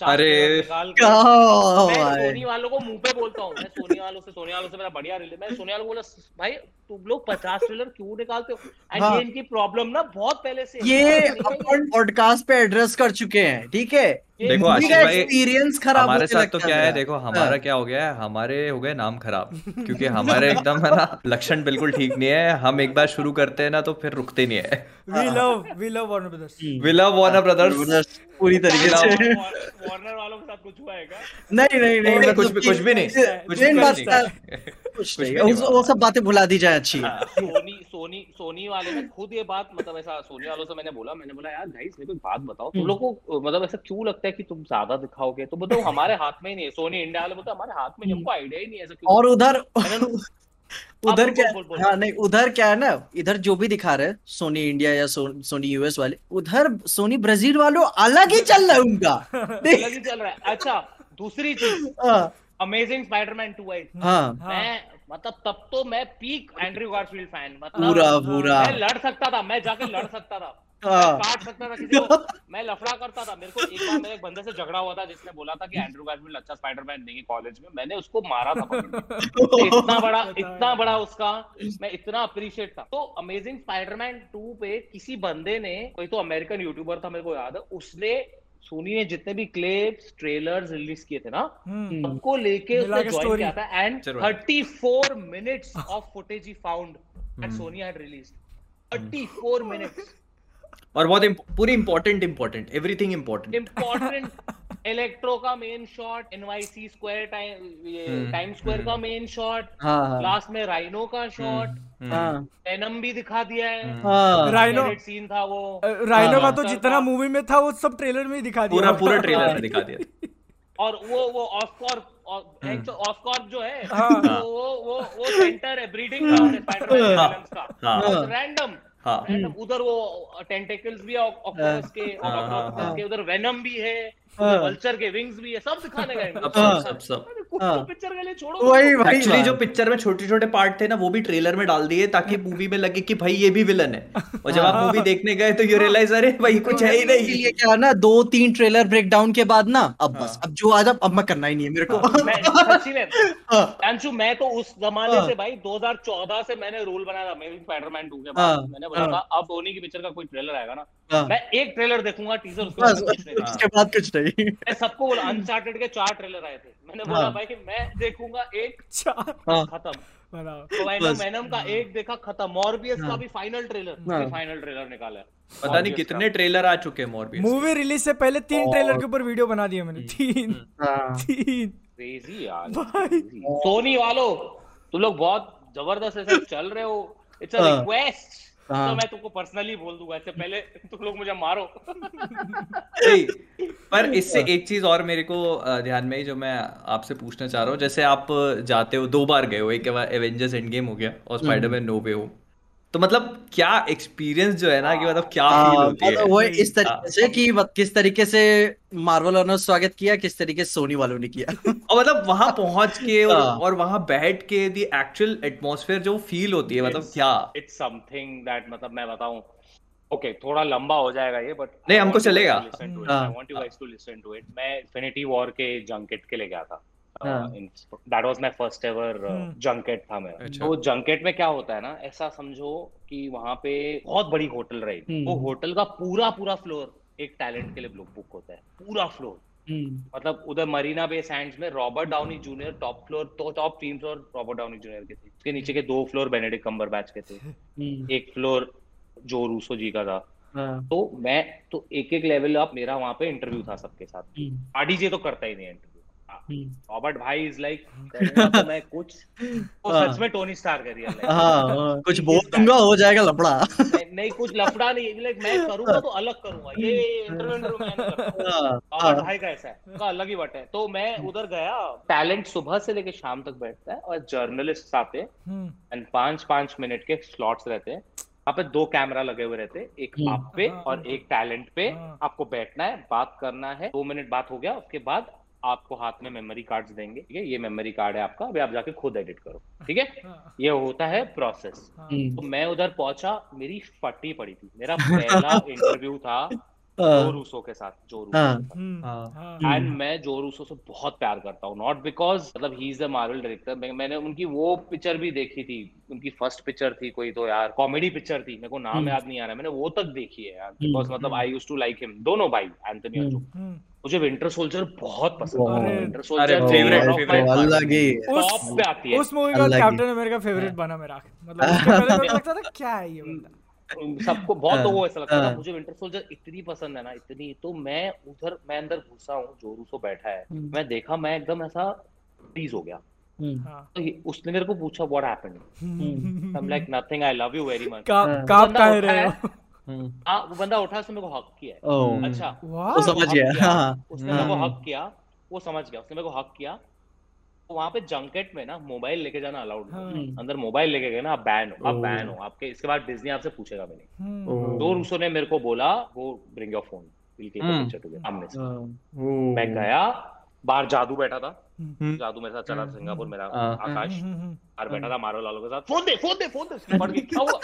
अरे सोनी वालों को मुँह पे बोलता हूँ मैं सोनी वालों से सोनी वालों से मेरा बढ़िया रिले मैं सोनी वालों को बोला भाई तुम लोग पचास ट्रेलर क्यों निकालते हो? एंड हाँ. ये इनकी प्रॉब्लम ना बहुत पहले से ये अपन पॉडकास्ट पे एड्रेस कर चुके हैं ठीक है? देखो आशीष भाई एक्सपीरियंस खराब हमारे साथ तो क्या है देखो हमारा हाँ। क्या हो गया है हमारे हो गए नाम खराब क्योंकि हमारे एकदम है ना लक्षण बिल्कुल ठीक नहीं है। हम एक बार शुरू करते हैं ना तो फिर रुकते नहीं है। We love we love Warner Brothers we love Warner Brothers पूरी तरीके से। वार्नर वालों के साथ कुछ हुआ है नहीं नहीं नहीं कुछ भी कुछ भी नहीं। कुछ भी नहीं कुछ नहीं वो सब बातें भुला दी जाए अच्छी। हाँ, सोनी सोनी सोनी वाले ने खुद ये बात मतलब ऐसा सोनी वालों से मैंने बोला मैंने बोला यार गाइस मेरे को बात बताओ तुम हम्म। लोग को मतलब ऐसा क्यों लगता है कि तुम ज़्यादा दिखाओगे? तो बताओ हमारे हाथ में ही नहीं है। सोनी इंडिया वाले बोलते हमारे हाथ में हमको आइडिया ही नहीं है ऐसा और उधर उधर क्या बोल, बोल, हाँ नहीं उधर क्या है ना इधर जो भी दिखा रहे सोनी इंडिया या सो, सोनी यूएस वाले उधर सोनी ब्राज़ील वालों अलग ही चल रहा है उनका। अलग ही चल रहा है। अच्छा दूसरी चीज़ हाँ। अमेजिंग स्पाइडरमैन टू आई। मैं मतलब तब तो मैं पीक एंड्रयू गारफील्ड फ़ैन मतलब पूरा पूरा। मैं लड़ सकता था मैं जाके लड़ सकता था। हाँ। काट सकता था किसी को। मैं लफड़ा करता था। मेरे को एक बार मेरे एक बंदे से झगड़ा हुआ था जिसने बोला था कि एंड्रू गारफील्ड अच्छा स्पाइडरमैन नहीं है कॉलेज में। मैंने उसको मारा था इतना बड़ा इतना बड़ा उसका मैं इतना अप्रिशिएट था। तो अमेजिंग स्पाइडरमैन टू पे किसी बंदे ने कोई तो अमेरिकन यूट्यूबर था मेरे को याद है उसने सोनी ने जितने भी क्लिप्स ट्रेलर्स रिलीज़ किए थे ना हम्म। सबको लेके उसने ज्वाइन किया था and 34 minutes of footage he found and Sony had release 34 minutes और बहुत पूरी important important everything important important Electro का main shot NYC square time time square का मेन शॉट लास्ट में राइनो का शॉट एनम हाँ। भी दिखा दिया है। राइनो हाँ। सीन था वो। राइनो का तो जितना मूवी में था वो सब ट्रेलर में ही दिखा दिया। पूरा पूरा ट्रेलर में दिखा दिया। और वो वो ऑफ़ कॉर्प ऑफ़ कॉर्प जो है हाँ। वो वो वो सेंटर है ब्रीडिंग ग्राउंड है स्पाइडरमैन का। रैंडम हाँ। उधर वो टेंटेकल्स भी है ऑक्टोपस के ऑक्टोपस के उधर वेनम भी है वल्चर हाँ। के विंग्स भी है सब दिखाने गए सब सब सब। पिक्चर हाँ। के लिए छोड़ो वही भाई एक्चुअली जो पिक्चर में छोटे छोटे पार्ट थे ना वो भी ट्रेलर में डाल दिए ताकि मूवी में लगे कि भाई ये भी विलन है। और जब आप मूवी हाँ। देखने गए तो यू रियलाइज़ अरे भाई कुछ है ही नहीं। ये क्या ना दो तीन ट्रेलर ब्रेक डाउन के बाद ना अब बस अब जो आज अब मैं करना ही नहीं है मेरे को। मैं मैं तो उस जमाने से भाई 2014 से मैंने रूल बनाया था मेरी स्पाइडरमैन 2 के बाद। मैंने बोला था अब धोनी की पिक्चर का कोई ट्रेलर आएगा ना। मैं एक ट्रेलर देखूँगा टीजर उसके बाद कुछ नहीं। मैं सबको बोला अनचार्टेड के चार ट्रेलर आए थे। मैंने बोला हाँ। भाई कि मैं देखूँगा एक हाँ। खत्म। तो वेनम वेनम का एक देखा खत्म। मॉर्बियस का हाँ। भी फाइनल ट्रेलर फाइनल ट्रेलर निकाला। पता नहीं कितने ट्रेलर आ चुके हैं मॉर्बियस मूवी रिलीज़ से पहले तीन ट्रेलर के ऊपर वीडियो बना दिया मैंने। तीन। तीन। क्रेजी यार। सोनी वालों तुम लोग बहुत ज़बरदस्त ऐसे चल रहे हो। इट्स अ रिक्वेस्ट तो हाँ। मैं तुमको पर्सनली बोल दूँगा इससे पहले तुम लोग मुझे मारो। पर इससे एक चीज़ और मेरे को ध्यान में जो मैं आपसे पूछना चाह रहा हूँ। जैसे आप जाते हो दो बार गए हो एक बार एवेंजर्स एंड गेम हो गया और स्पाइडरमैन नो वे हो तो मतलब क्या एक्सपीरियंस जो है ना कि मतलब क्या फील हाँ, होती है? वो इस तरीके से कि किस तरीके से मार्वल वालों ने स्वागत किया किस तरीके से सोनी वालों ने किया। और मतलब वहाँ पहुँच के और, हाँ। और वहाँ बैठ के दी एक्चुअल एटमॉस्फेयर जो फील होती है मतलब क्या? इट्स समथिंग दैट मतलब मैं बताऊँ। ओके okay, थोड़ा लंबा हो जाएगा ये बट नहीं हमको चलेगा। I want you guys to listen to it मैं इन्फिनिटी वॉर के जंकेट के लिए गया था। That was my first ever junket था मेरा। अच्छा। तो जंकेट में क्या होता है ना ऐसा समझो कि वहाँ पे बहुत बड़ी होटल रही। हम्म। वो होटल का पूरा पूरा फ्लोर एक टैलेंट के लिए बुक होता है। पूरा फ्लोर हम्म। मतलब उधर मरीना बे सैंड्स में Robert Downey Junior top floor तो top team floor Robert Downey Junior के थे। उसके नीचे के दो फ्लोर बेनेडिक कम्बर बैच के थे। हम्म। एक फ्लोर जो रूसो जी का था। हाँ। तो मैं तो एक एक लेवल अप मेरा वहाँ पे इंटरव्यू था सबके साथ। आरडीजे जी तो करता ही नहीं इंटरव्यू रॉबर्ट भाई इज़ लाइक तो मैं कुछ वो हाँ। सच में टोनी स्टार कर रियल लाइफ हाँ कुछ बोल दूँगा हो जाएगा लफड़ा। नहीं कुछ लफड़ा नहीं लाइक मैं करूँगा तो अलग करूँगा। ये इंटरव्यू में रॉबर्ट भाई का ऐसा है का अलग ही बट है। तो मैं उधर गया टैलेंट सुबह से लेके शाम तक बैठता है और जर्नलिस्ट आते हैं। एंड। पाँच पाँच मिनट के स्लॉट्स रहते हैं। वहाँ पे दो कैमरा लगे हुए रहते एक हम्म। आप पे और एक टैलेंट पे। हाँ। आपको बैठना है बात करना है दो मिनट बात हो गया उसके बाद आपको हाथ में मेमोरी कार्ड्स देंगे ठीक है ये मेमोरी कार्ड है आपका अभी आप जाके खुद एडिट करो ठीक है हाँ। ये होता है प्रोसेस हाँ। तो मैं उधर पहुँचा मेरी फटी पड़ी थी मेरा पहला इंटरव्यू था जो रूसो के साथ जो रूसो एंड हम्म। मैं जो रूसो से बहुत प्यार करता हूँ नॉट बिकॉज़ मतलब he is the Marvel director मैंने उनकी वो पिक्चर भी देखी थी उनकी फ़र्स्ट पिक्चर थी कोई तो यार कॉमेडी पिक्चर थी मेरे को नाम हम्म। याद नहीं आ रहा मैंने वो तक देखी है यार बिकॉज़ हम्म। मतलब I used to like him दोनों भाई एंथनी और मुझे विंटर सोल्जर बहुत पसंद है। विंटर सोल्जर फेवरेट फेवरेट अलग ही टॉप पे आती है। उस मूवी का कैप्टन अमेरिका फेवरेट बना मेरा। मतलब तो क्या है ये बंदा? सबको बहुत लोगों को ऐसा लगता था हाँ। मुझे विंटर सोल्जर इतनी पसंद है ना इतनी। तो मैं उधर मैं अंदर घुसा हूँ जो रूसो बैठा है। हम्म। मैं देखा मैं एकदम ऐसा प्लीज़ हो गया। हम्म। हाँ। तो उसने मेरे को पूछा what happened I am like nothing I love you very much काप कह रहे हो। हाँ? वो बंदा उठा उसने मेरे को हक किया अच्छा। वो समझ गया। हाँ। उसने मेरे को हक किया। वो समझ गया उसने मेरे को हक किया। तो वहाँ पे जंकेट में ना मोबाइल लेके जाना अलाउड हाँ। अंदर मोबाइल लेके गए ना आप बैन हो। आप बैन हो। आपके इसके बाद डिज्नी आपसे पूछेगा भी नहीं। तो रूसो ने मेरे को बोला वो ब्रिंग योर फ़ोन सामने से। मैं गया बाहर जादू बैठा था। हम्म। जादू मेरे साथ चला था सिंगापुर मेरा हाँ। आकाश। बाहर बैठा था मारो लालो के साथ। फ़ोन दे फ़ोन दे फ़ोन दे। पड़ गई। क्या हुआ?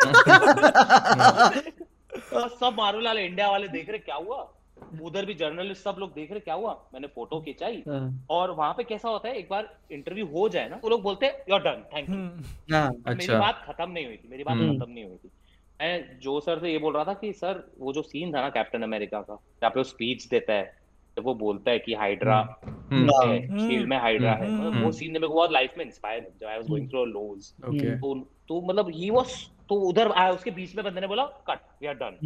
सब मारो लाल इंडिया वाले देख रहे क्या हुआ? उधर भी जर्नलिस्ट सब लोग देख रहे क्या हुआ? मैंने फ़ोटो खिंचाई। हाँ। और वहाँ पे कैसा होता है एक बार इंटरव्यू हो जाए ना तो लोग बोलते हैं यू डन थैंक यू मेरी अच्छा। बात खत्म नहीं हुई थी मेरी बात हम्म। खत्म नहीं हुई थी। मैं जो सर से ये बोल रहा था कि सर वो जो सीन था ना कैप्टन अमेरिका का जहाँ पे वो स्पीच देता है जब वो बोलता है कि हाइड्रा हम्म। है शील्ड में हाइड्रा है। मतलब वो सीन ने मेरे को बहुत लाइफ में इंस्पायर जब I was going through lows तो तो मतलब ही वाज तो उधर आया उसके बीच में बंदे ने बोला कट वी आर डन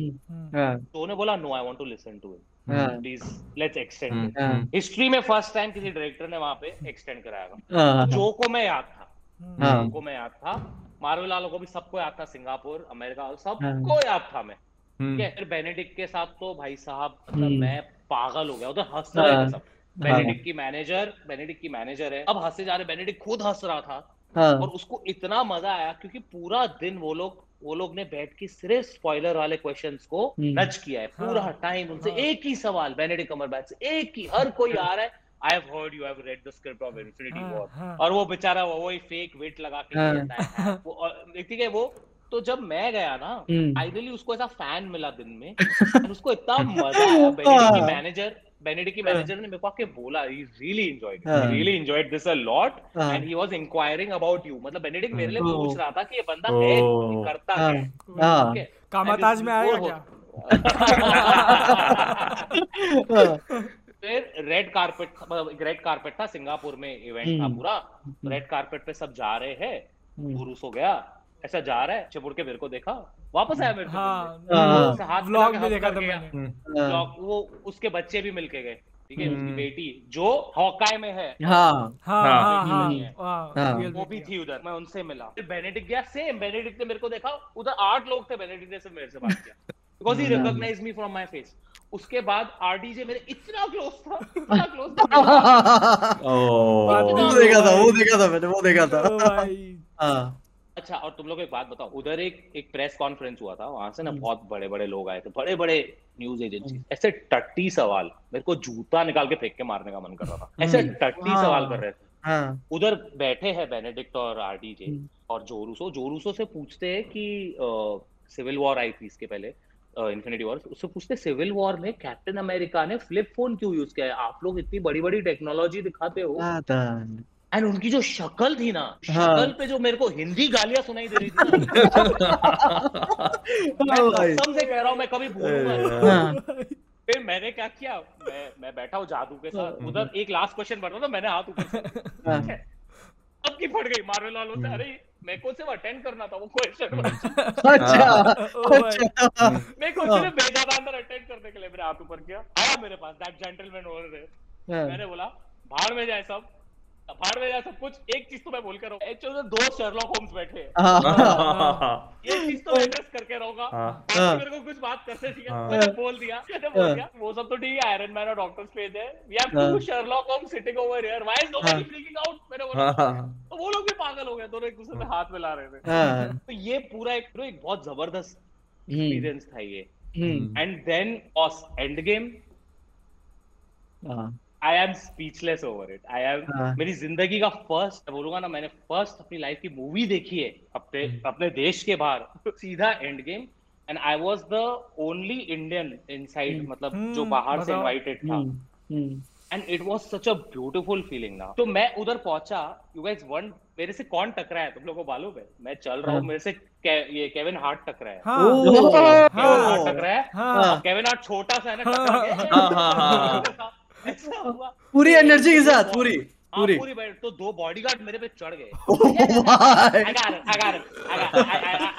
तो उन्होंने बोला no I want to listen to it please let's extend history में फ़र्स्ट टाइम किसी डायरेक्टर ने वहाँ पे एक्सटेंड कराया था। जो को मैं याद था। जो को मैं याद था। मार्वल वालों को भी सबको याद था सिंगापुर अमेरिका सबको याद था मैं। ठीक फिर बेनेडिक्ट के साथ तो भाई साहब मतलब मैं पागल हो गया उधर हंस रहे थे सब। बेनेडिक्ट की मैनेजर बेनेडिक्ट की मैनेजर है। अब हंसे जा रहे बेनेडिक्ट खुद हंस रहा था हाँ. और उसको इतना मज़ा आया क्योंकि पूरा दिन वो लोग वो लोग ने बैठ के सिर्फ़ स्पॉइलर वाले क्वेश्चंस को नच किया है। पूरा टाइम उनसे एक ही सवाल बेनेडिक्ट कमरबैच से एक ही हर कोई आ रहा है। I have heard you have read the script of Infinity War और वो बेचारा वो वही फेक वेट लगा के हाँ. है। वो ठीक है वो तो जब मैं गया ना आइडियली हम्म। उसको ऐसा फ़ैन मिला दिन में। उसको इतना मज़ा आया मैनेजर बेनेडिक्ट की मैनेजर ने मेरे को आके बोला he. Really enjoyed really enjoyed this a lot and he was inquiring about you मतलब बेनेडिक्ट मेरे लिए पूछ रहा था कि ये बंदा है करता है। ठीक कामाताज में आया क्या? फिर रेड कारपेट मतलब रेड कारपेट था सिंगापुर में इवेंट था हम्म। पूरा। रेड कारपेट पे सब जा रहे हैं। पुरुष हम्म। हो गया। ऐसा जा रहा है चुप के मेरे को देखा वापस आया मेरे को हाँ, हाँ, हाथ व्लॉग में देखा था मैंने व्लॉग वो उसके बच्चे भी मिलके गए ठीक है उसकी हम्म। बेटी जो हॉकाई में है। हाँ। हाँ हाँ, हाँ, हाँ, वो भी थी उधर मैं उनसे मिला। बेनेडिक्ट गया सेम बेनेडिक्ट ने मेरे को देखा उधर आठ लोग थे बेनेडिक्ट ने सिर्फ़ मेरे से बात किया। Because he. Recognise me from my face उसके बाद आरडीजे मेरे इतना क्लोज था इतना क्लोज था वो देखा था वो देखा था मैंने वो देखा था। हाँ। अच्छा और तुम लोग एक बात बताओ उधर एक एक प्रेस कॉन्फ्रेंस हुआ था वहाँ से ना हम्म। बहुत बड़े बड़े लोग आए थे बड़े बड़े न्यूज़ एजेंसी ऐसे टट्टी सवाल मेरे को जूता निकाल के फेंक के मारने का मन कर रहा था हम्म। ऐसे टट्टी हाँ, सवाल कर रहे थे। हाँ, उधर बैठे हैं बेनेडिक्ट और आरडीजे हम्म। और जोरूसो जोरूसो से पूछते हैं कि सिविल वॉर आई थी इसके पहले इन्फिनिटी वॉर उससे पूछते सिविल वॉर में कैप्टन अमेरिका ने फ्लिप फ़ोन क्यों यूज़ किया है? आप लोग इतनी बड़ी बड़ी टेक्नोलॉजी दिखाते हो। एंड उनकी जो शक्ल थी ना हाँ. शक्ल पे जो मेरे को हिंदी गालियाँ सुनाई दे रही थी मैं कसम से कह रहा हूँ मैं कभी भूलूँगा। हाँ। फिर मैंने क्या किया? मैं मैं बैठा हूँ जादू के साथ। हाँ। उधर एक लास्ट क्वेश्चन पढ़ रहा था मैंने हाथ ऊपर हाँ। अब की फट गई मार्वल वालों से। अरे मेरे को सिर्फ़ अटेंड करना था वो क्वेश्चन अच्छा। अच्छा। मेरे को सिर्फ़ भेजा था अंदर अटेंड करने के लिए मेरे हाथ ऊपर किया। आया मेरे पास दैट जेंटलमैन ओवर देयर मैंने बोला भाड़ में जाए सब। भाड़ में सब कुछ एक चीज़ तो मैं बोल कर रहा दो शर्लॉक होम्स बैठे हाँ। ये चीज़ तो एड्रेस करके रहूँगा। हाँ। मेरे को कुछ बात करते थी हाँ। मैंने बोल दिया मैंने बोल दिया। वो सब तो ठीक है आयरन मैन और डॉक्टर स्ट्रेंज है। We have two Sherlock Holmes sitting over here why is nobody freaking out मैंने बोला तो वो लोग भी पागल हो गए दोनों एक दूसरे में हाथ मिला रहे थे। तो ये पूरा एक एक बहुत ज़बरदस्त एक्सपीरियंस था ये। And then Endgame I am speechless over it I am मेरी ज़िंदगी का फ़र्स्ट बोलूँगा ना मैंने फ़र्स्ट अपनी लाइफ की मूवी देखी है अपने hmm. अपने देश के बाहर सीधा Endgame and I was the only Indian inside मतलब hmm. जो बाहर से इनवाइटेड था। And it was such a beautiful feeling ना। तो मैं उधर पहुँचा यू गाइस वन मेरे से कौन टकरा है तुम लोगों को मालूम है? मैं चल रहा हूँ हाँ। मेरे से के, ये केविन हार्ट टकरा है। हाँ, हाँ, टकरा है। केविन हार्ट छोटा सा है ना पूरी एनर्जी के साथ पूरी हाँ, पूरी। पूरी बैठ तो दो बॉडीगार्ड मेरे पे चढ़ गए। I, I,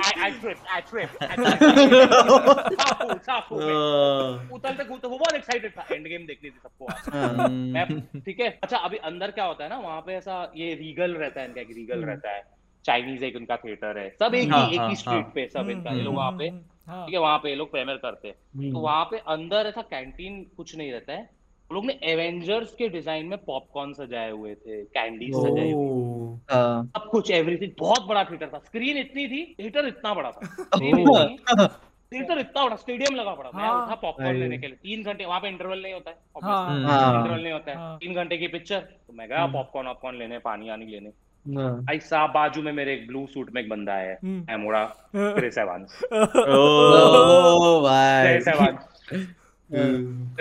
I, I tripped, I tripped, उतरते कूदते वो बहुत एक्साइटेड था। एंड गेम देखनी थी सबको हाँ। मैं ठीक है? अच्छा अभी अंदर क्या होता है ना वहाँ पे ऐसा ये रीगल रहता है इनका रीगल हम्म। रहता है। चाइनीज़ एक उनका थिएटर है। सब एक ही हाँ, एक ही स्ट्रीट पे सब इनका ये लोग वहाँ पे। ठीक है वहाँ पे ये लोग प्रेमियर करते हैं। तो हम्म। वहाँ पे अंदर ऐसा कैंटीन कुछ नहीं रहता है। लोग ने एवेंजर्स के डिज़ाइन में पॉपकॉर्न सजाए हुए थे कैंडी सजाई हुई हाँ। सब कुछ एवरीथिंग बहुत बड़ा थिएटर था। स्क्रीन इतनी थी थिएटर इतना बड़ा था। थिएटर इतना बड़ा स्टेडियम लगा पड़ा मैं उठा पॉपकॉर्न लेने के लिए। तीन घंटे वहाँ पे इंटरवल नहीं होता है इंटरवल नहीं होता है। तीन घंटे की पिक्चर तो मैं गया पॉपकॉर्न वॉपकॉर्न लेने पानी आनी लेने। भाई साहब बाजू में मेरे एक ब्लू सूट में एक बंदा है एमोड़ा क्रिस एवांस ओ भाई। क्रिस एवांस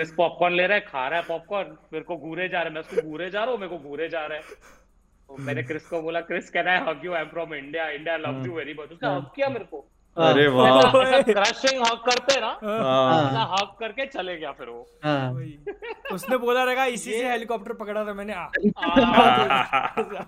इस पॉपकॉर्न ले रहा है खा रहा है पॉपकॉर्न मेरे को घूरे जा रहा है। मैं उसको घूरे जा रहा हूँ मेरे को घूरे जा रहा है। तो मैंने क्रिस को बोला Chris can I hug you I am from India India loves you very much उसने हग किया मेरे को। अरे हाँ। वाह। क्रशिंग हक करते ना हाँ। हक करके चले गया फिर वो। हाँ। उसने बोला रहेगा इसी से हेलीकॉप्टर पकड़ा था मैंने।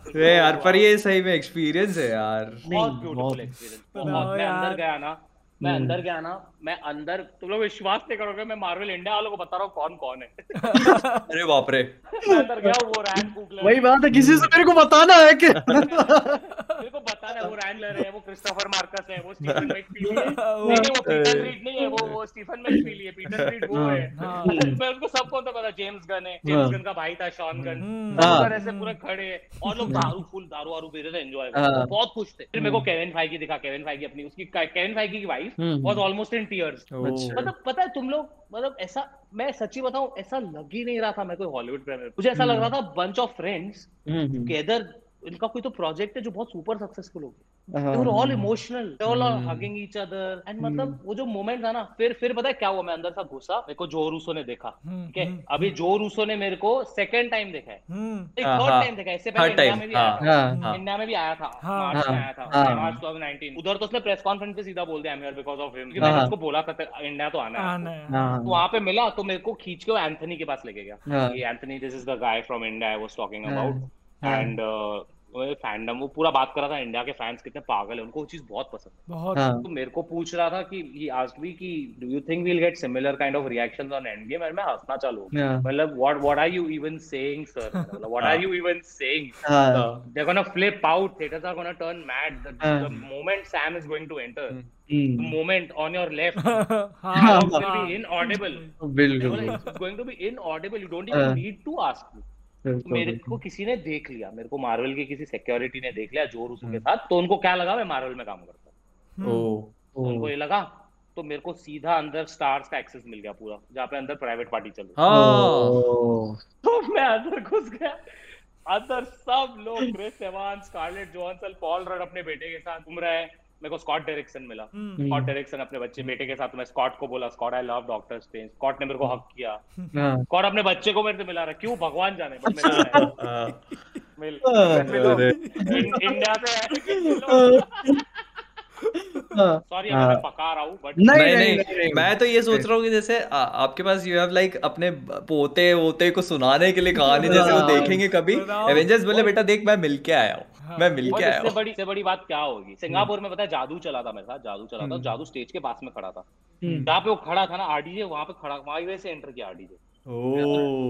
अरे यार पर ये सही में एक्सपीरियंस है यार। बहुत ब्यूटीफुल एक्सपीरियंस बहुत। मैं अंदर गया ना मैं हम्म। अंदर गया ना मैं अंदर तुम लोग विश्वास नहीं करोगे मैं मार्वल इंडिया वालों को बता रहा हूँ कौन कौन है। अरे बाप रे। अंदर गया वो रैन कुकलर वही बात है किसी से मेरे को बताना है कि मेरे को बताना है वो रैन लर है वो क्रिस्टोफर मार्कस है वो स्टीफन मैकफीली है। नहीं वो पीटर रीड नहीं है वो वो स्टीफन मैकफीली है पीटर रीड वो है हाँ। मैं उनको सबको तो पता जेम्स गन है जेम्स गन का भाई था शॉन गन सब ऐसे पूरे खड़े और लोग दारू फुल दारू वारू पी रहे थे एंजॉय बहुत खुश थे। फिर मेरे को केविन फाइगी दिखा केविन फाइगी अपनी उसकी केविन फाइगी की wife was almost in tears मतलब पता है तुम लोग मतलब ऐसा मैं सच्ची बताऊँ ऐसा लग ही नहीं रहा था मैं कोई हॉलीवुड प्रेमियर मुझे ऐसा लग रहा था बंच ऑफ़ फ्रेंड्स टुगेदर इनका कोई तो प्रोजेक्ट है जो बहुत सुपर सक्सेसफुल हो गया। They were all emotional. They all hugging each other. And मतलब वो जो मोमेंट था ना फिर फिर पता है क्या हुआ? मैं अंदर था घुसा मेरे को जो रूसो ने देखा। ठीक है? अभी जो रूसो ने मेरे को सेकंड टाइम देखा है। एक थर्ड टाइम देखा इससे पहले इंडिया में भी आया इंडिया में भी आया था। मार्च में आया था। मार्च 2019 उधर तो उसने प्रेस कॉन्फ्रेंस पे सीधा बोल दिया I am here because of him मैंने उसको बोला था इंडिया तो आना है तो वहाँ पे मिला तो मेरे को खींच के वो एंथनी के पास लेके गया। Anthony this is the guy from India I was talking about and fandom वो पूरा बात कर रहा था इंडिया के फैंस कितने पागल है उनको वो चीज़ बहुत पसंद है। बहुत। हाँ. तो मेरे को पूछ रहा था कि ही आस्क्ड मी कि do you think we will get similar kind of reactions on Endgame मैं हंसना चालू मतलब what what are you even saying sir मतलब what are you even saying they are gonna flip out theatres are gonna turn mad the moment Sam is going to enter the moment on your left will be inaudible. बिल्कुल। It's going to be inaudible. You don't even need to ask me. मेरे को किसी ने देख लिया मेरे को Marvel की किसी सिक्योरिटी ने देख लिया ज़ोर उसके हम्म। साथ तो उनको क्या लगा मैं मार्वल में काम करता हूँ हम्म। उनको ये लगा तो मेरे को सीधा अंदर स्टार्स का एक्सेस मिल गया पूरा जहाँ पे अंदर प्राइवेट पार्टी चल रही हाँ। तो मैं अंदर घुस गया अंदर सब लोग Chris Evans Scarlett Johansson Paul Rudd अपने बेटे के साथ घूम रहे हैं मेरे को स्कॉट डायरेक्शन मिला। स्कॉट हम्म। डायरेक्शन अपने बच्चे बेटे के साथ मैं स्कॉट को बोला Scott I love Doctor Strange Scott ने मेरे को हक किया। स्कॉट हाँ। अपने बच्चे को मेरे से मिला रहा क्यों? भगवान जाने बट मिला इंडिया से सॉरी हाँ। मैं पका रहा हूँ बट नहीं नहीं, मैं तो ये सोच रहा हूँ कि जैसे आपके पास यू हैव लाइक अपने पोते वोते को सुनाने के लिए कहानी जैसे वो हाँ। देखेंगे कभी। एवेंजर्स बोले बेटा देख मैं मिल के आया हूँ हाँ। मैं मिल के आया बड़ी से बड़ी बात क्या होगी? सिंगापुर में पता है जादू चला था मेरे साथ जादू चला था। हम्म। जादू स्टेज के पास में खड़ा था। हम्म। जहाँ पे वो खड़ा था ना आरडीजे वहाँ पे खड़ा वहाँ वैसे एंटर किया आरडीजे।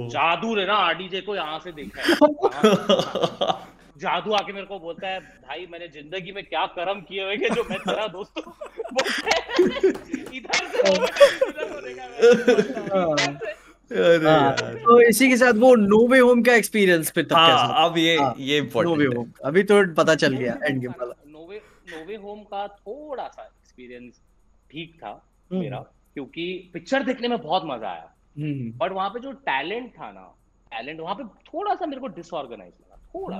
जादू रे ना आरडीजे को यहाँ से देखा जादू आके मेरे को बोलता है भाई मैंने ज़िंदगी में क्या कर्म किए हुए कि जो मैं तेरा दोस्त इधर से हाँ, तो इसी के साथ वो नोवे होम का एक्सपीरियंस फिर तब हाँ, अब ये हाँ, ये नोवे होम अभी तो पता चल गया एंड गेम वाला। No Way No Way Home का थोड़ा सा एक्सपीरियंस ठीक था हम्म। मेरा क्योंकि पिक्चर देखने में बहुत मज़ा आया। But hmm. वहाँ पे जो टैलेंट था ना टैलेंट वहाँ पे थोड़ा सा मेरे को डिसऑर्गेनाइज लगा थोड़ा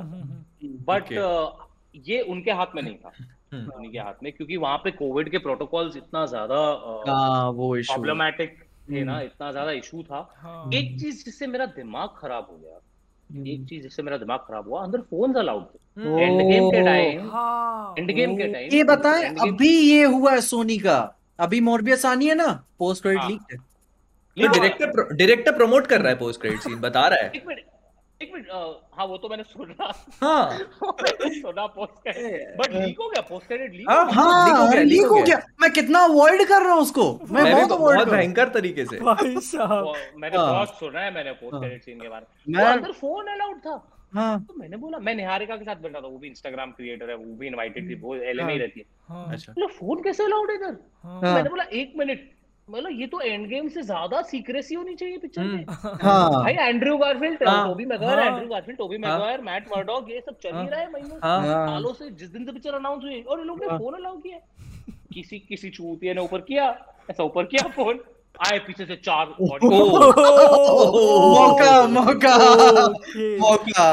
बट हम्म, ये उनके हाथ में नहीं था। उनके हाथ में क्योंकि वहाँ पे कोविड के प्रोटोकॉल्स इतना ज़्यादा हाँ, वो प्रॉब्लमेटिक थे ना इतना ज़्यादा इशू था। हाँ। एक चीज़ जिससे मेरा दिमाग खराब हो गया एक चीज़ जिससे मेरा दिमाग खराब हुआ अंदर फ़ोन अलाउड थे। एंड गेम के टाइम एंड गेम के टाइम ये बताएँ अभी ये हुआ है सोनी का। अभी मोरबियस आनी है ना पोस्ट क्रेडिट लीक है। डायरेक्टर डायरेक्टर प्रमोट कर रहा है पोस्ट क्रेडिट सीन बता रहा है। एक मिनट हाँ वो तो मैंने सुना। हाँ। सुना पोस्ट बट लीक हो गया? पोस्ट लीक हाँ हाँ लीक हो गया मैं कितना अवॉइड कर रहा हूँ उसको। मैं बहुत बहुत भयंकर तरीके से। भाई साहब। मैंने बहुत सुना है मैंने पोस्ट सीन के बारे में। अंदर फ़ोन अलाउड था। हाँ। तो मैंने बोला मैं निहारिका के साथ बैठ रहा था वो भी इंस्टाग्राम क्रिएटर है वो भी इनवाइटेड थी वो एलए में ही रहती है। अच्छा। फ़ोन कैसे अलाउड है इधर? मैंने बोला एक मिनट मतलब ये तो एंड गेम से ज़्यादा सीक्रेसी होनी चाहिए पिक्चर में हम्म। हाँ। भाई Andrew Garfield Tobey Maguire Andrew Garfield Tobey Maguire Matt Murdock ये सब चल ही हाँ। रहा है महीनों हाँ। सालों से जिस दिन से पिक्चर अनाउंस हुई और ये लोग ने फ़ोन अलाउ किया। किसी किसी चूतिया ने ऊपर किया ऐसा ऊपर किया फ़ोन आए पीछे से चार मौका मौका। मौका।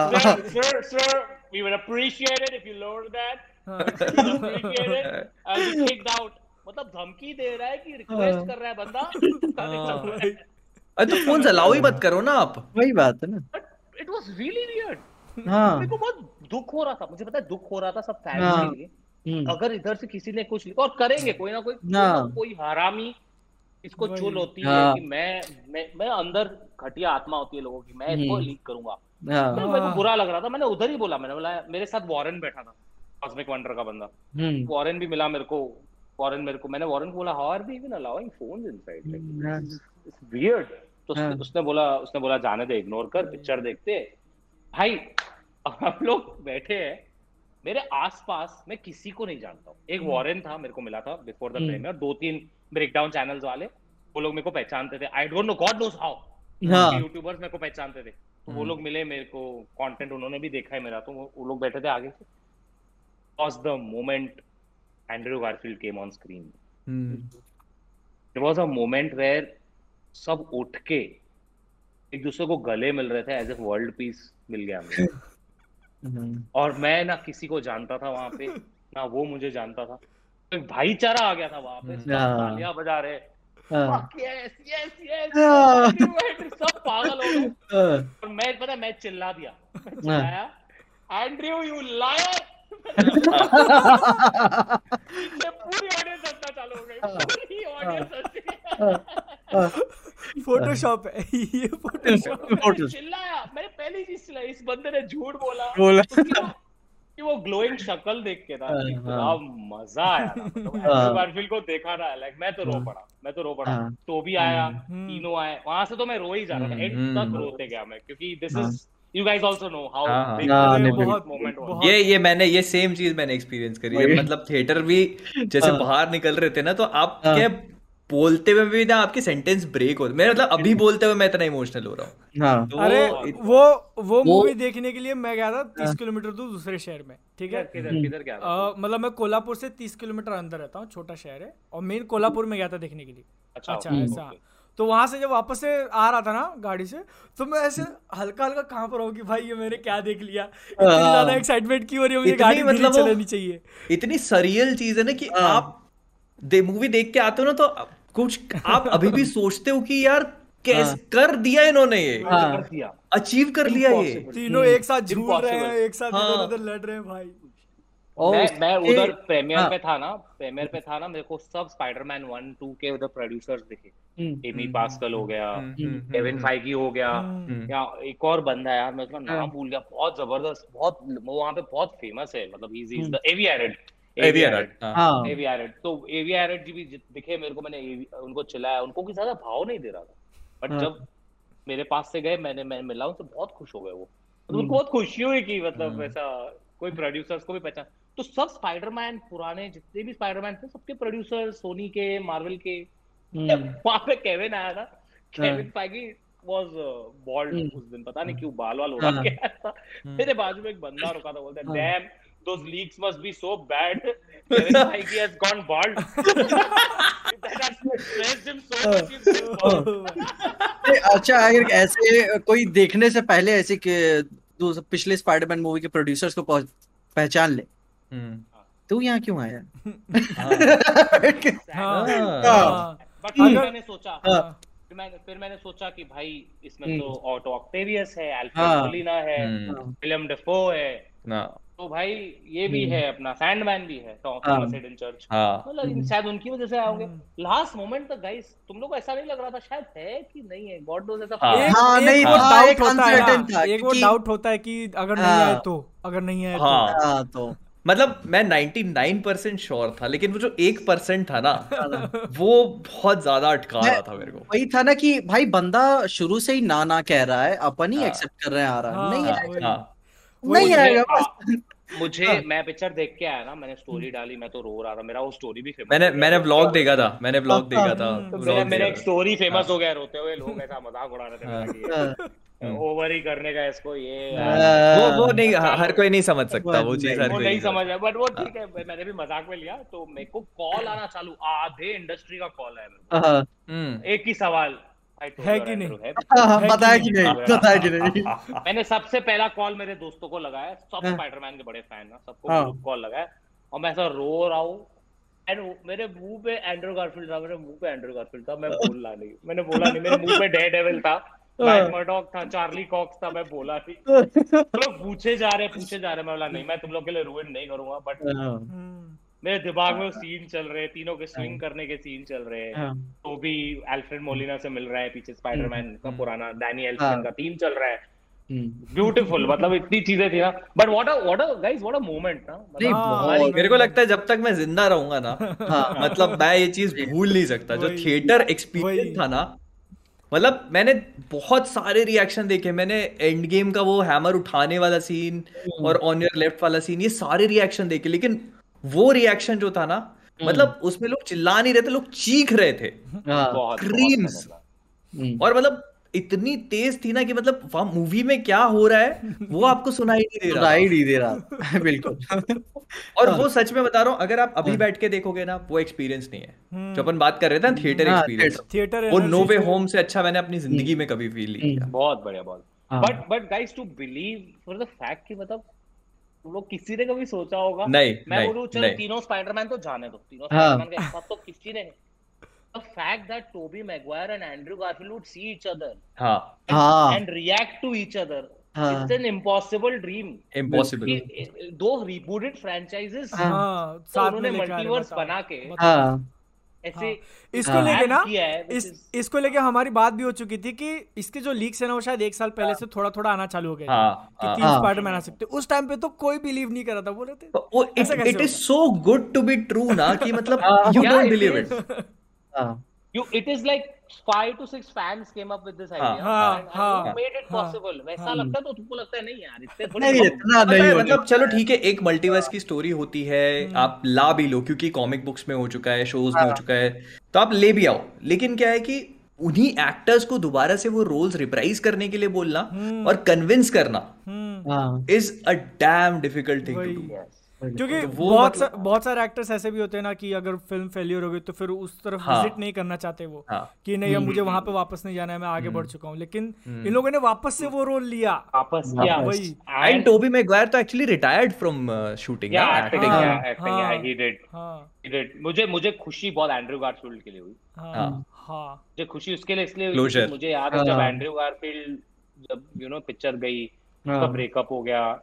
Sir we would appreciate it if you lower that. appreciate it. I'll be kicked out. मतलब धमकी दे रहा है कि रिक्वेस्ट कर रहा है बंदा। अरे तो फ़ोन चलाओ ही मत करो ना आप। वही बात है ना। इट वाज रियली वियर्ड हाँ। मेरे को बहुत दुख हो रहा था। मुझे पता है दुख हो रहा था सब फैमिली हाँ। के लिए। अगर इधर से किसी ने कुछ लिखा और करेंगे कोई ना कोई हाँ। कोई हरामी इसको चुल होती है हाँ। कि मैं मैं मैं अंदर घटिया आत्मा होती है लोगों की मैं इसको लीक हम्म। करूँगा। हाँ। तो मेरे को बुरा लग रहा था। मैंने उधर ही बोला मैंने बोला मेरे साथ वॉरेन बैठा था कॉस्मिक वंडर का बंदा। वॉरेन हम्म। भी मिला मेरे को वॉरेन मेरे को मैंने वॉरेन को बोला how are they even allowing phones inside like it's weird तो हाँ। उसने बोला उसने बोला जाने दे इग्नोर कर पिक्चर देखते. भाई हम लोग बैठे हैं मेरे आसपास मैं किसी को नहीं जानता हूँ। एक वॉरेन था मेरे को मिला था बिफोर द प्रीमियर दो तीन ब्रेकडाउन चैनल्स वाले वो लोग मेरे को पहचानते थे। I don't know God knows how YouTubers मेरे को पहचानते थे। तो वो हम्म। लोग मिले मेरे को कंटेंट उन्होंने भी देखा है मेरा तो वो लोग बैठे थे आगे से। The moment Andrew Garfield came on screen. Hmm. It was a moment where सब उठ के एक दूसरे को गले मिल रहे थे एज ए वर्ल्ड पीस मिल गया हम्म। और मैं ना किसी को जानता था वहाँ पे ना वो मुझे जानता था। तो भाईचारा आ गया था वहाँ पे तालियाँ बजा रहे। यस यस यस सब पागल हो गए। और मैं पता मैं चिल्ला दिया। मैं चिल्लाया एंड्रयू यू लायर पूरी ऑडियंस हंसना चालू हो। गई पूरी ऑडियंस फोटोशॉप है। ये फोटोशॉप चिल्लाया मैंने पहली चीज़ चिल्लाई इस बंदे ने झूठ बोला। बोला। कि वो ग्लोइंग शक्ल देख के था। हाँ, हाँ। मज़ा आया गारफील्ड मतलब को देखा ना लाइक मैं तो रो हाँ। पड़ा मैं तो रो पड़ा। तो भी आया तीनों आए। वहाँ से तो मैं रो ही जा रहा था। एंड हम्म, तक हम्म। रोते गया मैं क्योंकि this is you guys also know how बहुत मोमेंट ये ये मैंने ये सेम चीज़ मैंने एक्सपीरियंस करी है। मतलब थिएटर भी जैसे बाहर निकल रहे थे ना तो आप क्या बोलते हुए भी ना आपके सेंटेंस ब्रेक हो मैं मतलब अभी बोलते हुए मैं इतना इमोशनल हो रहा हूँ। हाँ। तो अरे वो वो मूवी देखने के लिए मैं गया था तीस हाँ। किलोमीटर दूर दूसरे शहर में ठीक है? किधर किधर गया मतलब मैं कोल्हापुर से तीस किलोमीटर अंदर रहता हूँ छोटा शहर है। और मेन कोल्हापुर में गया था देखने के लिए। अच्छा, अच्छा ऐसा। तो वहाँ से जब वापस से आ रहा था ना गाड़ी से तो मैं ऐसे हल्का हल्का कहाँ पर हूँ कि भाई ये मैंने क्या देख लिया इतनी हाँ। ज़्यादा एक्साइटमेंट क्यों हो रही होगी गाड़ी मतलब चलानी चाहिए इतनी सरियल चीज़ है ना कि आप दे मूवी देख के आते हो ना तो कुछ आप अभी भी सोचते हो कि यार कैसे हाँ। कर दिया इन्होंने ये हाँ। अचीव कर लिया ये तीनों एक साथ झूठ रहे हैं एक साथ हाँ। उधर लड़ रहे हैं भाई मैं मैं उधर प्रीमियर हाँ. पे था ना प्रीमियर पे था ना मेरे को सब स्पाइडरमैन वन टू के उधर प्रोड्यूसर्स दिखे। एमी पास्कल हम्म, हो गया केविन फाइगी हम्म, हम्म, हो गया या एक और बंदा है यार मैं उसका नाम भूल गया बहुत ज़बरदस्त बहुत वो वहाँ पे बहुत फ़ेमस है मतलब ही इज़ द एवियरेड एवियरेड हाँ। एवियरेड तो एवियरेड जी भी दिखे मेरे को मैंने उनको चिल्लाया उनको कोई ज़्यादा भाव नहीं दे रहा था बट हाँ। जब मेरे पास से गए मैंने मैं मिला उनसे बहुत खुश हो गए वो तो उनको बहुत खुशी हुई कि मतलब ऐसा कोई प्रोड्यूसर्स को भी पहचान। तो सब स्पाइडरमैन पुराने जितने भी स्पाइडरमैन थे सबके प्रोड्यूसर सोनी के मार्वल के। वहाँ पे केविन आया था केविन फाइगी वाज बॉल्ड उस दिन पता नहीं क्यों बाल वाल उड़ा हाँ। के आया था मेरे बाजू में एक बंदा रुका था बोलता है damn those leaks must be so bad. Kevin Feige has gone bald. that has stressed him so much. अच्छा अगर ऐसे कोई देखने से पहले ऐसे पिछले स्पाइडरमैन मूवी के प्रोड्यूसर्स को पहचान ले। तू यहाँ क्यों आया? बट मैंने सोचा फिर मैंने फिर मैंने सोचा कि भाई इसमें तो ऑटो ऑक्टेवियस है अल्फ्रेड मोलिना है विलियम डेफो है। तो भाई ये भी है अपना सैंडमैन भी है थॉमस एडन चर्च मतलब शायद उनकी वजह से आओगे। लास्ट मोमेंट तक गाइस तुम लोग को ऐसा नहीं लग रहा था शायद है कि नहीं है? गॉड नोस ऐसा हाँ। नहीं वो डाउट होता है। एक वो डाउट होता है कि अगर नहीं आए तो अगर नहीं आए तो। हाँ तो। मतलब मैं 99% श्योर था लेकिन वो जो एक परसेंट था ना वो बहुत ज़्यादा अटका रहा था मेरे को। वही था ना कि भाई बंदा शुरू से ही ना ना कह रहा है अपन ही एक्सेप्ट कर रहे हैं आ रहा है। नहीं नहीं आएगा मुझे हाँ। मैं पिक्चर देख के आया ना मैंने स्टोरी डाली मैं तो रो रहा था मेरा वो स्टोरी भी फ़ेमस मैंने मैंने ब्लॉग देखा था मैंने ब्लॉग देखा था तो मेरा मेरा एक स्टोरी फ़ेमस हो गया रोते हुए लोग ऐसा मज़ाक उड़ा रहे थे ओवर ही। करने का इसको ये वो वो नहीं हर कोई नहीं समझ सकता वो चीज़ हर कोई नहीं समझ है बट वो ठीक है मैंने भी मज़ाक में लिया तो मेरे को कॉल आना चालू आधे इंडस्ट्री का कॉल है एक ही सवाल है कि नहीं? पता है कि नहीं? पता है कि नहीं? मैंने सबसे पहला कॉल मेरे दोस्तों को लगाया सब स्पाइडरमैन हाँ। के बड़े फ़ैन ना सबको कॉल हाँ। लगाया और मैं ऐसा रो रहा हूँ एंड मेरे मुँह पे एंड्रू गारफील्ड था मेरे मुँह पे एंड्रू गारफील्ड था मैं बोला नहीं मैंने बोला नहीं मेरे मुँह पे डेयर डेविल था मर्डॉक हाँ। था चार्ली कॉक्स था मैं बोला नहीं। लोग पूछे जा रहे पूछे जा रहे मैं बोला नहीं मैं तुम लोग के लिए रूइन नहीं करूँगा बट मेरे दिमाग में वो सीन हाँ। चल रहे तीनों के स्विंग हाँ। करने के सीन चल रहे हैं। हाँ। तो भी अल्फ्रेड मोलिना से मिल रहा है पीछे स्पाइडरमैन का पुराना डैनी एल्फमैन का थीम चल रहा है। ब्यूटीफुल मतलब इतनी चीज़ें थी ना। But what a what a guys what a moment ना। मतलब मेरे को लगता है जब तक मैं ज़िंदा रहूँगा ना मतलब मैं ये चीज़ भूल नहीं सकता। जो थिएटर एक्सपीरियंस था ना मतलब मैंने बहुत सारे रिएक्शन देखे। मैंने एंड गेम का वो हैमर उठाने वाला सीन हम्म। और ऑन योर लेफ़्ट वाला सीन ये सारे रिएक्शन देखे। लेकिन वो रिएक्शन जो था ना हम्म। मतलब उसमें लोग चिल्ला नहीं रहे थे लोग चीख रहे थे। क्रीम्स हाँ। हम्म। और मतलब इतनी तेज थी ना कि मतलब वहाँ मूवी में क्या हो रहा है वो आपको सुनाई नहीं दे रहा सुनाई नहीं दे रहा। बिल्कुल। और वो सच में बता रहा हूँ अगर आप अभी हाँ। बैठ के देखोगे ना वो एक्सपीरियंस नहीं है। हम्म। जो अपन बात कर रहे थे थिएटर एक्सपीरियंस थिएटर वो नो वे होम से। अच्छा मैंने अपनी ज़िंदगी में कभी फील नहीं किया। बहुत बढ़िया बहुत। But but guys to believe for the fact कि मतलब लोग किसी ने कभी सोचा होगा नहीं मैं बोलूँ चलो तीनों स्पाइडरमैन तो जाने दो तीनों स्पाइडरमैन के साथ तो किसी ने the fact that Toby Maguire and Andrew Garfield would see each other हाँ. and, हाँ. and react to each other हाँ. it's an impossible dream impossible दो rebooted franchises हाँ. तो उन्होंने मल्टीवर्स बना के हाँ. ऐसे हाँ, इसको लेके ना इस इसको लेके हमारी बात भी हो चुकी थी कि इसके जो लीक्स है ना वो शायद एक साल पहले से थोड़ा थोड़ा आना चालू हो गया हाँ, कि हाँ, तीन हाँ, स्पाइडरमैन आ सकते। उस टाइम पे तो कोई बिलीव नहीं कर रहा था बोल रहे थे it is so good to be true ना कि मतलब you don't believe it you it is like five to six fans came up with this idea हाँ, and, हाँ, and made it possible. हाँ, वैसा लगता है तो तुमको लगता है नहीं यार इतने थोड़ी नहीं इतना नहीं मतलब चलो ठीक है एक मल्टीवर्स की स्टोरी होती है आप ला भी लो क्योंकि कॉमिक बुक्स में हो चुका है शोज़ में हो चुका है तो आप ले भी आओ। लेकिन क्या है कि उन्हीं एक्टर्स को दोबारा से वो रोल्स रिप्राइज करने के लिए बोलना और कन्विंस करना is a damn difficult thing to do क्योंकि तो बहुत मतलब... सा, बहुत सारे एक्टर्स ऐसे भी होते हैं ना कि अगर फ़िल्म फेलियर हो गई तो फिर उस तरफ़ हाँ, विज़िट नहीं करना चाहते वो हाँ, कि नहीं अब मुझे हम्म, वहाँ पे वापस नहीं जाना है मैं आगे बढ़ हम्म, चुका हूँ। लेकिन हम्म। इन लोगों ने वापस से वो रोल लिया। वापस किया। वही। एंड टोबी मैगवायर तो actually retired from shooting acting he. Did मुझे मुझे खुशी बहुत एंड्रयू गारफील्ड के लिए हुई। हाँ। हाँ। मुझे खुशी उसके लिए इसलिए मुझे याद है जब एंड्रयू गारफील्ड जब यू नो पिक्चर गई उसका ब्रेकअप हो गया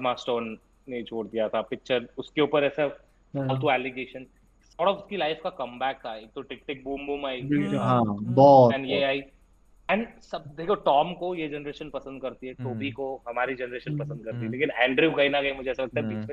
मास्टोन ने छोड़ दिया था पिक्चर उसके ऊपर ऐसा फालतू एलिगेशन सॉर्ट ऑफ़ उसकी लाइफ का कमबैक था। एक तो टिक टिक बूम बूम आई। हाँ। बहुत एंड ये आई एंड सब देखो टॉम को ये जनरेशन पसंद करती है टोबी हम्म। को हमारी जनरेशन पसंद करती है। हम्म। लेकिन एंड्रयू कहीं ना कहीं मुझे ऐसा लगता है बीच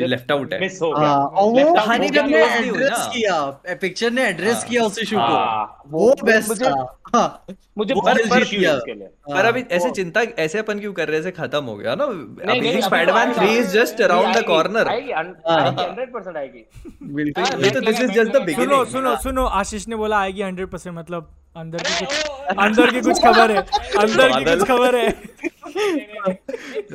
में लेफ़्ट आउट है। मिस हो गया। हाँ, वो कहानी जब ने एड्रेस किया पिक्चर ने एड्रेस हाँ। किया उस इशू को। हाँ, वो बेस्ट था। मुझे बहुत पर लिए। पर अभी ऐसे चिंता ऐसे अपन क्यों कर रहे थे खत्म हो गया ना। अभी Spiderman 3 is just around the corner आएगी। 100% आएगी बिल्कुल। ये तो this is just the beginning सुनो सुनो सुनो आशीष ने बोला आएगी 100% मतलब अंदर की कुछ अंदर की कुछ खबर है। अंदर की कुछ खबर है।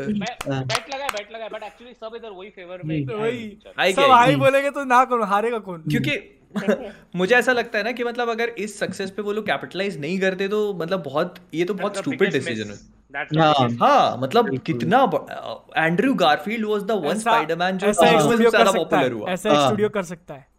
बैट लगा बैट लगा बट एक्चुअली सब इधर वही फेवर में वही। सब हाई बोलेंगे तो ना कौन हारेगा कौन? क्योंकि मुझे ऐसा लगता है ना कि मतलब अगर इस सक्सेस पे वो लोग कैपिटलाइज नहीं करते तो मतलब बहुत ये तो बहुत स्टूपिड डिसीज़न है। हाँ। हाँ मतलब कितना Andrew Garfield was the one Spiderman जो सबसे ज़्यादा पॉपुलर हुआ। ऐसा स्टूडियो कर सकता है।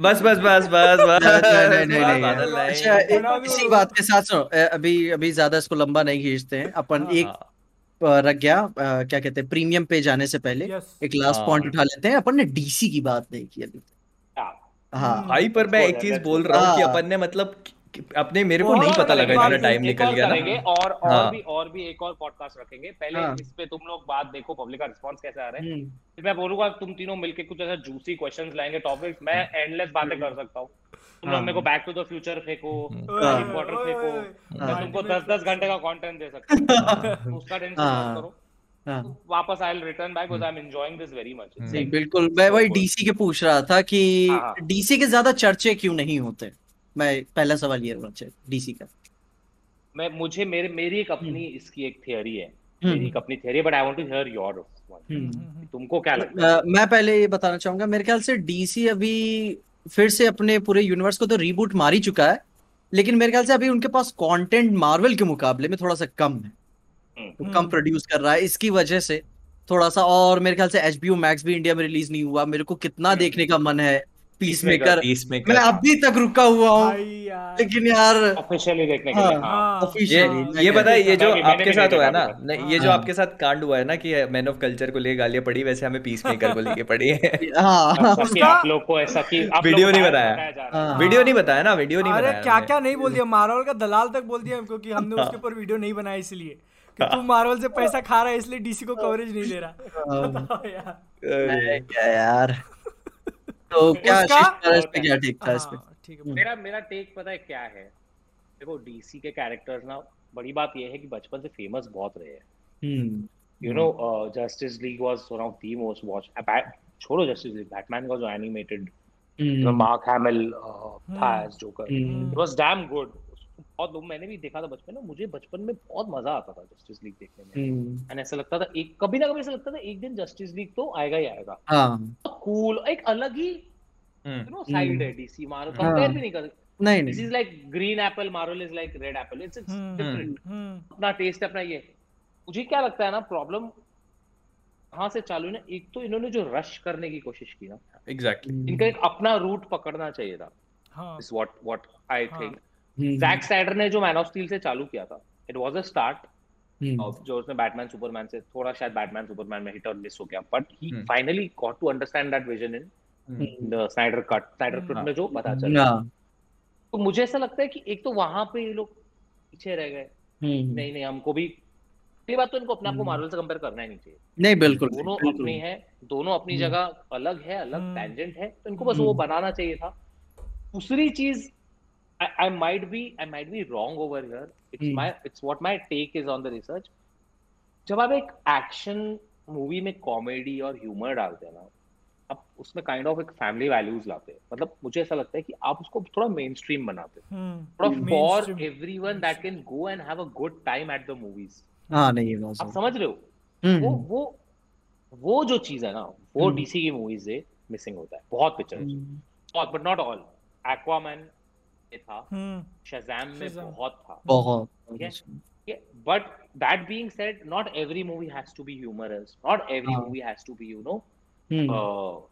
बस बस बस बस बस। नहीं नहीं नहीं अच्छा इसी बात के साथ सुनो अभी अभी ज़्यादा इसको लंबा नहीं खींचते हैं। अपन हाँ, एक हाँ। रख गया क्या कहते हैं प्रीमियम पे जाने से पहले एक लास्ट पॉइंट हाँ। उठा लेते हैं। अपन ने डीसी की बात नहीं की अभी। हाँ। भाई पर मैं एक चीज़ बोल रहा हूँ कि अपन ने मतलब अपने मेरे को नहीं पता लगा इतना टाइम निकल गया ना और और हाँ. भी और भी एक और पॉडकास्ट रखेंगे। पहले हाँ. इस पे तुम लोग बात देखो पब्लिक का रिस्पांस कैसे आ रहा है। हम्म। फिर मैं बोलूँगा तुम तीनों मिलके कुछ ऐसा जूसी क्वेश्चंस लाएँगे टॉपिक्स मैं एंडलेस बातें कर सकता हूँ। तुम लोग हाँ। मेरे को बैक टू द फ्यूचर फेंको वाटर फेंको। मैं तुमको दस दस घंटे का कंटेंट दे सकता हूँ। उसका टेंशन मत करो। हाँ. तो वापस I return back because I am enjoying this very much बिल्कुल। मैं वही डीसी के पूछ रहा था कि डीसी हाँ, हाँ। के ज़्यादा चर्चे क्यों नहीं होते? मैं पहला सवाल ये होना डीसी का। मैं मुझे मेरे मेरी एक अपनी हम्म। इसकी एक थियरी है। हम्म। मेरी एक अपनी theory but I want to hear your तुमको क्या लगता है? मैं पहले ये बताना चाहूँगा मेरे ख्याल से डीसी अभी फिर से अपने पूरे यूनिवर्स को तो रीबूट मार ही चुका है लेकिन मेरे ख्याल से अभी उनके पास कंटेंट मार्वल के मुकाबले में थोड़ा सा कम है। तो कम प्रोड्यूस कर रहा है इसकी वजह से थोड़ा सा और मेरे ख्याल से एच बी मैक्स भी इंडिया में रिलीज़ नहीं हुआ। मेरे को कितना देखने का मन है पीस मेकर। मैं अभी तक रुका हुआ हूँ। लेकिन यार ऑफिशियली देखने के लिए हाँ, ये ये बताए ये जो आपके साथ हुआ है ना ये जो हाँ। आपके साथ कांड हुआ है ना कि मैन ऑफ़ कल्चर को ले गालियाँ पड़ी वैसे हमें पीस मेकर को लेके पड़ी है। आप लोग को ऐसा कि वीडियो नहीं बताया वीडियो नहीं बताया ना वीडियो नहीं बताया क्या क्या नहीं बोल दिया मार्वल का दलाल तक बोल दिया हमको कि हमने उसके ऊपर वीडियो नहीं बनाया इसलिए। कि तू मार्वल से पैसा खा रहा है इसलिए डीसी को कवरेज नहीं दे रहा। क्या यार। तो क्या इस पे क्या टेक था इस पे? हाँ, है। मेरा मेरा टेक पता है क्या है? देखो डीसी के कैरेक्टर्स ना बड़ी बात ये है कि बचपन से फ़ेमस बहुत रहे हैं। You know Justice League was one of the most watch छोड़ो जस्टिस लीग बैटमैन का जो एनिमेटेड मार्क हैमिल था as Joker it was damn good बहुत लोग मैंने भी देखा था बचपन में मुझे बचपन में बहुत मज़ा आता था जस्टिस लीग देखने में। एंड हम्म। ऐसा लगता था एक कभी ना कभी ऐसा लगता था एक दिन जस्टिस लीग तो आएगा ही आएगा। हाँ। कूल एक अलग ही यू नो साइड है डीसी मारो कंपेयर भी नहीं कर नहीं this is like green apple Marvel is like red apple it's different अपना टेस्ट अपना ये। मुझे क्या लगता है ना प्रॉब्लम कहाँ से चालू है ना एक तो इन्होंने जो रश करने की कोशिश की ना एग्जैक्टली exactly. इनका एक अपना रूट पकड़ना चाहिए था। Is what what I think Zack Snyder ने जो मैन ऑफ़ स्टील से चालू किया था इट वाज अ स्टार्ट जो उसने बैटमैन सुपरमैन से थोड़ा शायद बैटमैन सुपरमैन में हिट और मिस हो गया but he finally got to understand that vision in the Snyder cut Snyder cut में जो पता चला। तो मुझे ऐसा लगता है कि एक तो वहाँ पे ये लोग पीछे रह गए। हम्म। नहीं नहीं हमको भी पहली बात तो इनको अपने आप को मार्वल हम्म। से कंपेयर करना ही नहीं चाहिए। नहीं बिल्कुल दोनों अपनी है दोनों अपनी हम्म। जगह अलग है अलग टेंजेंट है तो इनको बस वो बनाना चाहिए था। दूसरी चीज़ I, I might be I might be wrong over here. It's hmm. my it's what my take is on the research. जब आप एक एक्शन मूवी में कॉमेडी और ह्यूमर डालते हैं ना आप उसमें काइंड ऑफ़ एक फैमिली वैल्यूज़ लाते हैं। मतलब मुझे ऐसा लगता है कि आप उसको थोड़ा मेन स्ट्रीम बनाते हैं। Hmm. थोड़ा for everyone that can go and have a good time at the movies हाँ नहीं आप समझ रहे हो? hmm. वो वो वो जो चीज़ है ना वो डीसी की मूवीज़ से मिसिंग होता है। बहुत पिक्चर बहुत बट नॉट ऑल एक्वामैन था शजैम हम्म। में बहुत था बहुत। But that being said not every movie has to be humorous not every movie has to be you know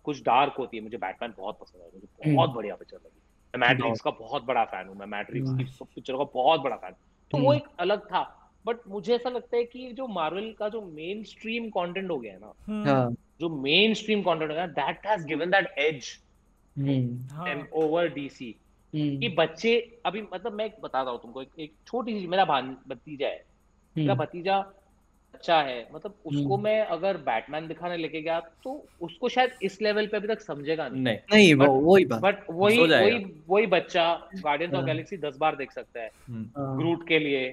कुछ डार्क होती है। मुझे बैटमैन बहुत पसंद है मुझे हम्म। बहुत बढ़िया पिक्चर लगी। मैं मैट्रिक्स का बहुत बड़ा फ़ैन हूँ मैं मैट्रिक्स की सब पिक्चर का बहुत बड़ा फ़ैन तो वो हम्म। एक अलग था बट मुझे ऐसा लगता है कि जो मार्वल का जो मेन स्ट्रीम कंटेंट हो गया है ना हाँ। जो मेन स्ट्रीम कंटेंट हो गया that has given that edge over DC कि हम्म। बच्चे अभी मतलब मैं बताता हूँ तुमको एक, एक छोटी सी मेरा भान भतीजा है। मेरा हम्म। भतीजा अच्छा है मतलब उसको हम्म। मैं अगर बैटमैन दिखाने लेके गया तो उसको शायद इस लेवल पे अभी तक समझेगा नहीं। नहीं, नहीं बट, वही बात। बट वही वही वही बच्चा गार्डियंस ऑफ़ गैलेक्सी दस बार देख सकता है। ग्रूट हाँ। के लिए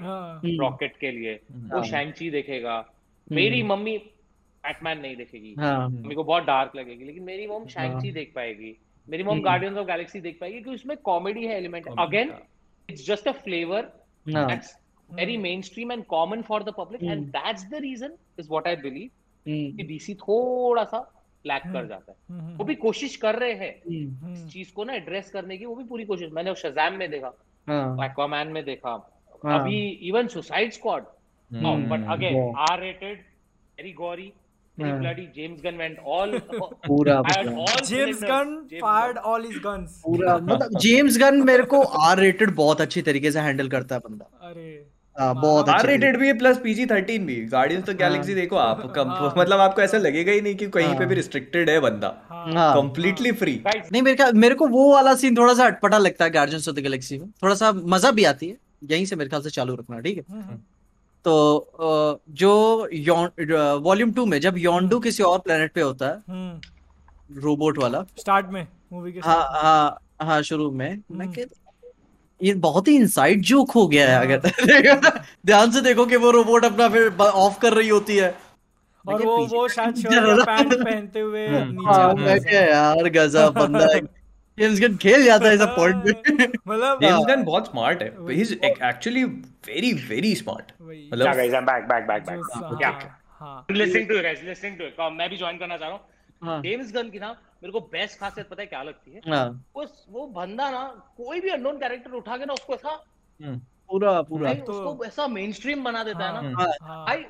रॉकेट हाँ। के लिए वो शैंची हाँ। देखेगा। मेरी मम्मी बैटमैन नहीं देखेगी। मम्मी को बहुत डार्क लगेगी लेकिन मेरी मम्मी शैंची देख पाएगी। मेरी मॉम गार्डियंस ऑफ़ गैलेक्सी देख पाएगी क्योंकि उसमें कॉमेडी है element again it's just a flavour that's very mainstream and common for the public and that's the reason is what I believe कि डीसी थोड़ा सा लैक कर hmm. जाता है। Hmm. वो भी कोशिश कर रहे हैं hmm. इस चीज़ को ना एड्रेस करने की वो भी पूरी कोशिश मैंने शज़ैम में देखा एक्वामैन में देखा अभी even Suicide Squad but again R rated very gory bloody James Gunn went all पूरा all James Gunn fired all his guns. पूरा मतलब जेम्स गन मेरे को आर रेटेड बहुत अच्छी तरीके से हैंडल करता है बंदा। अरे हाँ बहुत आर रेटेड भी है प्लस पीजी थर्टीन भी। गार्डियंस ऑफ़ गैलेक्सी देखो आप कम, हाँ। मतलब आपको ऐसा लगेगा ही नहीं कि कहीं पे भी रिस्ट्रिक्टेड है बंदा। कंप्लीटली फ्री नहीं मेरे का मेरे को वो वाला सीन थोड़ा सा अटपटा लगता है गार्डियंस ऑफ़ द गैलेक्सी में। थोड़ा सा मज़ा भी आती है। यहीं से मेरे ख्याल से चालू रखना ठीक है। तो जो वॉल्यूम टू में जब योंडू हम्म। किसी और प्लेनेट पे होता है रोबोट हम्म। वाला स्टार्ट में मूवी के हाँ हाँ हाँ शुरू में मैं हम्म। ये बहुत ही इनसाइड जोक हो गया है अगर हाँ। ध्यान से देखो कि वो रोबोट अपना फिर ऑफ़ कर रही होती है और वो वो शायद शर्ट पैंट पहनते हुए नीचे यार गजब बंदा जेम्स गन खेल जाता है इस पॉइंट पे। मतलब जेम्स गन बहुत स्मार्ट है। He is actually very very smart मतलब guys I am back back back back क्या हाँ। Listening to guys listening to मैं भी ज्वाइन करना चाह रहा हूँ। जेम्स गन की ना मेरे को बेस्ट खासियत पता है क्या लगती है? हाँ। उस वो बंदा ना कोई भी अननोन कैरेक्टर उठा के ना उसको ऐसा हम्म। पूरा पूरा। तो उसको ऐसा मेन स्ट्रीम बना देता है ना। हाँ। भाई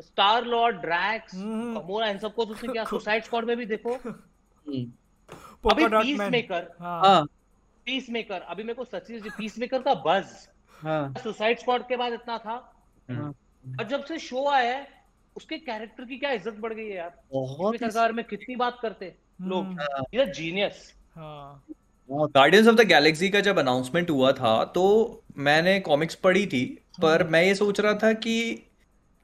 स्टार लॉर्ड ड्रैक्स मोरा इन सबको तो क्या। सुसाइड स्क्वाड में भी देखो। हम्म। अभी पीस मेकर पीस मेकर अभी मेरे को पीस मेकर का बज सुसाइड स्क्वाड के बाद इतना था। हाँ। और जब से शो आया है उसके कैरेक्टर की क्या इज़्ज़त बढ़ गई है यार। बहुत सरकार में कितनी बात करते लोग। ये genius Guardians of the Galaxy का जब अनाउंसमेंट हुआ था तो मैंने कॉमिक्स पढ़ी थी पर हाँ। मैं ये सोच रहा था कि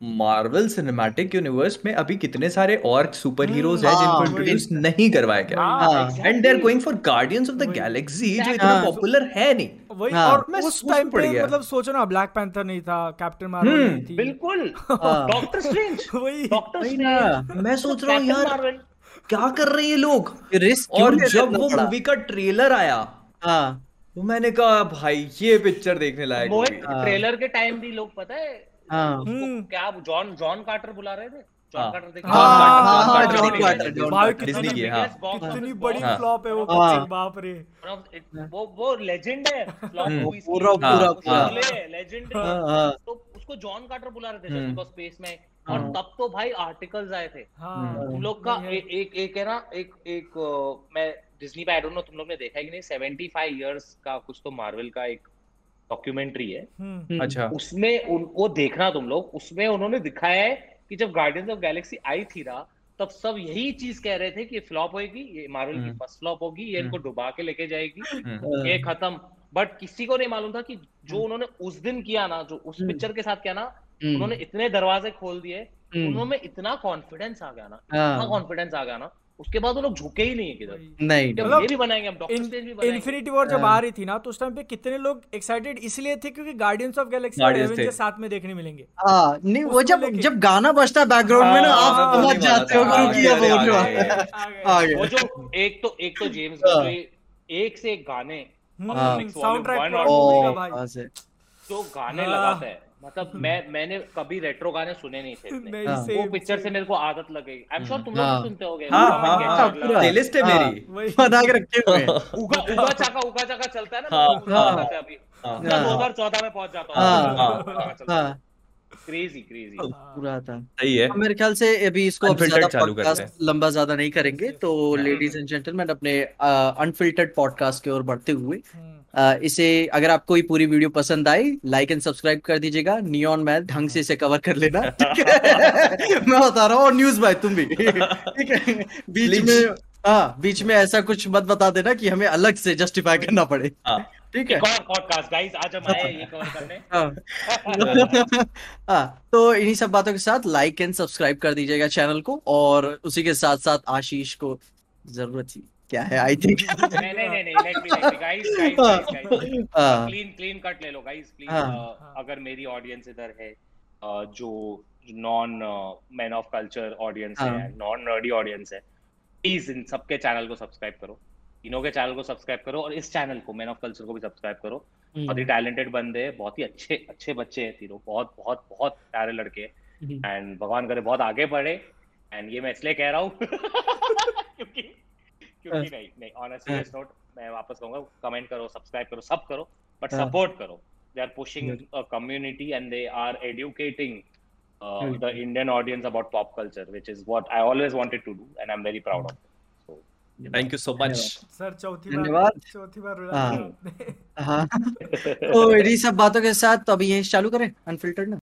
मार्वल सिनेमैटिक यूनिवर्स में अभी कितने सारे और सुपर हीरोज हैं जिनको इंट्रोड्यूस हाँ, नहीं करवाया गया। And they are going for Guardians of the Galaxy जो इतना पॉपुलर है नहीं। वही हाँ, और मैं उस टाइम पे मतलब सोचो ना ब्लैक पैंथर नहीं था कैप्टन मार्वल नहीं थी। बिल्कुल। डॉक्टर स्ट्रेंज वही। डॉक्टर स्ट्रेंज मैं सोच रहा हूँ यार क्या कर रहे हैं ये लोग? और जब वो मूवी का ट्रेलर आया हाँ। तो मैंने कहा भाई ये पिक्चर देखने लायक ट्रेलर के टाइम भी लोग पता है हाँ। हम्म। क्या जॉन जॉन कार्टर बुला रहे थे? हाँ। हाँ, कितनी बड़ी फ्लॉप है वो बाप रे। वो वो लेजेंड है पूरा पूरा लेजेंड तो उसको जॉन कार्टर बुला रहे थे स्पेस में। और तब तो भाई आर्टिकल्स आए थे। तुम लोग का एक एक है ना एक एक मैं डिज्नी पे आई डोंट नो तुम लोग ने देखा है कि नहीं? 75 इयर्स का कुछ तो मार्वल का एक डॉक्यूमेंट्री है। हम्म। अच्छा। उसमें उनको देखना तुम लोग उसमें उन्होंने दिखाया है कि जब गार्डियंस ऑफ़ गैलेक्सी आई थी ना तब सब यही चीज़ कह रहे थे कि फ्लॉप होगी ये मार्वल की फ़र्स्ट फ्लॉप होगी ये इनको हम्म। डुबा के लेके जाएगी हम्म। ये खत्म। बट किसी को नहीं मालूम था कि जो उन्होंने उस दिन किया ना जो उस पिक्चर के साथ किया ना उन्होंने इतने दरवाजे खोल दिए उन्होंने इतना कॉन्फिडेंस आ गया ना इतना कॉन्फिडेंस आ गया ना उसके बाद वो लोग झुके ही नहीं है किधर। नहीं मतलब ये भी बनाएँगे हम डॉक्टर स्ट्रेंज भी बनाएँगे। इन्फिनिटी वॉर जब हाँ। आ रही थी ना तो उस टाइम पे कितने लोग एक्साइटेड इसलिए थे क्योंकि गार्डियंस ऑफ़ गैलेक्सी और एवेंजर साथ में देखने मिलेंगे। हाँ नहीं वो जब जब गाना बजता है बैकग्राउंड में ना हाँ, आप हाँ, समझ जाते हो कि ये बोल रहा है वो जो एक तो एक तो जेम्स एक से एक गाने साउंड ट्रैक जो गाने लगाता है। मतलब मैं मैंने कभी रेट्रो गाने सुने नहीं थे इतने। हाँ। वो पिक्चर से मेरे को आदत लग गई। आई एम श्योर तुम लोग हाँ। सुनते होगे। हाँ, हाँ, हाँ, प्लेलिस्ट है मेरी। बना के रखे हुए उगा उगा चाका उगा चाका चलता है ना हाँ, हाँ, अभी। दो हज़ार चौदह में पहुँच जाता हूँ। क्रेजी क्रेजी पूरा था। सही है। मेरे ख्याल से अभी इसको अब ज़्यादा पॉडकास्ट लंबा ज़्यादा नहीं करेंगे। तो लेडीज़ एंड जेंटलमैन अपने अनफिल्टर्ड पॉडकास्ट की ओर बढ़ते हुए इसे अगर आपको ये पूरी वीडियो पसंद आई लाइक एंड सब्सक्राइब कर दीजिएगा। नियॉन मैल ढंग से इसे कवर कर लेना। मैं बता रहा हूँ और न्यूज़ भाई तुम भी। ठीक है? बीच में हाँ बीच में ऐसा कुछ मत बता देना कि हमें अलग से जस्टिफाई करना पड़े। हाँ। ठीक है? पॉडकास्ट गाइस आज हम आए ये कवर करने। हाँ, हाँ तो इन्हीं सब बातों के साथ लाइक एंड सब्सक्राइब कर दीजिएगा चैनल को और उसी के साथ साथ आशीष को ज़रूरत थी। क्या है? आई थिंक नहीं नहीं नहीं let me let me guys guys clean clean cut ले लो गाइस प्लीज़ uh, अगर मेरी ऑडियंस इधर है uh, जो non man of culture audience है नॉन नर्डी ऑडियंस है प्लीज़ इन सबके चैनल को सब्सक्राइब करो। तीनों के चैनल को सब्सक्राइब करो और इस चैनल को मैन ऑफ़ कल्चर को भी सब्सक्राइब करो। हम्म। बहुत ही टैलेंटेड बंदे हैं बहुत ही अच्छे अच्छे बच्चे हैं तीनों बहुत बहुत बहुत प्यारे लड़के एंड हम्म। भगवान करे बहुत आगे बढ़े। एंड ये मैं इसलिए कह रहा हूँ क्योंकि क्योंकि नहीं नहीं ऑन सीरियस नोट मैं वापस कहूँगा कमेंट करो सब्सक्राइब करो सब करो बट सपोर्ट हाँ। करो। They are pushing a community and they are educating the Indian audience about pop culture, which is what I always wanted to do, and I'm very proud of. It. So, thank you so much sir चौथी धन्यवाद। चौथी बार हाँ। हाँ। तो इन्हीं सब बातों के साथ तो अभी यही चालू करें अनफिल्टर्ड ना।